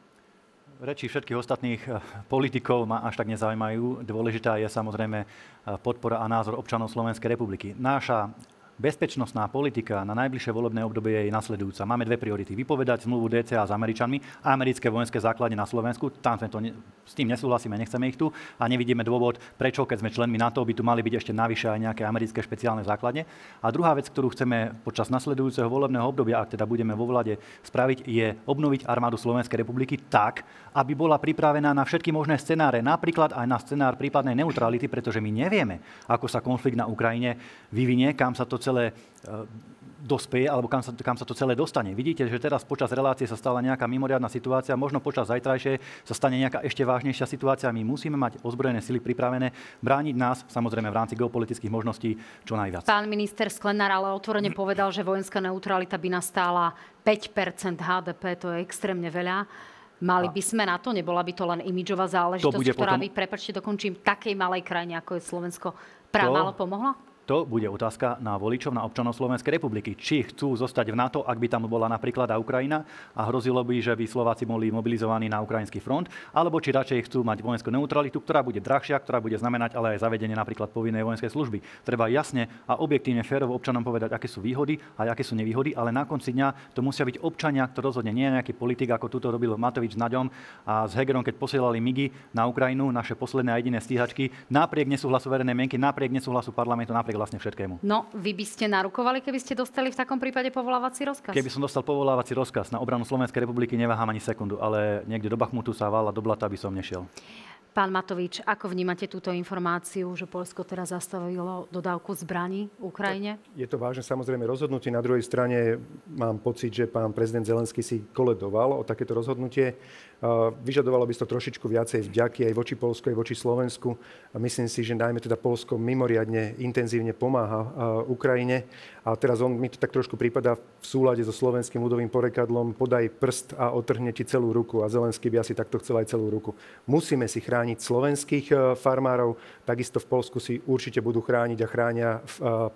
Reči všetkých ostatných eh, politikov ma až tak nezaujímajú. Dôležitá je samozrejme eh, podpora a názor občanov Slovenskej republiky. Náša bezpečnostná politika na najbližšie volebné obdobie je nasledujúca. Máme dve priority. Vypovedať zmluvu DCA s Američanmi a americké vojenské základy na Slovensku. Tam sme to ne, s tým nesúhlasíme, nechceme ich tu a nevidíme dôvod, prečo, keď sme členmi NATO, by tu mali byť ešte navyše aj nejaké americké špeciálne základne. A druhá vec, ktorú chceme počas nasledujúceho volebného obdobia, ak teda budeme vo vlade spraviť, je obnoviť armádu Slovenskej republiky tak, aby bola pripravená na všetky možné scenáre, napríklad aj na scenár prípadnej neutrality, pretože my nevieme, ako sa konflikt na Ukrajine vyvinie, kam sa to celé e, dospeje, alebo kam sa, kam sa to celé dostane. Vidíte, že teraz počas relácie sa stala nejaká mimoriadná situácia, možno počas zajtrajšej sa stane nejaká ešte vážnejšia situácia. My musíme mať ozbrojené sily pripravené brániť nás, samozrejme v rámci geopolitických možností, čo najviac. Pán minister Sklenár ale otvorene povedal, že vojenská neutralita by nastála 5% HDP, to je extrémne veľa. Mali by sme na to? Nebola by to len imidžová záležitosť, ktorá potom... by, prepačte, dokončím, takej malej krajine, ako je Slovensko, práve to... pomohla? To bude otázka na voličov, na občanov Slovenskej republiky. Či chcú zostať v NATO, ak by tam bola napríklad aj Ukrajina a hrozilo by, že by Slováci boli mobilizovaní na ukrajinský front, alebo či radšej chcú mať vojenskú neutralitu, ktorá bude drahšia, ktorá bude znamenať ale aj zavedenie napríklad povinnej vojenskej služby. Treba jasne a objektívne férovo občanom povedať, aké sú výhody a aké sú nevýhody, ale na konci dňa to musia byť občania, to rozhodne nie je nejaký politik, ako túto robil Matovič s Naďom a s Hegerom, keď posielali migy na Ukrajinu, naše posledné a jediné stíhačky, napriek nesúhlasu verejnej mienky, napriek nesúhlasu parlamentu, napriek vlastne všetkému. No, vy by ste narukovali, keby ste dostali v takom prípade povolávací rozkaz? Keby som dostal povolávací rozkaz na obranu Slovenskej republiky, neváham ani sekundu, ale niekde do Bachmutu sa vala do blata by som nešiel. Pán Matovič, ako vnímate túto informáciu, že Polsko teraz zastavilo dodávku zbraní Ukrajine? Je to vážne samozrejme rozhodnutie. Na druhej strane mám pocit, že pán prezident Zelenský si koledoval o takéto rozhodnutie. Vyžadovalo by to trošičku viacej vďaky aj voči Polsku, aj voči Slovensku. A myslím si, že najmä teda Polsko mimoriadne intenzívne pomáha Ukrajine. A teraz on mi to tak trošku prípada v súlade so slovenským ľudovým porekadlom podaj prst a otrhne ti celú ruku. A Zelenský by asi takto chcel aj celú ruku. Musíme si chrániť slovenských e, farmárov, takisto v Polsku si určite budú chrániť a chránia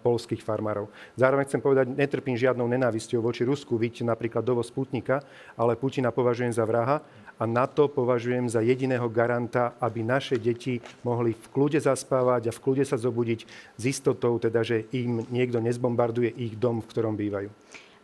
polských farmárov. Zároveň chcem povedať, netrpím žiadnou nenávisťou voči Rusku, vidíte napríklad dovoz Sputnika, ale Putina považujem za vraha a na to považujem za jediného garanta, aby naše deti mohli v kľude zaspávať a v kľude sa zobudiť s istotou, teda, že im niekto nezbombarduje ich dom, v ktorom bývajú.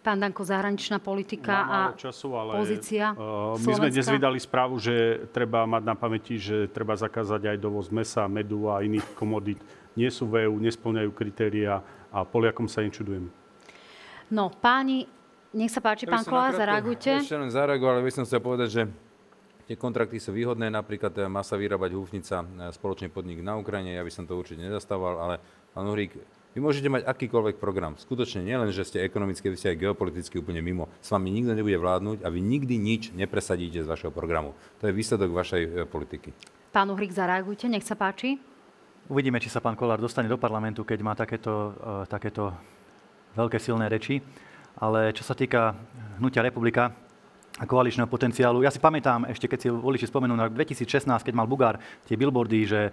Pán Danko, zahraničná politika a času, ale pozícia uh, my sme dnes vydali správu, že treba mať na pamäti, že treba zakázať aj dovoz mesa, medu a iných komodít. Nie sú v EU, nesplňajú kritéria a Poliakom sa nečudujem. No, páni, nech sa páči, Ja pán nakrátko zareagujte. Ešte len zareagoval, ale by som chcel povedať, že tie kontrakty sú výhodné, napríklad eh, má sa vyrábať húfnica, eh, spoločný podnik na Ukrajine, ja by som to určite nezastával, ale pán Uhrík, vy môžete mať akýkoľvek program. Skutočne nielen, že ste ekonomicky, vy ste aj geopoliticky úplne mimo. S vami nikto nebude vládnuť a vy nikdy nič nepresadíte z vašeho programu. To je výsledok vašej eh, politiky. Pán Uhrik, zareagujte, nech sa páči. Uvidíme, či sa pán Kolár dostane do parlamentu, keď má takéto, uh, takéto veľké silné reči. Ale čo sa týka hnutia republika a koaličného potenciálu, ja si pamätám ešte, keď si voliči spomenú na rok 2016, keď mal Bugár tie billboardy, že e,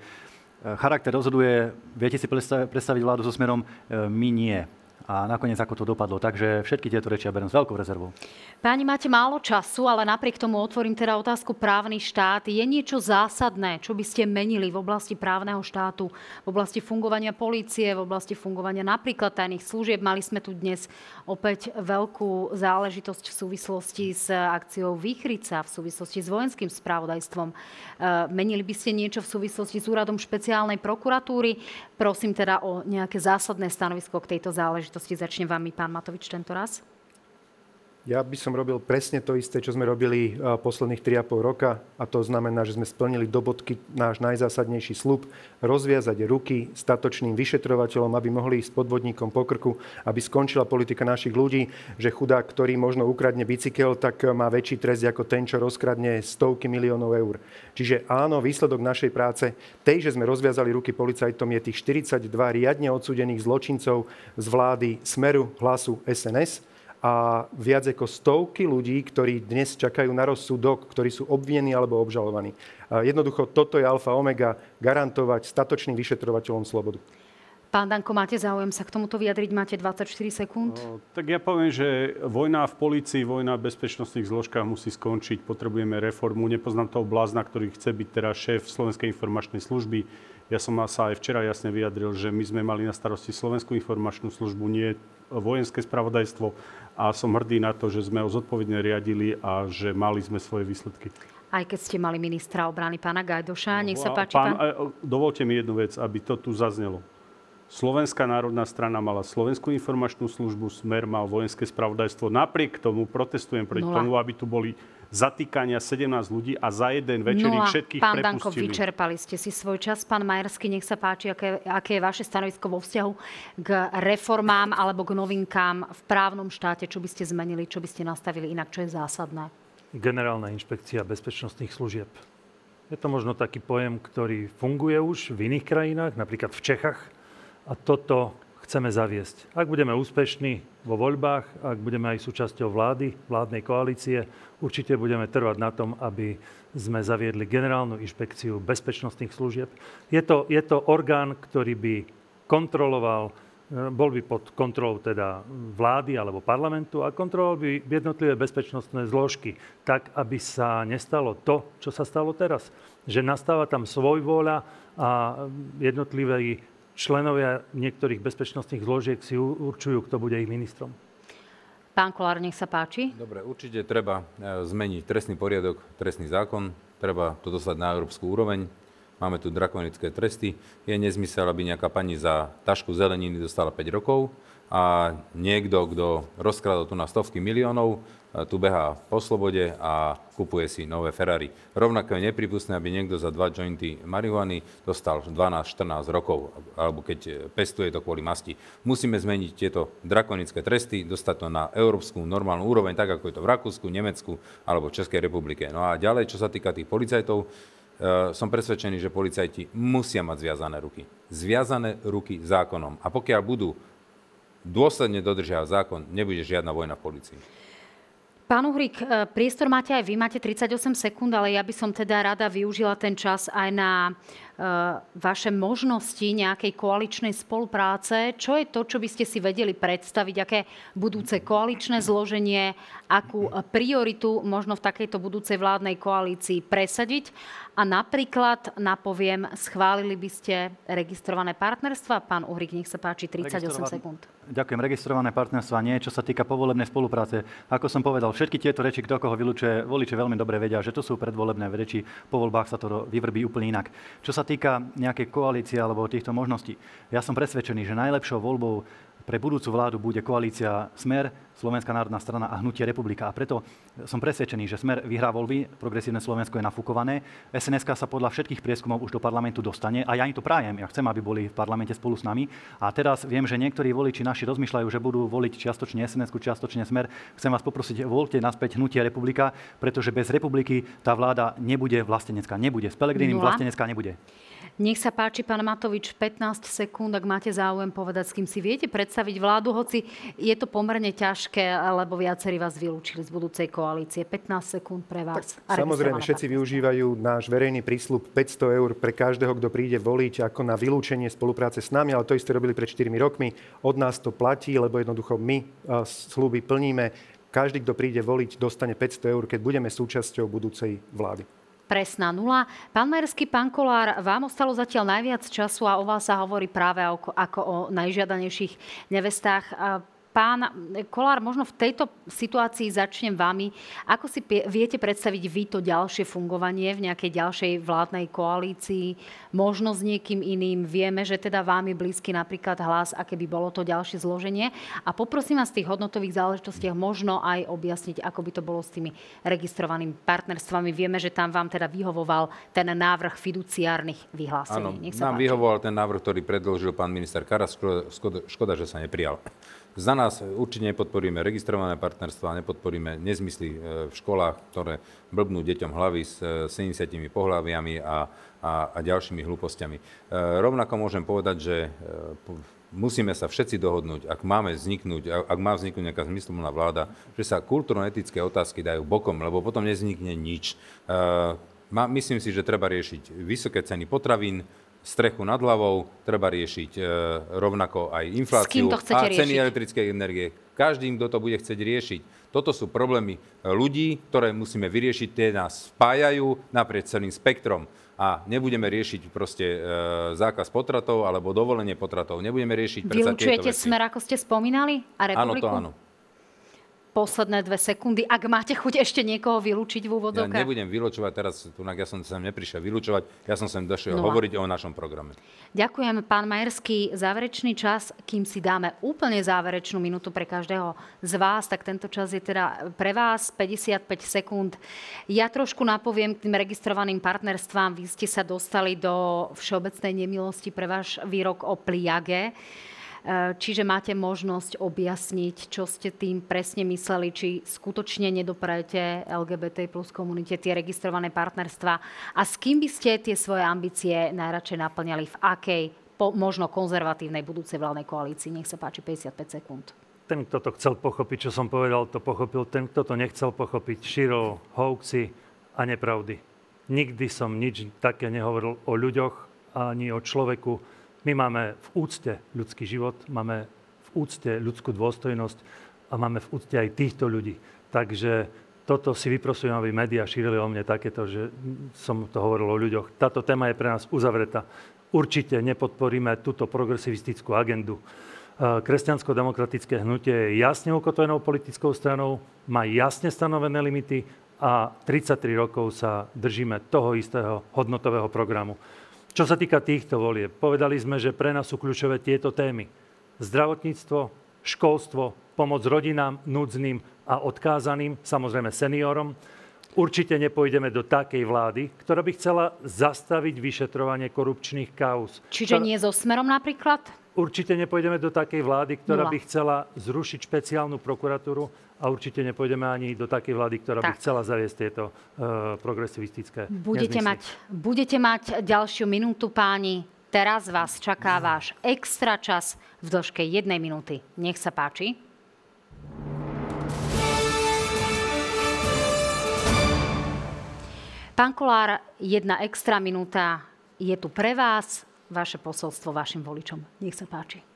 charakter rozhoduje, viete si predstav- predstaviť vládu so smerom, E, my nie. A nakoniec ako to dopadlo. Takže všetky tieto reči ja beriem s veľkou rezervou. Páni, máte málo času, ale napriek tomu otvorím teda otázku právny štát. Je niečo zásadné, čo by ste menili v oblasti právneho štátu, v oblasti fungovania polície, v oblasti fungovania napríklad tajných služieb? Mali sme tu dnes opäť veľkú záležitosť v súvislosti s akciou Výchrica, v súvislosti s vojenským spravodajstvom. E, Menili by ste niečo v súvislosti s úradom špeciálnej prokuratúry? Prosím teda o nejaké zásadné stanovisko k tejto záležitosti. Začne vami, pán Matovič, tento raz. Ja by som robil presne to isté, čo sme robili eh, posledných 3,5 roka a to znamená, že sme splnili do bodky náš najzásadnejší slub, rozviazať ruky statočným vyšetrovateľom, aby mohli ísť podvodníkom po krku, aby skončila politika našich ľudí, že chudák, ktorý možno ukradne bicykel, tak eh, má väčší trest ako ten, čo rozkradne stovky miliónov eur. Čiže áno, výsledok našej práce, tej, že sme rozviazali ruky policajtom, je tých 42 riadne odsúdených zločincov z vlády Smeru, Hlasu, SNS a viac ako stovky ľudí, ktorí dnes čakajú na rozsudok, ktorí sú obvinení alebo obžalovaní. Jednoducho toto je alfa omega, garantovať statočným vyšetrovateľom slobodu. Pán Danko, máte záujem sa k tomuto vyjadriť? Máte 24 sekúnd. No, tak ja poviem, že vojna v policii, vojna v bezpečnostných zložkách musí skončiť. Potrebujeme reformu. Nepoznám toho blázna, ktorý chce byť teraz šéf Slovenskej informačnej služby. Ja som sa aj včera jasne vyjadril, že my sme mali na starosti Slovenskú informačnú službu, nie vojenské spravodajstvo a som hrdý na to, že sme ho zodpovedne riadili a že mali sme svoje výsledky. Aj keď ste mali ministra obrany pána Gajdoša. Nech sa páči, pán... e, Dovolte mi jednu vec, aby to tu zaznelo. Slovenská národná strana mala Slovenskú informačnú službu, Smer mal vojenské spravodajstvo. Napriek tomu protestujem proti tomu, aby tu boli zatýkania 17 ľudí a za jeden večer ich Nula. všetkých Pán Danko, prepustili. vyčerpali ste si svoj čas. Pán Majersky, nech sa páči, aké, aké je vaše stanovisko vo vzťahu k reformám alebo k novinkám v právnom štáte, čo by ste zmenili, čo by ste nastavili inak, čo je zásadné. Generálna inšpekcia bezpečnostných služieb. Je to možno taký pojem, ktorý funguje už v iných krajinách, napríklad v Čechách. A toto chceme zaviesť. Ak budeme úspešní vo voľbách, ak budeme aj súčasťou vlády, vládnej koalície, určite budeme trvať na tom, aby sme zaviedli generálnu inšpekciu bezpečnostných služieb. Je to, je to orgán, ktorý by kontroloval e, bol by pod kontrolou teda vlády alebo parlamentu a kontroloval by jednotlivé bezpečnostné zložky, tak aby sa nestalo to, čo sa stalo teraz. Že nastáva tam svojvôľa a jednotliví členovia niektorých bezpečnostných zložiek si určujú, kto bude ich ministrom. Pán Kolár, nech sa páči. Dobre, určite treba e, zmeniť trestný poriadok, trestný zákon, treba to dostať na európsku úroveň. Máme tu drakonické tresty. Je nezmysel, aby nejaká pani za tašku zeleniny dostala 5 rokov a niekto, kto rozkradol tu na stovky miliónov, e, tu behá po slobode a kupuje si nové Ferrari. Rovnako je nepripustné, aby niekto za dva jointy marihuany dostal 12-14 rokov, alebo keď e, pestuje to kvôli masti. Musíme zmeniť tieto drakonické tresty, dostať to na európsku normálnu úroveň, tak ako je to v Rakúsku, Nemecku alebo v Českej republike. No a ďalej, čo sa týka tých policajtov, som presvedčený, že policajti musia mať zviazané ruky. Zviazané ruky zákonom. A pokiaľ budú dôsledne dodržiavať zákon, nebude žiadna vojna v policii. Pán Uhrik, e, priestor máte aj vy, máte 38 sekúnd, ale ja by som teda rada využila ten čas aj na vaše možnosti nejakej koaličnej spolupráce. Čo je to, čo by ste si vedeli predstaviť, aké budúce koaličné zloženie, akú prioritu možno v takejto budúcej vládnej koalícii presadiť a napríklad, napoviem, schválili by ste registrované partnerstva? Pán Uhrik, nech sa páči, 38 sekúnd. Ďakujem. Registrované partnerstva nie. Čo sa týka povolebnej spolupráce, ako som povedal, všetky tieto reči, kto koho vylúčuje, voliče veľmi dobre vedia, že to sú predvolebné reči. Po voľbách sa to vyvrbí úplne inak. Čo sa týka nejakej koalície alebo týchto možností, ja som presvedčený, že najlepšou voľbou pre budúcu vládu bude koalícia Smer, Slovenská národná strana a Hnutie republika. A preto som presvedčený, že Smer vyhrá voľby, progresívne Slovensko je nafúkované. SNSK sa podľa všetkých prieskumov už do parlamentu dostane a ja im to prajem. Ja chcem, aby boli v parlamente spolu s nami. A teraz viem, že niektorí voliči naši rozmýšľajú, že budú voliť čiastočne sns čiastočne Smer. Chcem vás poprosiť, voľte naspäť Hnutie republika, pretože bez republiky tá vláda nebude vlastenecká. Nebude. S Pelegrinim vlastenecká nebude. Nech sa páči, pán Matovič, 15 sekúnd, ak máte záujem povedať, s kým si viete predstaviť vládu, hoci je to pomerne ťažké, lebo viacerí vás vylúčili z budúcej koalície. 15 sekúnd pre vás. Tak, samozrejme, všetci využívajú náš verejný prísľub 500 eur pre každého, kto príde voliť ako na vylúčenie spolupráce s nami, ale to isté robili pred 4 rokmi. Od nás to platí, lebo jednoducho my sluby plníme. Každý, kto príde voliť, dostane 500 eur, keď budeme súčasťou budúcej vlády presná nula. Pán Majerský, pán Kolár, vám ostalo zatiaľ najviac času a o vás sa hovorí práve ako, ako o najžiadanejších nevestách. Pán Kolár, možno v tejto situácii začnem vami. Ako si viete predstaviť vy to ďalšie fungovanie v nejakej ďalšej vládnej koalícii? Možno s niekým iným? Vieme, že teda vámi blízky napríklad hlas, aké by bolo to ďalšie zloženie. A poprosím vás v tých hodnotových záležitostiach možno aj objasniť, ako by to bolo s tými registrovanými partnerstvami. Vieme, že tam vám teda vyhovoval ten návrh fiduciárnych vyhlásení. Áno, nám páči. vyhovoval ten návrh, ktorý predložil pán minister Karas. Škoda, škoda, že sa neprijal. Za nás určite nepodporíme registrované partnerstva, nepodporíme nezmysly e, v školách, ktoré blbnú deťom hlavy s 70 e, pohľaviami a, a, a ďalšími hlúpostiami. E, rovnako môžem povedať, že musíme sa všetci dohodnúť, ak máme vzniknúť, ak má vzniknúť nejaká zmysluplná vláda, že sa kultúrno-etické otázky dajú bokom, lebo potom nevznikne nič. Myslím si, že treba riešiť vysoké ceny potravín, strechu nad hlavou, treba riešiť e, rovnako aj infláciu a ceny elektrickej energie. Každým, kto to bude chcieť riešiť. Toto sú problémy ľudí, ktoré musíme vyriešiť, tie nás spájajú naprieč celým spektrom. A nebudeme riešiť proste e, zákaz potratov alebo dovolenie potratov. Nebudeme riešiť predsa Vylúčujete smer, ako ste spomínali? A republiku? Áno, to áno posledné dve sekundy, ak máte chuť ešte niekoho vylúčiť v úvodovkách? Ja nebudem vylúčovať teraz, tunak ja som sem neprišiel vylúčovať, ja som sem došiel no. hovoriť o našom programe. Ďakujem, pán Majerský. Záverečný čas, kým si dáme úplne záverečnú minútu pre každého z vás, tak tento čas je teda pre vás 55 sekúnd. Ja trošku napoviem k tým registrovaným partnerstvám. Vy ste sa dostali do všeobecnej nemilosti pre váš výrok o pliage. Eh, čiže máte možnosť objasniť, čo ste tým presne mysleli, či skutočne nedoprajete LGBT plus komunite tie registrované partnerstva a s kým by ste tie svoje ambície najradšej naplňali, v akej po, možno konzervatívnej budúcej vládnej koalícii. Nech sa páči 55 sekúnd. Ten, kto to chcel pochopiť, čo som povedal, to pochopil. Ten, kto to nechcel pochopiť, širol hoaxy a nepravdy. Nikdy som nič také nehovoril o ľuďoch ani o človeku, my máme v úcte ľudský život, máme v úcte ľudskú dôstojnosť a máme v úcte aj týchto ľudí. Takže toto si vyprosujem, aby médiá šírili o mne takéto, že som to hovoril o ľuďoch. Táto téma je pre nás uzavretá. Určite nepodporíme túto progresivistickú agendu. Kresťansko-demokratické hnutie je jasne ukotvenou politickou stranou, má jasne stanovené limity a 33 rokov sa držíme toho istého hodnotového programu. Čo sa týka týchto volieb, povedali sme, že pre nás sú kľúčové tieto témy. Zdravotníctvo, školstvo, pomoc rodinám, núdznym a odkázaným, samozrejme seniorom. Určite nepôjdeme do takej vlády, ktorá by chcela zastaviť vyšetrovanie korupčných kauz. Čiže nie so smerom napríklad? Určite nepôjdeme do takej vlády, ktorá Nula. by chcela zrušiť špeciálnu prokuratúru a určite nepôjdeme ani do takej vlády, ktorá tak. by chcela zaviesť tieto uh, progresivistické budete mať, budete mať ďalšiu minútu, páni. Teraz vás čaká váš extra čas v dĺžke jednej minúty. Nech sa páči. Pán Kolár, jedna extra minúta je tu pre vás vaše posolstvo vašim voličom. Nech sa páči.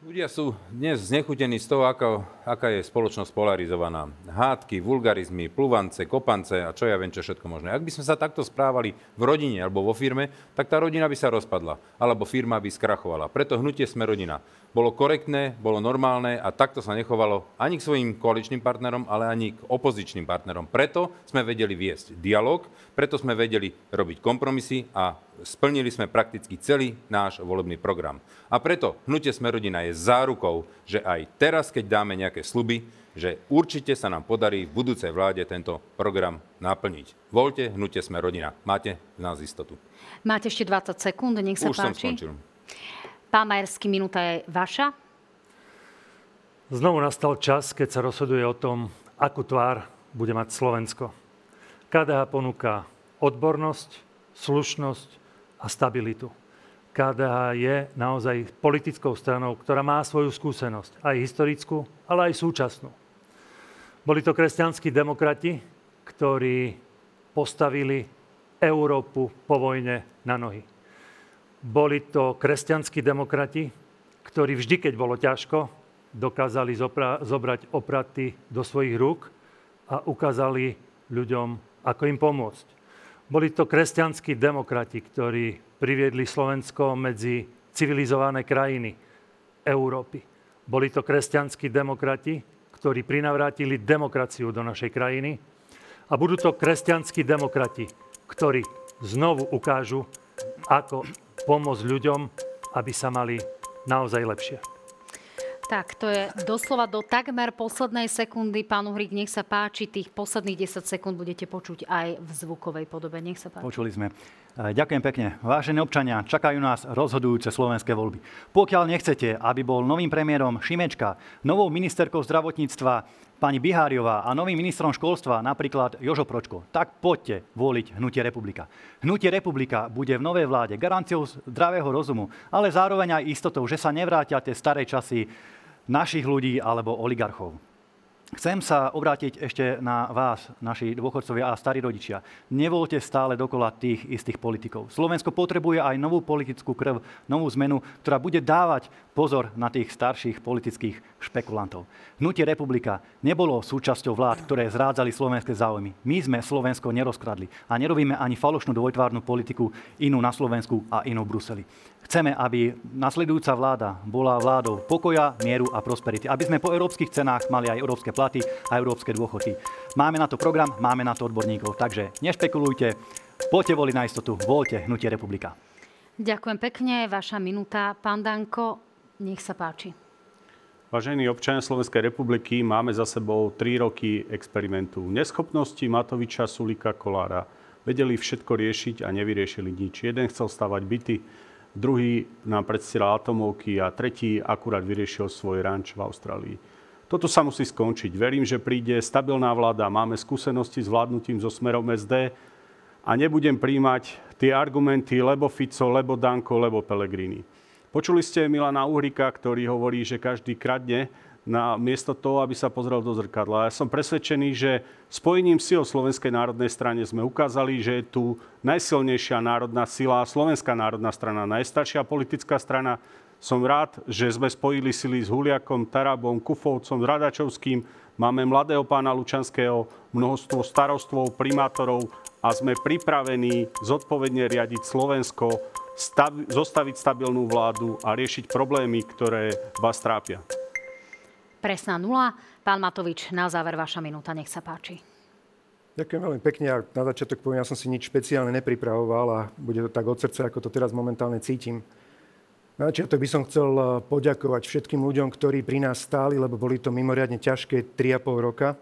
Ľudia sú dnes znechutení z toho, aká, aká je spoločnosť polarizovaná. Hádky, vulgarizmy, pluvance, kopance a čo ja viem, čo všetko možné. Ak by sme sa takto správali v rodine alebo vo firme, tak tá rodina by sa rozpadla, alebo firma by skrachovala. Preto hnutie sme rodina. Bolo korektné, bolo normálne a takto sa nechovalo ani k svojim koaličným partnerom, ale ani k opozičným partnerom. Preto sme vedeli viesť dialog, preto sme vedeli robiť kompromisy a splnili sme prakticky celý náš volebný program. A preto hnutie Smerodina je zárukou, že aj teraz, keď dáme nejaké sluby, že určite sa nám podarí v budúcej vláde tento program naplniť. Voľte, hnutie sme rodina. Máte z nás istotu. Máte ešte 20 sekúnd, nech sa Už páči. som skončil. Pán Majerský, minúta je vaša. Znovu nastal čas, keď sa rozhoduje o tom, akú tvár bude mať Slovensko. KDH ponúka odbornosť, slušnosť a stabilitu. KDH je naozaj politickou stranou, ktorá má svoju skúsenosť, aj historickú, ale aj súčasnú. Boli to kresťanskí demokrati, ktorí postavili Európu po vojne na nohy. Boli to kresťanskí demokrati, ktorí vždy, keď bolo ťažko, dokázali zopra- zobrať opraty do svojich rúk a ukázali ľuďom, ako im pomôcť. Boli to kresťanskí demokrati, ktorí priviedli Slovensko medzi civilizované krajiny Európy. Boli to kresťanskí demokrati, ktorí prinavrátili demokraciu do našej krajiny. A budú to kresťanskí demokrati, ktorí znovu ukážu, ako pomôcť ľuďom, aby sa mali naozaj lepšie. Tak, to je doslova do takmer poslednej sekundy. Pán Uhrík, nech sa páči, tých posledných 10 sekúnd budete počuť aj v zvukovej podobe. Nech sa páči. Počuli sme. E, ďakujem pekne. Vážení občania, čakajú nás rozhodujúce slovenské voľby. Pokiaľ nechcete, aby bol novým premiérom Šimečka, novou ministerkou zdravotníctva pani Biháriová a novým ministrom školstva napríklad Jožo Pročko, tak poďte voliť Hnutie republika. Hnutie republika bude v novej vláde garanciou zdravého rozumu, ale zároveň aj istotou, že sa nevrátia tie staré časy našich ľudí alebo oligarchov. Chcem sa obrátiť ešte na vás, naši dôchodcovia a starí rodičia. Nevolte stále dokola tých istých politikov. Slovensko potrebuje aj novú politickú krv, novú zmenu, ktorá bude dávať pozor na tých starších politických špekulantov. Hnutie republika nebolo súčasťou vlád, ktoré zrádzali slovenské záujmy. My sme Slovensko nerozkradli a nerobíme ani falošnú dvojtvárnu politiku inú na Slovensku a inú v Bruseli. Chceme, aby nasledujúca vláda bola vládou pokoja, mieru a prosperity. Aby sme po európskych cenách mali aj európske platy a európske dôchodky. Máme na to program, máme na to odborníkov. Takže nešpekulujte, poďte voliť na istotu, voľte Hnutie republika. Ďakujem pekne, vaša minúta. Pán Danko, nech sa páči. Vážení občania Slovenskej republiky, máme za sebou 3 roky experimentu neschopnosti Matoviča, Sulika, Kolára. Vedeli všetko riešiť a nevyriešili nič. Jeden chcel stavať byty, druhý nám predstieral atomovky a tretí akurát vyriešil svoj ranč v Austrálii. Toto sa musí skončiť. Verím, že príde stabilná vláda. Máme skúsenosti s vládnutím so smerom SD a nebudem príjmať tie argumenty lebo Fico, lebo Danko, lebo Pellegrini. Počuli ste Milana Uhrika, ktorý hovorí, že každý kradne na miesto toho, aby sa pozrel do zrkadla. Ja som presvedčený, že spojením síl Slovenskej národnej strane sme ukázali, že je tu najsilnejšia národná sila, Slovenská národná strana, najstaršia politická strana. Som rád, že sme spojili sily s Huliakom, Tarabom, Kufovcom, Radačovským. Máme mladého pána Lučanského, množstvo starostvov, primátorov a sme pripravení zodpovedne riadiť Slovensko, stav, zostaviť stabilnú vládu a riešiť problémy, ktoré vás trápia. Presná nula. Pán Matovič, na záver vaša minúta, nech sa páči. Ďakujem veľmi pekne a na začiatok poviem, ja som si nič špeciálne nepripravoval a bude to tak od srdca, ako to teraz momentálne cítim. Na začiatok by som chcel eh, poďakovať všetkým ľuďom, ktorí pri nás stáli, lebo boli to mimoriadne ťažké 3,5 roka.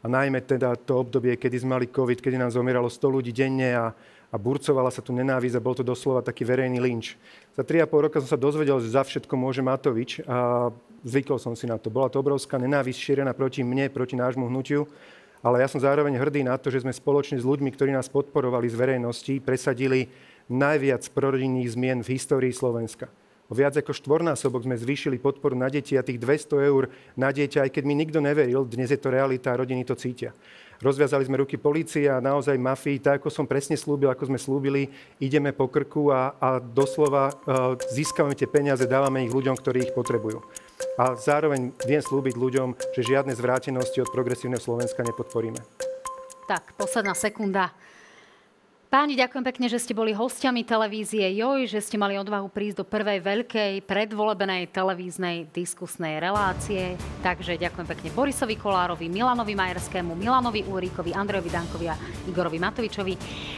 A najmä teda to obdobie, kedy sme mali COVID, kedy nám zomieralo 100 ľudí denne a, a burcovala sa tu nenávisť a bol to doslova taký verejný lynč. Za 3,5 roka som sa dozvedel, že za všetko môže Matovič a zvykol som si na to. Bola to obrovská nenávisť šírená proti mne, proti nášmu hnutiu, ale ja som zároveň hrdý na to, že sme spoločne s ľuďmi, ktorí nás podporovali z verejnosti, presadili najviac prorodinných zmien v histórii Slovenska. O viac ako štvornásobok sme zvýšili podporu na deti a tých 200 eur na dieťa, aj keď mi nikto neveril, dnes je to realita a rodiny to cítia. Rozviazali sme ruky policie a naozaj mafii, tak ako som presne slúbil, ako sme slúbili, ideme po krku a, a doslova uh, získavame tie peniaze, dávame ich ľuďom, ktorí ich potrebujú. A zároveň viem slúbiť ľuďom, že žiadne zvrátenosti od progresívneho Slovenska nepodporíme. Tak, posledná sekunda. Páni, ďakujem pekne, že ste boli hostiami televízie JOJ, že ste mali odvahu prísť do prvej veľkej predvolebenej televíznej diskusnej relácie. Takže ďakujem pekne Borisovi Kolárovi, Milanovi Majerskému, Milanovi Úrikovi, Andrejovi Dankovi a Igorovi Matovičovi.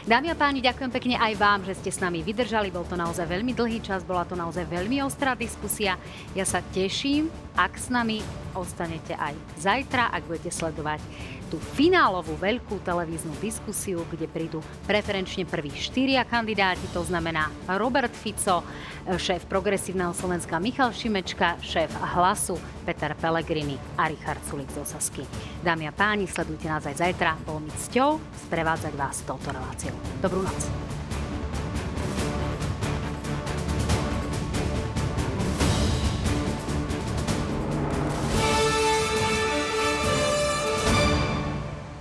Dámy a páni, ďakujem pekne aj vám, že ste s nami vydržali. Bol to naozaj veľmi dlhý čas, bola to naozaj veľmi ostrá diskusia. Ja sa teším, ak s nami ostanete aj zajtra, ak budete sledovať tú finálovú veľkú televíznu diskusiu, kde prídu preferenčne prví štyria kandidáti, to znamená Robert Fico, šéf Progresívneho Slovenska Michal Šimečka, šéf Hlasu Peter Pellegrini a Richard Sulik z Osasky. Dámy a páni, sledujte nás aj zajtra. Bol mi cťou sprevádzať vás touto reláciou. Dobrú noc.